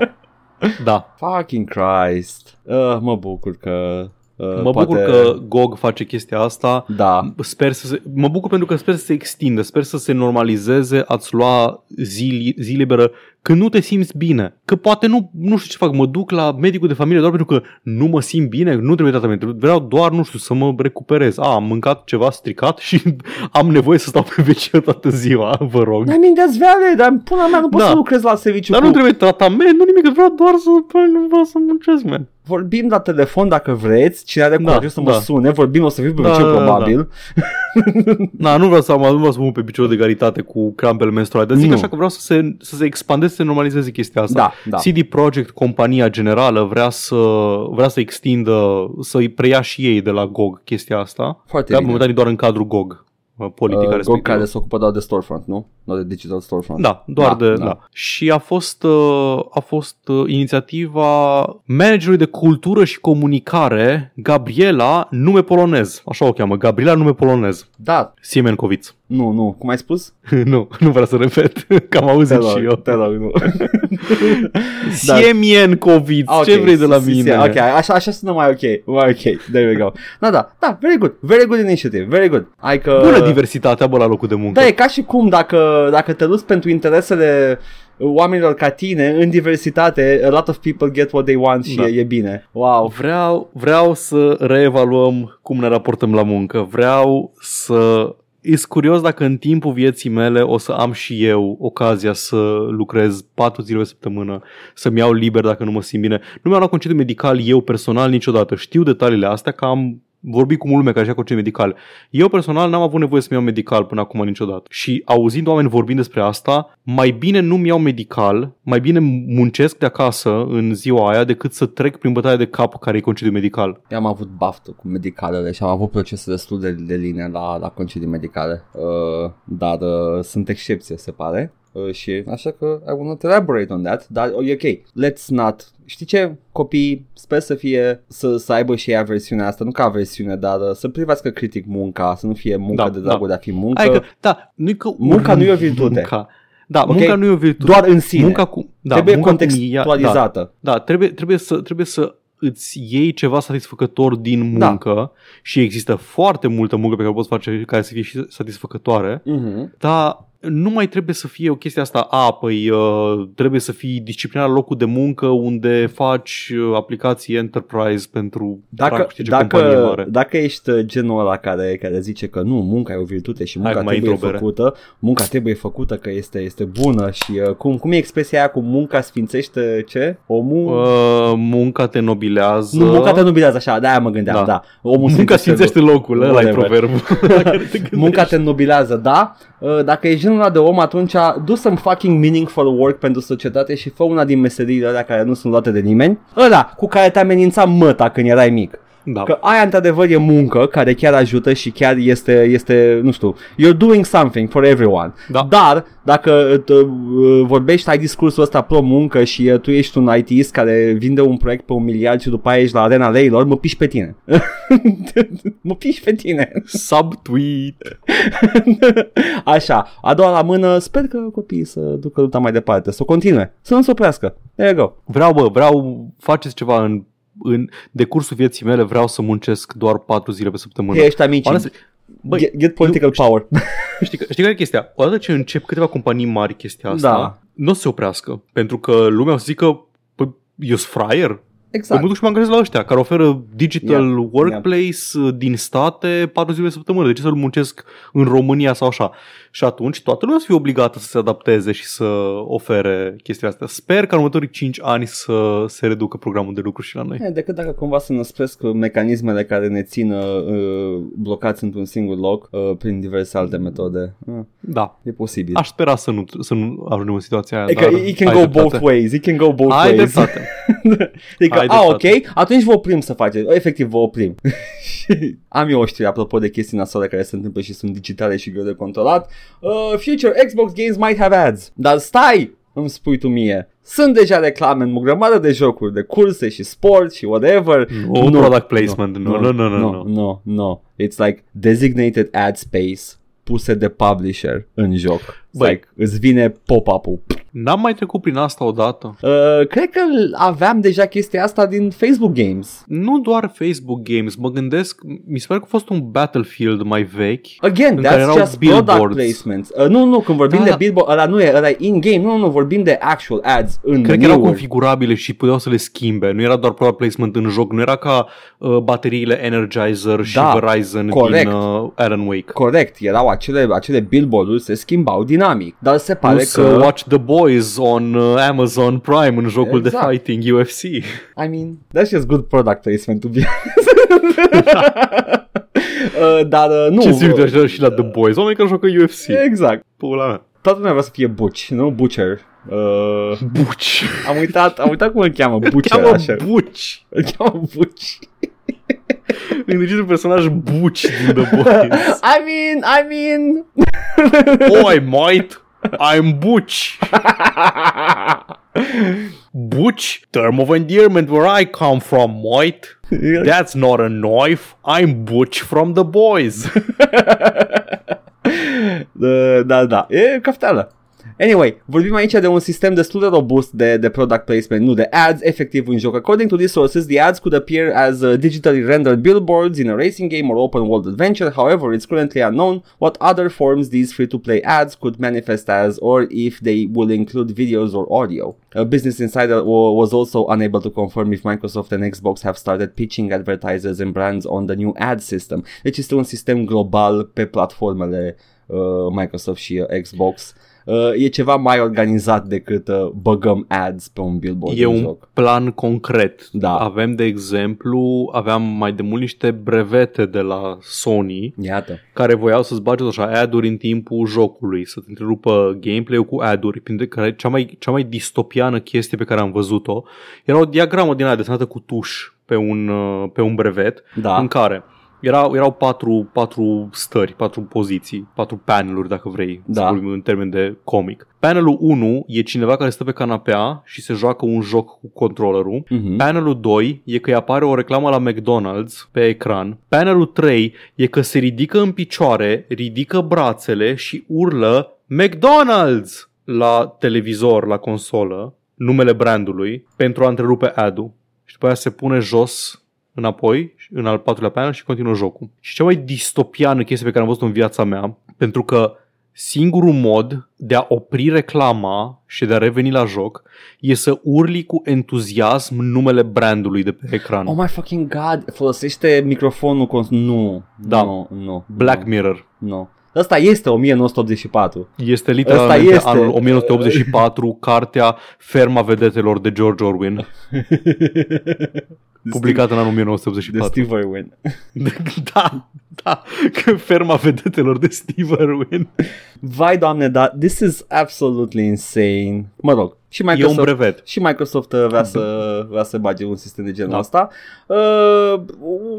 Da. Fucking Christ. Uh, mă bucur că... Uh, Mă poate... bucur că GOG face chestia asta Da. Sper să se, mă bucur pentru că sper să se extindă, sper să se normalizeze a-ți lua zi, zi liberă când nu te simți bine. Că poate nu, nu știu ce fac, mă duc la medicul de familie doar pentru că nu mă simt bine, nu trebuie tratament, vreau doar, nu știu, să mă recuperez. A, am mâncat ceva stricat și am nevoie să stau pe WC toată ziua, vă rog. I mean, that's valid, dar pula mea nu pot Da. să lucrez la serviciu Dar cu... nu trebuie tratament, nu nimic, vreau doar să, bă, nu vreau să muncesc, man. Vorbim la telefon dacă vreți, cine are Da, curajul să mă da. sune, vorbim, o să fiu pe Da, da, da, da, probabil. Na, nu vreau să am, nu vreau să mă pe picior de egalitate cu crampele menstruale, dar zic Nu. așa că vreau să se, să se expandeze, să se normalizeze chestia asta. Da, da. CD Projekt, compania generală, vrea să, vrea să extindă, să-i preia și ei de la GOG chestia asta. Foarte Dar bine. momentan e doar în cadrul GOG. uh, politica Uh, Go respectivă. care se ocupă doar de storefront, nu? Nu de digital storefront. Da, doar Da, de, da. da. Și a fost, uh, a fost uh, inițiativa managerului de cultură și comunicare, Gabriela, nume polonez. Așa o cheamă, Gabriela, nume polonez. Da, Siemenkovic. nu, nu, cum ai spus? nu, nu vreau să repet, că am auzit Te și rog, eu. te rog, nu. Da. Siemienkovic, Ah, ce ok, vrei de la si- si- mine? Ok, așa, așa sună mai ok, mai ok, there we go. Da, da, da, very good, very good initiative, very good. Hai că... Bună diversitatea, bă, la locul de muncă. Da, e ca și cum dacă, dacă te luți pentru interesele oamenilor ca tine în diversitate, a lot of people get what they want și Da. e, e bine. Wow. Vreau, vreau să reevaluăm cum ne raportăm la muncă. Vreau să... Ești curios dacă în timpul vieții mele o să am și eu ocazia să lucrez patru zile pe săptămână, să-mi iau liber dacă nu mă simt bine. Nu mi-am luat concediu medical eu personal niciodată. Știu detaliile astea că am vorbit cu multă lume care și-a concediu medical. Eu personal n-am avut nevoie să-mi iau medical până acum niciodată. Și auzind oameni vorbind despre asta, mai bine nu-mi iau medical, mai bine muncesc de acasă în ziua aia decât să trec prin bătaia de cap care e concediu medical. Eu am avut baftă cu medicalele și am avut procese destul de, de line la, la concedii medicale, uh, dar uh, sunt excepție, se pare. Uh, și așa că I will not elaborate on that, dar e ok, let's not Știi ce? Copiii sper să fie să, să aibă și ei aversiunea asta, nu ca aversiune, dar uh, să privească critic munca, să nu fie muncă Da, de dragul da. de a fi muncă, Adică, da, nu că Munca nu e o virtute. Munca. Da, Ok? munca nu e o virtute. doar în sine. munca cu, da, Trebuie munca cum ea- contextualizată. Da, da trebuie, trebuie, să, trebuie să îți iei ceva satisfăcător din Da. muncă și există foarte multă muncă pe care o poți face care să fie și satisfăcătoare, Mhm. dar nu mai trebuie să fie o chestie asta, a, păi uh, trebuie să fii disciplinat la locul de muncă unde faci uh, aplicații enterprise pentru Dacă, dracu știe ce companie dacă, mare. dacă ești uh, genul ăla care, care zice că nu, munca e o virtute și munca Hai, mai trebuie intru o bere. făcută, munca trebuie făcută că este, este bună și uh, cum, cum e expresia aia cu munca sfințește ce? Omul... Uh, munca te nobilează. nu, munca te nubilează așa, de-aia mă gândeam, da. Da. da. Omul Munca sfințește locul, ăla e Whatever. proverbul. la care te gândești. Munca te nubilează, da? Uh, Dacă ești genul ăla de om, atunci do some fucking meaningful work pentru societate și fă una din meseriile alea care nu sunt luate de nimeni. Ăla cu care te amenința măta când erai mic. Da. Că aia într-adevăr e muncă care chiar ajută și chiar este, este nu știu, you're doing something for everyone. Da. Dar dacă t- uh, vorbești, ai discursul ăsta pro-muncă și uh, tu ești un ITist care vinde un proiect pe un miliard și după aia ești la arena leilor, mă piși pe tine. mă piși pe tine. Subtweet. Așa, a doua la mână, sper că copiii să ducă lupta mai departe, să o continue, să nu se oprească. There you go. Vreau, bă, vreau, faceți ceva în, în decursul vieții mele, vreau să muncesc doar patru zile pe săptămână. Hey, ești amici. Honestly, băi, Get, get political power. știi, că- știi care e chestia? Odată ce încep câteva companii mari chestia asta, Da. nu o să se oprească. Pentru că lumea o să zică, păi, eu sunt fraier? Păi exact. mă duc și mă angajez la ăștia care oferă digital Yep, workplace uh, din state patru zile pe săptămână. De ce să-l muncesc în România sau așa? Și atunci toată lumea o să fie obligată să se adapteze și să ofere chestiile astea. Sper că în următorii 5 ani să se reducă programul de lucru și la noi. E, decât dacă cumva să năspresc mecanismele care ne țin uh, blocați într-un singur loc uh, prin diverse alte metode. Uh, Da. e posibil. Aș spera să nu, să nu ajungem în situația aia. E dar că it can ai go dreptate. both ways. It can go both Ai ways. dreptate. adică, Ai a, ok, dreptate. atunci vă oprim să faceți. Efectiv, vă oprim. Și Am eu o știre apropo de chestii nasoale care se întâmplă și sunt digitale și greu de controlat. Uh, future Xbox games might have ads. Dar stai, îmi spui tu mie. Sunt deja reclame în o grămadă de jocuri, de curse și sport și whatever. No product placement. No, no, no, no, no, no. no, no. It's like designated ad space puse de publisher în joc. It's Băi. like, îți vine pop-up-ul. N-am mai trecut prin asta odată. Uh, cred că aveam deja chestia asta din Facebook Games. Nu doar Facebook Games, mă gândesc, mi se pare că a fost un Battlefield mai vechi. Again, În care that's erau just product billboards. placements. Uh, nu, nu, când vorbim Da, de da. billboard, ăla nu e, ăla e in-game. Nu, nu, vorbim de actual ads în Cred că erau meniuri. configurabile și puteau să le schimbe. Nu era doar product placement în joc, nu era ca uh, bateriile Energizer și Da, Verizon corect. din uh, Alan Wake. Corect, erau acele, acele billboard-uri se schimbau dinamic. Dar se pare Plus că... uh, Watch the Boys on uh, Amazon Prime în jocul Exact. de fighting UFC. I mean, that's just good product placement to be uh, Dar uh, nu Ce se uite așa și la The Boys? Oameni care joacă UFC. Exact Pula mea. Toată lumea vrea să fie Butch, nu? Butcher uh, Buci. Am uitat, am uitat cum îl cheamă Îl Butcher cheamă așa. Buci. Îl cheamă Butch Îngrijit un personaj buci din The Boys. I mean, I mean... Oi, mate, I'm Butch. Butch, term of endearment where I come from, mate. That's not a knife. I'm Butch from The Boys. Da, da, da. E cafteală. Anyway, vorbim aici de un sistem destul de robust de, de product placement, nu de ads, efectiv în joc. According to these sources, the ads could appear as uh, digitally rendered billboards in a racing game or open world adventure. However, it's currently unknown what other forms these free-to-play ads could manifest as or if they will include videos or audio. Uh, Business Insider wa- was also unable to confirm if Microsoft and Xbox have started pitching advertisers and brands on the new ad system. Deci este un sistem global pe platformele uh, Microsoft și Xbox. Uh, e ceva mai organizat decât uh, băgăm ads pe un billboard E în un joc. plan concret. Da. Avem, de exemplu, aveam mai de mult niște brevete de la Sony Iată. care voiau să-ți bage așa ad-uri în timpul jocului, să te întrerupă gameplay-ul cu ad-uri, printre care cea mai, cea mai distopiană chestie pe care am văzut-o era o diagramă din aia desenată cu tuș pe un, uh, pe un brevet, Da. în care erau, erau patru, patru stări, patru poziții, patru paneluri, dacă vrei, Da. să vorbim în termen de comic. Panelul 1 e cineva care stă pe canapea și se joacă un joc cu controllerul. Mhm. Panelul 2 e că îi apare o reclamă la McDonald's pe ecran. Panelul 3 e că se ridică în picioare, ridică brațele și urlă McDonald's la televizor, la consolă, numele brandului, pentru a întrerupe ad-ul. Și după aia se pune jos înapoi, în al patrulea panel și continuă jocul. Și cea mai distopiană chestie pe care am văzut în viața mea, pentru că singurul mod de a opri reclama și de a reveni la joc e să urli cu entuziasm numele brandului de pe ecran. Oh my fucking god, folosește microfonul cons- Nu, Da. nu, nu. Black nu, Mirror. Nu. Asta este 1984. Este literalmente Ăsta este. anul 1984, cartea Ferma vedetelor de George Orwell, publicată în anul De 1984. Steve Irwin. da, da, că Ferma vedetelor de Steve Irwin. Vai doamne, dar this is absolutely insane. Mă rog, și E un Microsoft, brevet. și Microsoft uh, vrea să, vrea să bage un sistem de genul ăsta. Uh,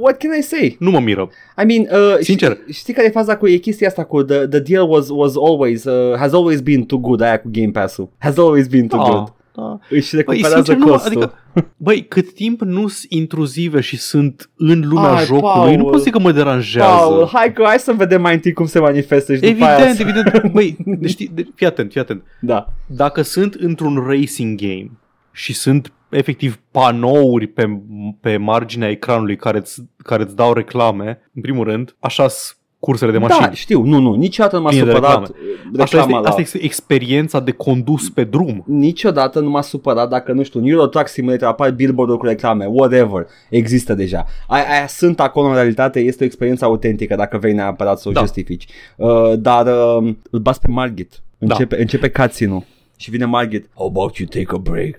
what can I say? Nu mă miră. I mean, uh, Sincer. Știi, știi care e faza cu e chestia asta cu the, the deal was, was always, uh, has always been too good, aia cu Game Pass-ul. Has always been too good. Da, da. Își Băi, recuperează sincer, nu, costul. adică, băi, cât timp nu sunt intruzive și sunt în lumea Ai, jocului, Paul. nu pot să zic că mă deranjează. Paul, hai, că, hai să vedem mai întâi cum se manifestă și după Evident, aia... evident. Băi, deci, știi, de, fii atent, fii atent. Da. Dacă sunt într-un racing game și sunt efectiv panouri pe, pe marginea ecranului care îți, care îți dau reclame, în primul rând, așa cursele de mașini. Da, știu, nu, nu, niciodată nu m-a Bine de supărat Asta reclama este, la... asta este experiența de condus pe drum. Niciodată nu m-a supărat dacă, nu știu, în Euro Truck Simulator apar billboard cu reclame, whatever, există deja. Aia, aia sunt acolo în realitate, este o experiență autentică dacă vrei neapărat să o Da. justifici. Uh, dar uh, îl bas pe Margit, Da. începe, începe cutscene-ul și vine Margit. How about you take a break?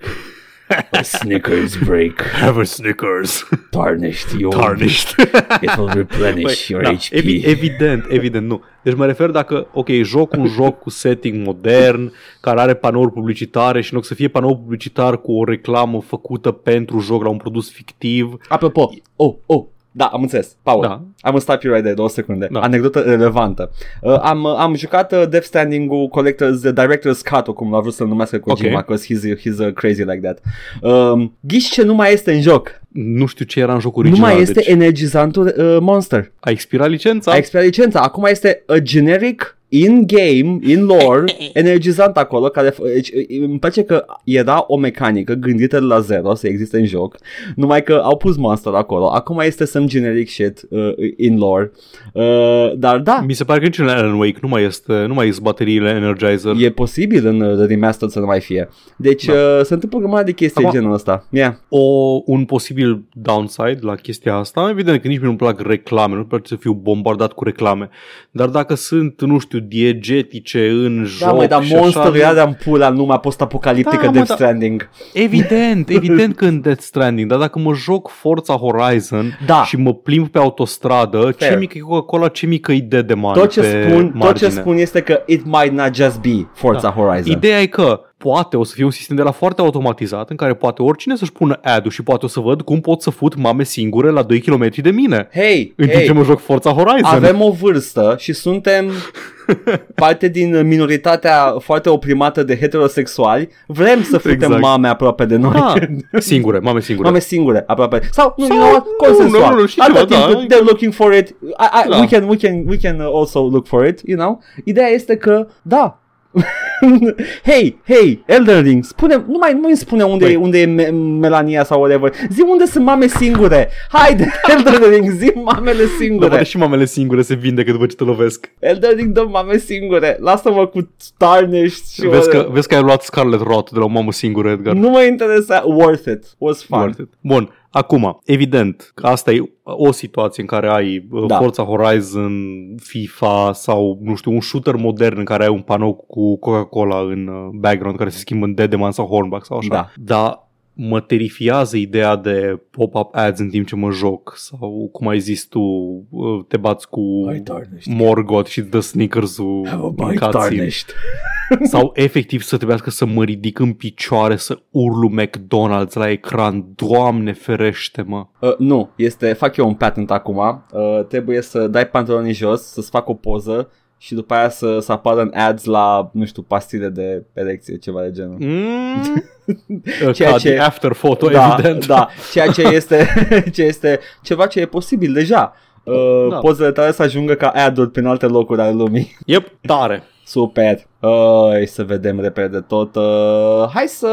A Snickers break. Have a Snickers. Tarnished, you Tarnished. It will replenish your da, HP. evi- evident, evident, nu. Deci mă refer dacă, ok, joc un joc cu setting modern, care are panouri publicitare și în loc să fie panou publicitar cu o reclamă făcută pentru joc la un produs fictiv, Apropo, oh, oh, da, am înțeles. Paul, Da. am un stop you right there, două secunde. Da. Anecdotă relevantă. Uh, am, am jucat uh, Death Stranding-ul Collector's uh, Director's Cut, cum l-a vrut să-l numească Kojima, Ok. because he's, he's uh, crazy like that. Um, ghiși ce nu mai este în joc. nu știu ce era în jocul nu original. mai este deci energizantul uh, Monster. a expirat licența? A expirat licența. Acum este a generic in-game, in lore, energizant acolo, care f- deci, îmi place că era o mecanică gândită de la zero să existe în joc, numai că au pus monster acolo. Acum este some generic shit uh, in lore. Uh, dar da, Mi se pare că nici în Alan Wake nu mai este, nu mai este bateriile Energizer. e posibil în uh, remastered să nu mai fie. Deci Da. uh, se întâmplă o grămadă de chestii Acum- genul ăsta. Yeah. o, un posibil downside la chestia asta, evident că nici mie nu-mi plac reclame, nu-mi place să fiu bombardat cu reclame, dar dacă sunt, nu știu, diegetice în joc Da, măi, dar și monsterul așa, era de-am pula în lumea post-apocaliptică Da, mă, Death da. Stranding. Evident, evident că în Death Stranding, dar dacă mă joc Forza Horizon Da. și mă plimb pe autostradă, Fair. ce mică e Coca-Cola, ce mică e Dedeman Tot ce, pe spun, tot ce margine. spun este că it might not just be Forza Horizon. Ideea e că poate o să fie un sistem de la foarte automatizat în care poate oricine să-și pună ad-ul și poate o să văd cum pot să fut mame singure la 2 km de mine. Hei, În timp hei, ce mă joc Forza Horizon. avem o vârstă și suntem parte din minoritatea foarte oprimată de heterosexuali. Vrem să futem Exact. mame aproape de noi. Da, singure, mame singure. Mame singure, aproape. Sau, nu, Sau- you know what? consensual. nu, nu, nu, știi Atâta ceva, timp da. they're looking for it. I, I, Da. we, can, we, can, we can also look for it, you know? Ideea este că, da, hey, hey, Elden Ring, spune, nu mai, nu îmi spune unde, Păi. e, unde e Me- Melania sau whatever. Zi unde sunt mame singure. Haide, Elden Ring, zi mamele Da, singure. poate și mamele singure se vindecă după ce te lovesc. Elden Ring dă mame singure. Lasă-mă cu Tarnished și Vezi că, whatever. vezi că ai luat Scarlet Rot de la o mamă singură, Edgar. Nu mă interesa. Worth it. Was fun. Worth it. Bun, acum, evident, că asta e o situație în care ai Da. da. Forza Horizon, FIFA sau, nu știu, un shooter modern în care ai un panou cu Coca-Cola în uh, background care se schimbă în Dedeman sau Hornbach sau așa. Da. Dar mă terifiază ideea de pop-up ads în timp ce mă joc sau, cum ai zis tu, uh, te bați cu Băi, Tarnished. Morgoth și îți dă sneakers-ul Have a în bite cutscene. tarnished. Sau efectiv să trebuiască să mă ridic în picioare, să urlu McDonald's la ecran. Doamne ferește-mă. Uh, nu, este, fac eu un patent acum. Uh, trebuie să dai pantalonii jos, să-ți fac o poză și după aia să, să apară în ads la, nu știu, pastile de erecție, ceva de genul. Mm? Ceea Ca ce- ce... after photo, da, evident. da, ceea ce este, ce este ceva ce e posibil deja. Uh, Da. Pozele tale să ajungă ca ad-uri prin alte locuri ale lumii. Yep, tare. Super. Uh, să vedem repede tot. Uh, hai să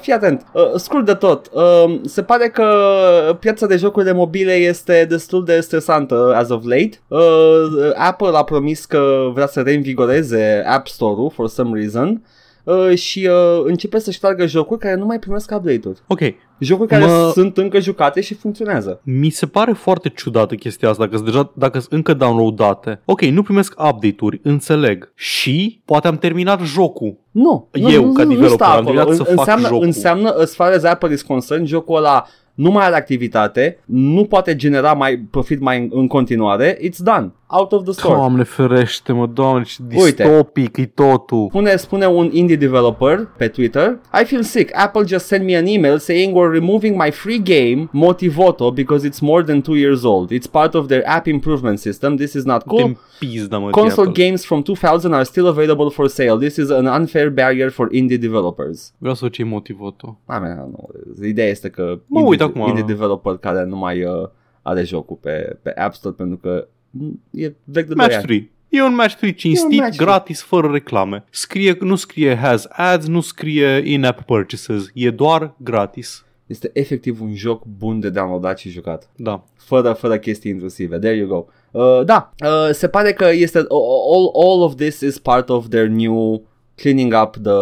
fii atent. Uh, scurt de tot. Uh, se pare că piața de jocuri de mobile este destul de stresantă as of late. Uh, Apple a promis că vrea să reinvigoreze App Store-ul for some reason. Uh, și uh, începe să șteargă jocuri care nu mai primesc update-uri. Ok, Jocuri care Mă- sunt încă jucate și funcționează. mi se pare foarte ciudată chestia asta, dacă deja dacă sunt încă downloadate. Ok, nu primesc update-uri, înțeleg. Și poate am terminat jocul. Nu, Eu, nu, ca nu, nu developer, stă am acolo. terminat să fac înseamnă, jocul. înseamnă, as far as Apple is concerned, jocul ăla nu mai are activitate, nu poate genera mai profit mai în, în continuare, it's done, out of the store. Doamne ferește-mă, doamne, ce Uite. distopic e totul. Spune, spune un indie developer pe Twitter I feel sick. Apple just sent me an email saying we're removing my free game Motivoto because it's more than two years old. It's part of their app improvement system. This is not cool. Te pizda, mă, Console Apple. games from 2000 are still available for sale. This is an unfair barrier for indie developers. Vreau să văd ce-i motivatul. I mean, nu. Ideea este că Mă indie, uit acum. indie developer care nu mai uh, are jocul pe, pe App Store pentru că mm, e vechi de doi Match ani. 3. E un match 3 cinstit, match 3. gratis, fără reclame. Scrie, nu scrie has ads, nu scrie in-app purchases. E doar gratis. Este efectiv un joc bun de downloadat și jucat. Da. Fără, fără chestii intrusive. There you go. Uh, da, uh, se pare că este all, all of this is part of their new cleaning up the,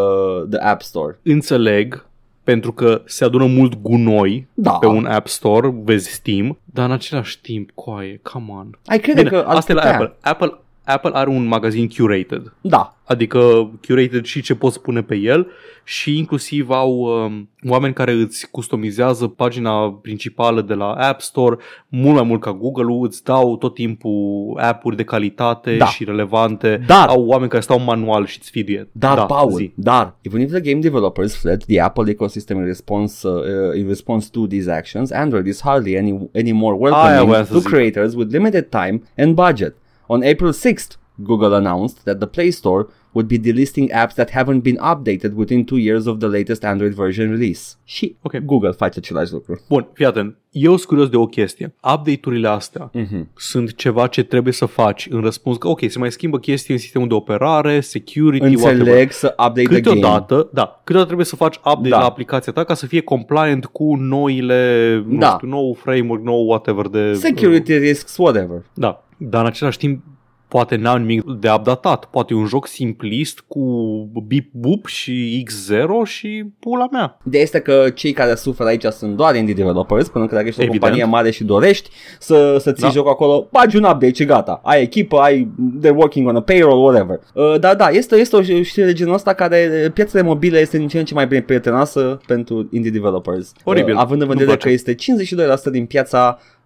the App Store. Înțeleg, pentru că se adună mult gunoi Da. pe un App Store, vezi Steam, dar în același timp, coaie, come on. Ai crede Bine, că ar asta e la putea. Apple. Apple. Apple are un magazin curated, Da, adică curated și ce poți pune pe el și inclusiv au um, oameni care îți customizează pagina principală de la App Store mult mai mult ca Google-ul, îți dau tot timpul app-uri de calitate Da. și relevante, Dar- au oameni care stau manual și îți fidie. Dar, da, Paul, zi. dar, even if the game developers fled the Apple ecosystem in response, uh, uh, in response to these actions, Android is hardly any, any more Aia welcoming voiam să to zic. creators with limited time and budget. On April 6th, Google announced that the Play Store would be delisting apps that haven't been updated within two years of the latest Android version release. Și Ok. Google face același lucru. Bun, fii atent. Eu sunt curios de o chestie. Update-urile astea Mhm. sunt ceva ce trebuie să faci în răspuns că, ok, se mai schimbă chestii în sistemul de operare, security, whatever. Înțeleg să update the game. Câteodată, da, câteodată trebuie să faci update Da. la aplicația ta ca să fie compliant cu noile, nu Da. știu, nou framework, nou whatever de... Security risks, whatever. Da, dar în același timp poate n-au nimic de updatat. Poate e un joc simplist cu bip boop și X0 și pula mea. Ideea este că cei care suferă aici sunt doar indie developers, până când dacă ești o Evident. companie mare și dorești să, să ții Da. jocul acolo, bagi un update și gata. Ai echipă, ai, they're working on a payroll, whatever. Uh, dar da, este, este o știre de genul ăsta care piața de mobile este din ce în ce mai bine prietenoasă pentru indie developers. Oribil. Uh, având în Nu-mi vedere place. că este 52% din piața uh,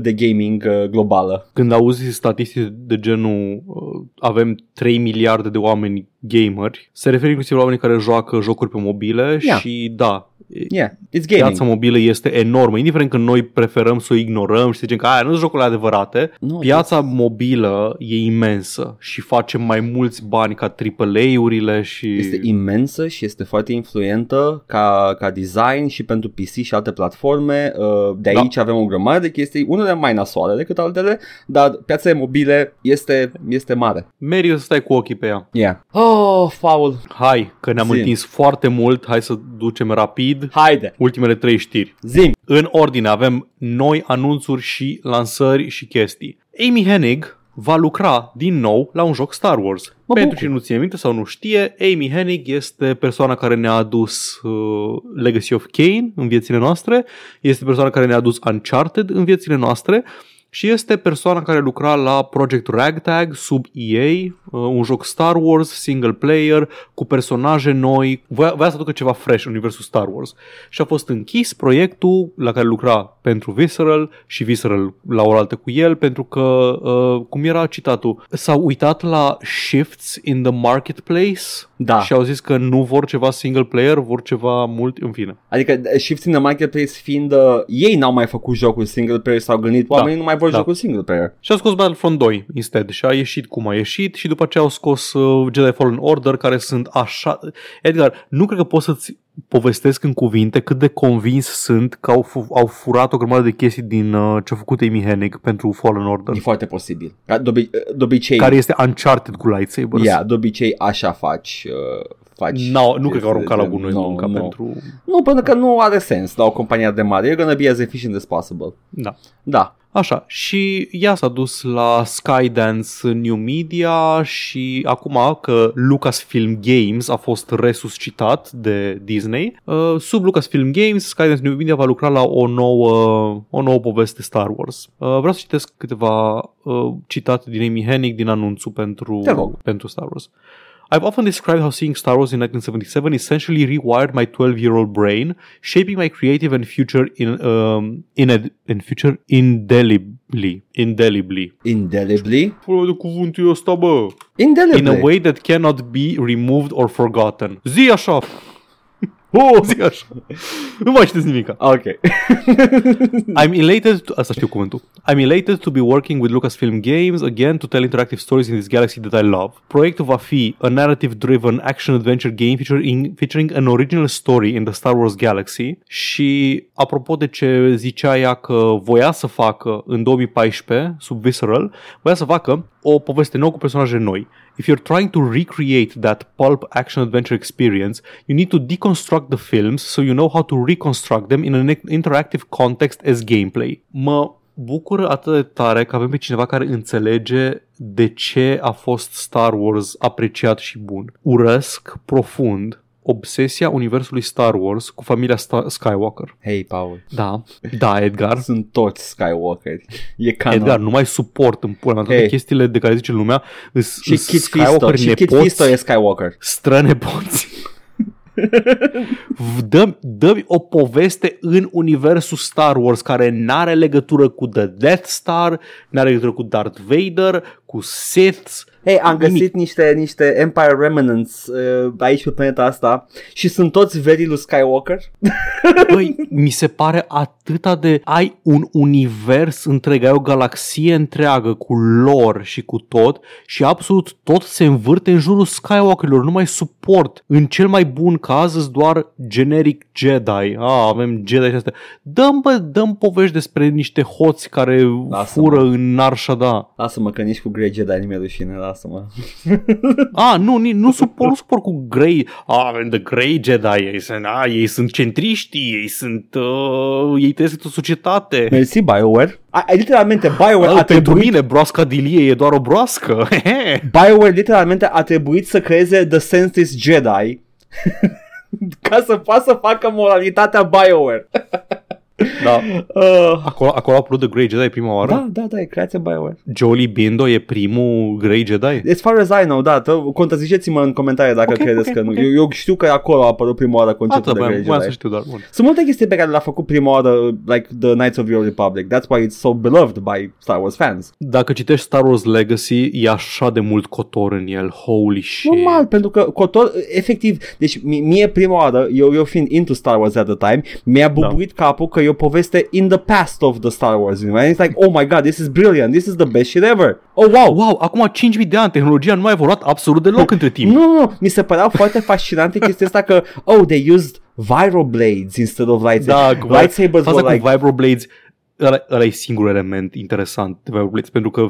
de gaming uh, globală. Când auzi statistici de genul uh, avem 3 miliarde de oameni gameri, se referă inclusiv la oameni care joacă jocuri pe mobile Yeah. și da, Yeah, it's gaming. piața mobilă este enormă, indiferent că noi preferăm să o ignorăm și să zicem că aia nu sunt jocurile adevărate, Nu, piața mobilă e imensă și facem mai mulți bani ca AAA-urile și... Este imensă și este foarte influentă ca, ca design și pentru PC și alte platforme. Uh, De Da. aici avem o grămadă de chestii, unele mai nasoale decât altele, dar piața mobile este, este mare. Merită să stai cu ochii pe ea. Yeah. Oh, Paul. Hai, că ne-am Zi. întins foarte mult, hai să ducem rapid Haide. ultimele trei știri. Zim. În ordine avem noi anunțuri și lansări și chestii. Amy Hennig va lucra din nou la un joc Star Wars. Mă Pentru bucur. cine nu ține minte sau nu știe, Amy Hennig este persoana care ne-a adus uh, Legacy of Kain în viețile noastre, este persoana care ne-a adus Uncharted în viețile noastre și este persoana care lucra la Project Ragtag sub EA, uh, un joc Star Wars single player cu personaje noi. Voia, voia să aducă ceva fresh în universul Star Wars. Și a fost închis proiectul la care lucra pentru Visceral și Visceral la oaltă cu el pentru că, uh, cum era citatul, s-au uitat la shifts in the marketplace Da. și au zis că nu vor ceva single player, vor ceva mult, în fine. Adică Shift in the Marketplace fiind uh, ei n-au mai făcut jocul single player s-au gândit oamenii nu mai vor da. jocul single player. Și a scos Battlefront 2 instead și a ieșit cum a ieșit și după aceea au scos uh, Jedi Fallen Order care sunt așa... Edgar, nu cred că poți să-ți povestesc în cuvinte cât de convins sunt că au, fu- au furat o grămadă de chestii din uh, ce a făcut Amy Hennig pentru Fallen Order. E foarte posibil. Ca De, obi- de obicei, Care este Uncharted cu lightsabers. yeah, de obicei așa faci. Uh, faci No, nu cred că au chestii aruncat la de gunoi genul. munca No, no. pentru... Nu, pentru că nu are sens la o companie de mare. You're gonna be as efficient as possible. Da. Da. Așa, și ea s-a dus la Skydance New Media și acum că Lucasfilm Games a fost resuscitat de Disney, uh, sub Lucasfilm Games, Skydance New Media va lucra la o nouă, o nouă poveste Star Wars. Uh, Vreau să citesc câteva uh, citate din Amy Hennig din anunțul pentru, Te rog. pentru Star Wars. I've often described how seeing Star Wars in 1977 essentially rewired my 12-year-old brain, shaping my creative and future in um, in, ed- in future indelibly, indelibly. Indelibly. De cuvântul ăsta, bă. Indelibly. In a way that cannot be removed or forgotten. Zi așa. Oh, zi așa. Nu mai știți nimic. Ok. I'm elated to, asta știu cuvântul. I'm elated to be working with Lucasfilm Games again to tell interactive stories in this galaxy that I love. Proiectul va fi a narrative-driven action-adventure game featuring, featuring an original story in the Star Wars galaxy și apropo de ce zicea ea că voia să facă în 2014 sub Visceral, voia să facă o poveste nouă cu personaje noi. If you're trying to recreate that pulp action adventure experience, you need to deconstruct the films so you know how to reconstruct them in an interactive context as gameplay. Mă bucură atât de tare că avem pe cineva care înțelege de ce a fost Star Wars apreciat și bun. Urăsc profund obsesia universului Star Wars cu familia Sta- Skywalker. Hei, Paul. Da, da, Edgar. Sunt toți Skywalker. E canon. Edgar, nu mai suport în pula mea toate Hey. chestiile de care zice lumea. Îs, și îs Kit Fisto. Skywalker Și Kit nepoți, Fisto e Skywalker. strănepoți. dă dă o poveste în universul Star Wars care n-are legătură cu The Death Star, n-are legătură cu Darth Vader, cu Siths. Hei, am Nimic. găsit niște, niște Empire Remnants uh, aici pe planeta asta și sunt toți verii lui Skywalker. Băi, mi se pare atâta de... Ai un univers întreg, ai o galaxie întreagă cu lor și cu tot și absolut tot se învârte în jurul Skywalkerilor, nu mai suport. În cel mai bun caz îți doar generic Jedi. Ah, avem Jedi și astea. Dăm, bă, dăm povești despre niște hoți care Lasă-mă. fură în Narshada. Lasă-mă că nici cu Grey Jedi nu mi-e rușine, lasă-mă. Ah, nu, ni- nu suport, nu suport cu Grey. Ah, avem The Grey Jedi. Ei sunt, ah, ei sunt centriști, ei sunt... Uh, ei trăiesc într-o societate. Mersi, BioWare. A, a, literalmente, BioWare Ah, a pentru trebuit, mine, broasca dilie e doar o broască. BioWare literalmente a trebuit să creeze The Senseless Jedi ca să poată să facă moralitatea BioWare. Da. Uh, Acolo, acolo a apărut The Grey Jedi prima oară? da, da, da, e creația BioWare. Jolie Bindo e primul Grey Jedi? As far as I know, da, tă- contraziceți-mă în comentarii dacă Ok, credeți ok, că nu. ok. Eu, eu știu că acolo a apărut prima oară conceptul de Atât, Grey voiam să Jedi. știu doar. Bun. Sunt multe chestii pe care le-a făcut prima oară, like the Knights of the Old Republic. That's why it's so beloved by Star Wars fans. Dacă citești Star Wars Legacy, e așa de mult cotor în el. Holy shit. Normal, pentru că Cotor, efectiv, deci mi- mie prima oară, eu, eu fiind into Star Wars at the time, mi-a bubuit da. capul că e o poveste in the past of the Star Wars. You know? And it's like, oh my god, this is brilliant, this is the best shit ever. Oh wow! Wow, acum 5000 de ani, tehnologia nu a evoluat absolut deloc între timp. Nu, nu, nu, mi se părea foarte fascinante chestia asta că, oh, they used vibroblades instead of lightsabers. Da, cu lightsabers faza were cu like, vibroblades ăla, ăla e singurul element interesant de vibroblades pentru că,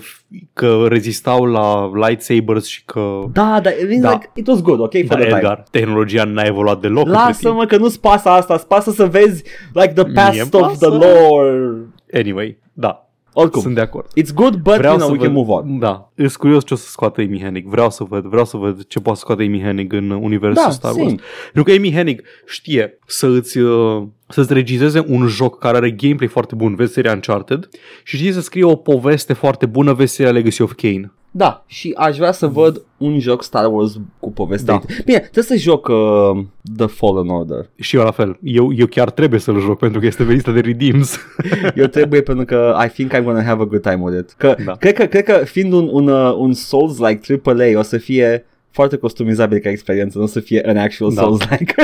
că rezistau la lightsabers și că da, da, it, Da. like, it was good, ok, for da, the time. Edgar, tehnologia n-a evoluat deloc între timp. Lasă-mă că nu-ți pasă asta, îți pasă să vezi like the past Mie-mi of the pasă. lore. Anyway, da, Oricum, sunt de acord. it's good, but you know, we văd, can move on. Da, sunt curios ce o să scoată Amy Hennig. Vreau să văd, vreau să văd ce poate scoate Amy Hennig în universul Da, Star same. Wars. Pentru că Amy Hennig știe să îți uh, să-ți regizeze un joc care are gameplay foarte bun, vezi seria Uncharted, și știe să scrie o poveste foarte bună, vezi seria Legacy of Kain. Da, și aș vrea să văd un joc Star Wars cu poveste. Da. Bine, trebuie să joc uh, The Fallen Order. Și eu la fel. Eu, eu chiar trebuie să-l joc pentru că este pe lista de redeems. Eu trebuie pentru că I think I'm gonna have a good time with it. Că, Da. cred, că, cred că fiind un, un, uh, un Souls-like AAA o să fie foarte customizabil ca experiență, nu o să fie an actual Da. Souls-like.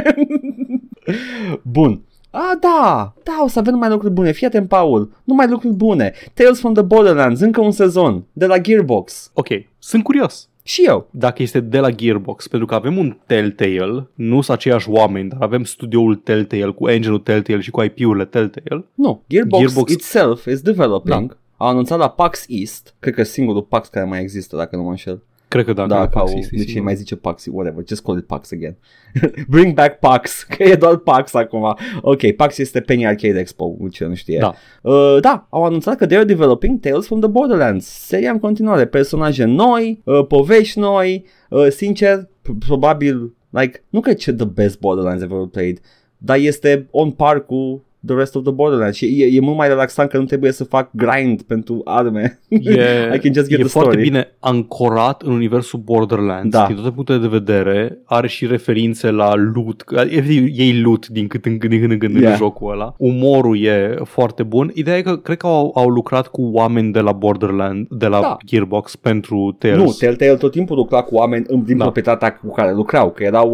Bun. Ah, da, da, o să avem numai lucruri bune. Fii atent, Paul. Numai lucruri bune. Tales from the Borderlands, încă un sezon, de la Gearbox. ok, sunt curios. Și eu. Dacă este de la Gearbox, pentru că avem un Telltale, nu sunt aceiași oameni, dar avem studioul Telltale cu engine-ul Telltale și cu IP-urile Telltale. Nu, Gearbox, Gearbox- itself is developing. Da. Au anunțat la PAX East, cred că singurul PAX care mai există, dacă nu mă înșel. Cred că da, Da, că ca PAX o, este deci sigur. mai zice PAX, whatever, just call it PAX again. Bring back PAX, că e doar PAX acum. Ok, PAX este Penny Arcade Expo, cine nu știe. Da. Uh, da, au anunțat că they are developing Tales from the Borderlands, seria în continuare, personaje noi, uh, povești noi, uh, sincer, p- probabil, like, nu cred că e the best Borderlands ever played, dar este on par cu the rest of the Borderlands și e, e mult mai relaxant că nu trebuie să fac grind pentru arme. E, I can just get e the foarte story. bine ancorat în universul Borderlands. Da. Din toate punctele de vedere, are și referințe la loot. că- Efectiv, ei loot din cât în, din când în când Yeah. în jocul ăla. Umorul e foarte bun. Ideea e că cred că au, au lucrat cu oameni de la Borderlands, de la Da. Gearbox pentru Tales. Nu, Telltale tot timpul lucra cu oameni în- din Da. proprietatea cu care lucrau, că erau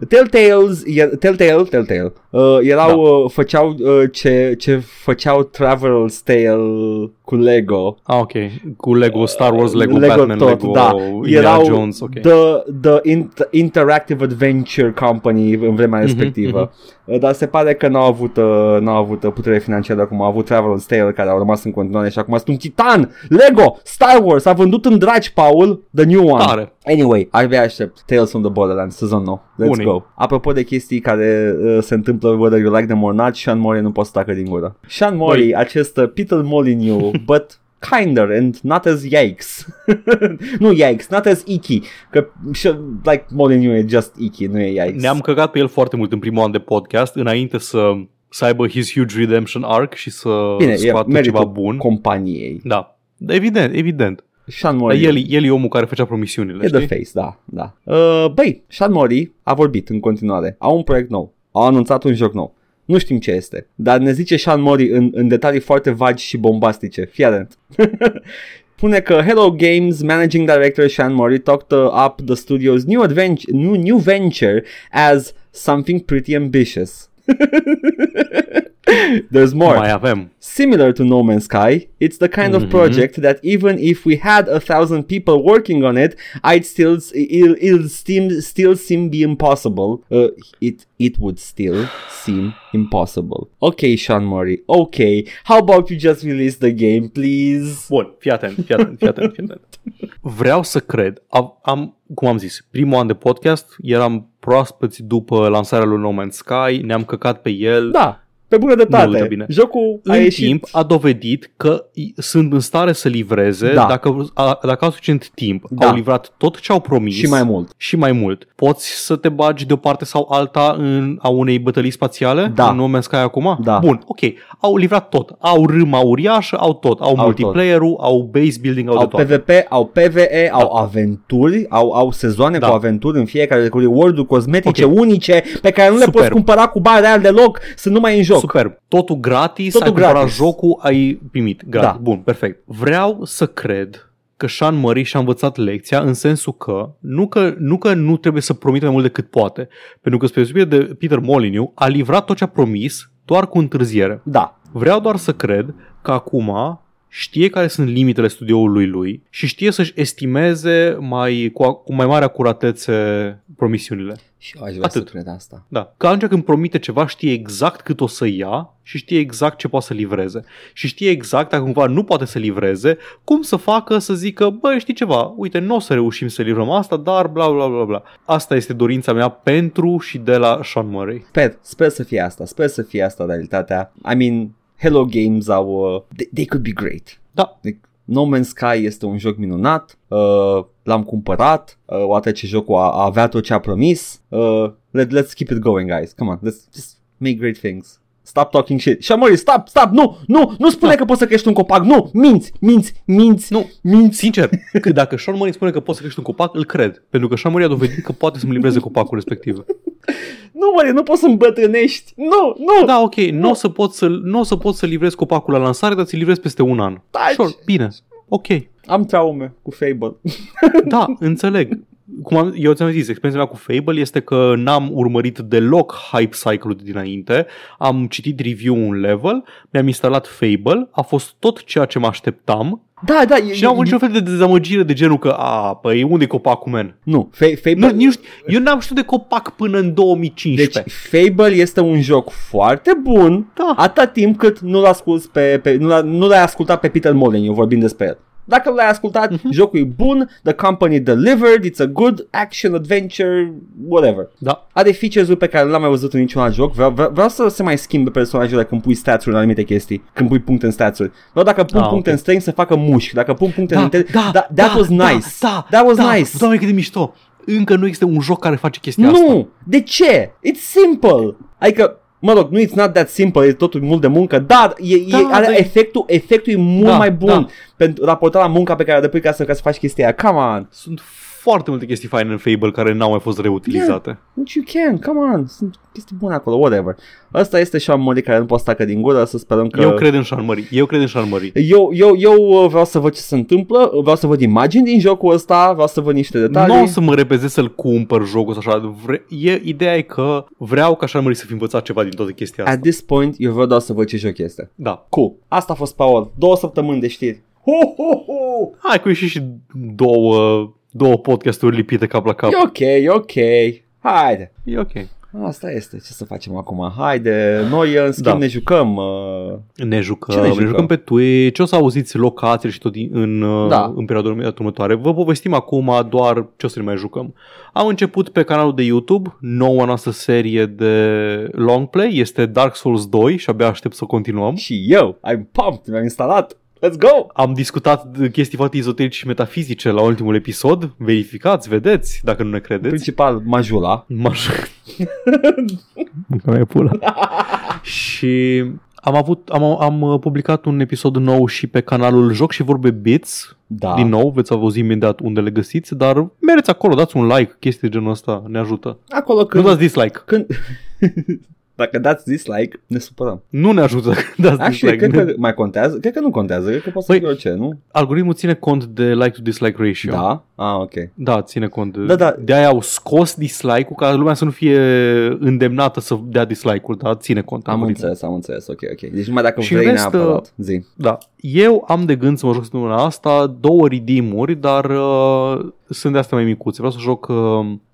uh, Telltales, e, Telltale, Telltale, uh, erau, Da. uh, făceau uh, ce, ce făceau Traveler's Tale cu Lego. Ah, ok. Cu Lego Star Wars, Lego, Lego Batman, tot, Lego da. Indiana Erau Jones, ok. The, the Int- Interactive Adventure Company în vremea Mhm, respectivă. Uh, Dar se pare că n-au avut, uh, n-au avut uh, putere financiară cum au avut Traveler's Tale, care au rămas în continuare și acum sunt un titan. Lego, Star Wars, a vândut în dragi, Paul, the new one. Tare. Anyway, abia aștept Tales from the Borderlands, sezon nou. Let's Bune. go. Apropo de chestii care uh, se întâmplă whether you like them or not, Sean Mori nu poate să tacă din gură. Sean Mori, Băi. acest uh, Peter Molyneux, but kinder and not as yikes. nu yikes, not as icky. Că și- like Molyneux e just icky, nu e yikes. Ne-am căgat pe el foarte mult în primul an de podcast, înainte să, să aibă his huge redemption arc și să Bine, e scoată meritul ceva bun. companiei. Da. Evident, evident. Sean Dar Mori el, el e omul care făcea promisiunile, e the știi? face, da, da. Uh, băi, Sean Mori a vorbit în continuare. Au un proiect nou. Au anunțat un joc nou. Nu știm ce este, dar ne zice Sean Mori în, în detalii foarte vagi și bombastice. Fii atent. Spune că Hello Games Managing Director Sean Mori talked uh, up the studio's new, adventure, new, new venture as something pretty ambitious. There's more. Mai. Similar to No Man's Sky, it's the kind of Mhm. project that even if we had a thousand people working on it, I'd still it'll, it'll seem, still seem be impossible. Uh, it it would still seem impossible. Okay, Sean Murray. Okay, how about you just release the game, please? Bun, fii atent, fii atent, fii atent, fii atent. Vreau să cred, am, am, cum am zis, primul an de podcast, eram proaspeți după lansarea lui No Man's Sky, ne-am căcat pe el, Da, Pe bună dreptate. uită bine. Jocul a în ieșit... timp a dovedit că i- sunt în stare să livreze Da. dacă, a, dacă au suficient timp. Da. Au livrat tot ce au promis. Și mai mult. Și mai mult. Poți să te bagi de o parte sau alta în a unei bătălii spațiale? Da. În No Man's Sky acum? Da. Bun, ok. Au livrat tot. Au râma uriașă, au tot. Au, Au multiplayer-ul, au base building, au, Au de toate. PvP, au PvE, au aventuri, au, au sezoane Da. cu aventuri în fiecare cu reward-uri cosmetice Ok. unice pe care nu le Super. poți cumpăra cu bani real deloc, sunt numai în joc. Superb. Totul gratis, Totul ai cumpărat gratis. jocul, ai primit gratis. Da. Bun, perfect. Vreau să cred că Sean Murray și-a învățat lecția în sensul că nu, că nu că nu trebuie să promită mai mult decât poate, pentru că spre deosebire de Peter Molyneux a livrat tot ce a promis doar cu întârziere. Da. Vreau doar să cred că acum știe care sunt limitele studioului lui și știe să-și estimeze mai, cu, cu mai mare acuratețe promisiunile. Și eu aș vrea Atât. să cred asta. Da. Că atunci când promite ceva știe exact cât o să ia și știe exact ce poate să livreze. Și știe exact dacă cumva nu poate să livreze, cum să facă să zică, bă, știi ceva, uite, nu o să reușim să livrăm asta, dar bla bla bla bla. Asta este dorința mea pentru și de la Sean Murray. Sper, sper să fie asta, sper să fie asta realitatea. I mean, Hello Games au... Uh, they, they could be great. Da, Like, No Man's Sky este un joc minunat, uh, l-am cumpărat, uh, odată ce jocul a, a avea tot ce a promis. Uh, let, let's keep it going, guys. Come on, let's just make great things. Stop talking shit. Și Mori, stop, stop, nu, nu, nu spune Da. că poți să crești un copac, nu, minți, minți, minți, Nu. minți. sincer, că dacă Sean Murray spune că poți să crești un copac, îl cred. Pentru că Sean Murray a dovedit că poate să-mi livreze copacul respectiv. Nu, Mori, nu poți să îmbătrânești, nu, nu. Da, ok, nu o să pot să, nu o să pot să livrezi copacul la lansare, dar ți-l livrezi peste un an. Taci. Sure, bine, ok. Am traume cu Fable. Da, înțeleg. Cum am, eu ți-am zis, experiența mea cu Fable este că n-am urmărit deloc hype cycle-ul de dinainte, am citit review un level, mi-am instalat Fable, a fost tot ceea ce mă așteptam Da, da, e, și n-am avut e- niciun fel de dezamăgire de genul că, a, păi unde e copacul, man? Nu, Fa- Fable... Nu, nici, eu n-am știut de copac până în 2015. Deci Fable este un joc foarte bun Da. atâta timp cât nu-l asculti pe, pe nu, l-a, nu l-ai ascultat pe Peter Molyneux vorbind despre el. Dacă l-ai ascultat, Mhm. jocul e bun, the company delivered, it's a good action adventure, whatever. Da. Are features-uri pe care nu l-am mai văzut în niciun alt joc. Vreau, vreau, vreau să se mai schimbe personajele când pui stats-uri în anumite chestii, când pui puncte în stats-uri. Vreau dacă pun Ah, puncte ok. în străini să facă mușchi, dacă pun puncte în Da, intern, da, that, da, that was da, nice. Da, that was da. nice. Doamne, cât de mișto. Încă nu există un joc care face chestia asta. Nu! De ce? It's simple! Adică, mă rog, nu it's not that simple, e totul mult de muncă, dar e, Da, e, are dar e- efectul, efectul e mult Da, mai bun da. pentru raportat la munca pe care o depui ca să, ca să faci chestia aia. Come on! Sunt foarte multe chestii faine în Fable care n-au mai fost reutilizate. Which you can, come on! Sunt chestii bune acolo, whatever. Asta este Sean Murray care nu poate stacă din gură, să sperăm că... Eu cred în Sean Murray. Eu cred în Sean Murray. Eu, eu, eu uh, vreau să văd ce se întâmplă, vreau să văd imagini din jocul ăsta, vreau să văd niște detalii. Nu o să mă repezesc să-l cumpăr jocul ăsta așa. Vre- e, ideea e că vreau ca Sean Murray să fi învățat ceva din toată chestia asta. At this point, eu vreau doar să văd ce joc este. Da. Cool. Asta a fost Paul. Două săptămâni de știri. Ho, ho, ho! Hai că ieși și două, două podcasturi lipite cap la cap. E ok, e ok. Haide. E ok. Asta este. Ce să facem acum? Haide. Noi, în schimb, Da. ne jucăm. Uh... Ne jucăm, Ce ne ne, jucăm? jucăm pe Twitch, o să auziți locațiile și tot din, în, Da. da. în perioada urmă- următoare. Vă povestim acum doar ce o să ne mai jucăm. Am început pe canalul de YouTube, noua noastră serie de long play, este Dark Souls 2 și abia aștept să continuăm. Și eu. I'm pumped. Mi-am instalat. Let's go! Am discutat de chestii foarte ezoterice și metafizice la ultimul episod. Verificați, vedeți, dacă nu ne credeți. Principal, Majula. M-aș... Mânca mea pula. și am, avut, am, am publicat un episod nou și pe canalul Joc și Vorbe Bits. Da. Din nou, veți auzi imediat unde le găsiți, dar mereți acolo, dați un like, chestii de genul ăsta, ne ajută. Acolo Nu când... dați dislike. când... Dacă dați dislike, ne supărăm. Nu ne ajută dacă dați Actually, dislike. cred că mai contează? Cred că nu contează. Cred că poate să Păi- fie orice, nu? Algoritmul ține cont de like to dislike ratio. Da? Ah, ok. Da, ține cont. De, Da, da. De aia au scos dislike-ul ca lumea să nu fie îndemnată să dea dislike-ul, da, ține cont. Am algoritmul. înțeles, am înțeles. Ok, ok. Deci numai dacă Și vrei în rest, neapărat. Zi. Da. Eu am de gând să mă joc săptămâna asta două redeem-uri, dar uh, sunt de astea mai micuțe. Vreau să joc uh,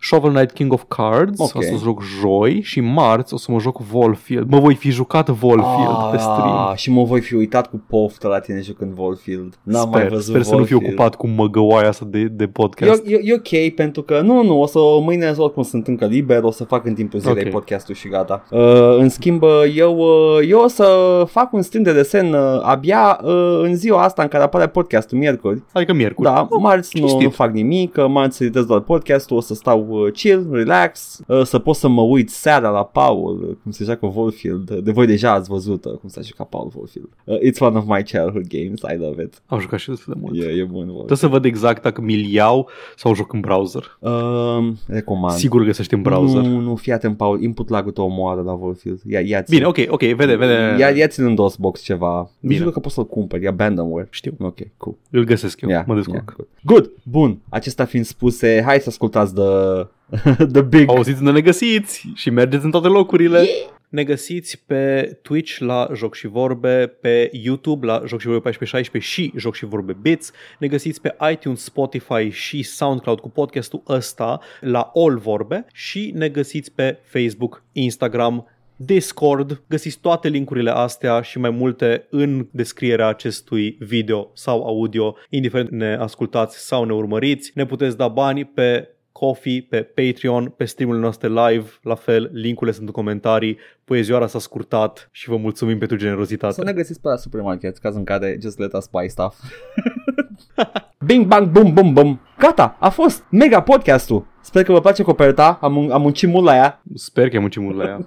Shovel Knight King of Cards, Ok. o să joc joi și marți o să mă joc Volfield. Mă voi fi jucat Volfield pe stream. și mă voi fi uitat cu poftă la tine jucând Volfield. N-am sper, mai văzut sper să nu fiu Volfield. ocupat cu măgăoaia asta de, de podcast. E, e, e ok pentru că nu, nu, o să mâine oricum sunt încă liber, o să fac în timpul zilei Ok. podcastul și gata. Uh, în schimb, uh, eu, uh, eu o să fac un stream de desen uh, abia uh, în ziua asta în care apare podcastul, miercuri. Adică miercuri. Da, marți nu, cinstit. nu fac nimic, uh, marți editez doar podcastul, o să stau uh, chill, relax, uh, să pot să mă uit seara la Paul, uh, cum se joacă Volfield. De voi deja ați văzut uh, cum se joacă Paul Volfield. Uh, it's one of my childhood games, I love it. Am jucat și destul de mult. E, e bun. Volfield. Trebuie să văd exact dacă mi-l iau sau joc în browser. Uh, recomand. Sigur găsești în browser. Nu, nu, fii atent, Paul, input lag-ul tău omoară la Volfield. Ia, ia Bine, ok, ok, vede, vede. Ia, ia-ți în DOSBox ceva. Nici Bine. nu cred că poți să-l cumperi, e abandonware. Știu. Ok, cool. Îl găsesc eu, Yeah, mă descurc. yeah, good. good, bun. Acesta fiind spuse, hai să ascultați the, the big... Auziți unde ne găsiți și mergeți în toate locurile. Ne găsiți pe Twitch la Joc și Vorbe, pe YouTube la Joc și Vorbe 1416 și Joc și Vorbe Bits. Ne găsiți pe iTunes, Spotify și SoundCloud cu podcastul ăsta la All Vorbe și ne găsiți pe Facebook, Instagram, Discord, găsiți toate linkurile astea și mai multe în descrierea acestui video sau audio, indiferent ne ascultați sau ne urmăriți. Ne puteți da bani pe Coffee, pe Patreon, pe streamurile noastre live, la fel, linkurile sunt în comentarii, poezioara s-a scurtat și vă mulțumim pentru Să ne generozitate. găsiți pe la supermarket, caz în care just let us buy stuff. Bing, bang, bum, bum, bum. Gata, a fost mega podcastul. Sper că vă place coperta, am, mun- am muncit mult la ea. Sper că e muncit mult la ea.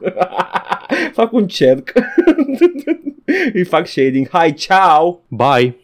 fac un cerc. Îi fac shading. Hai, ciao! Bye!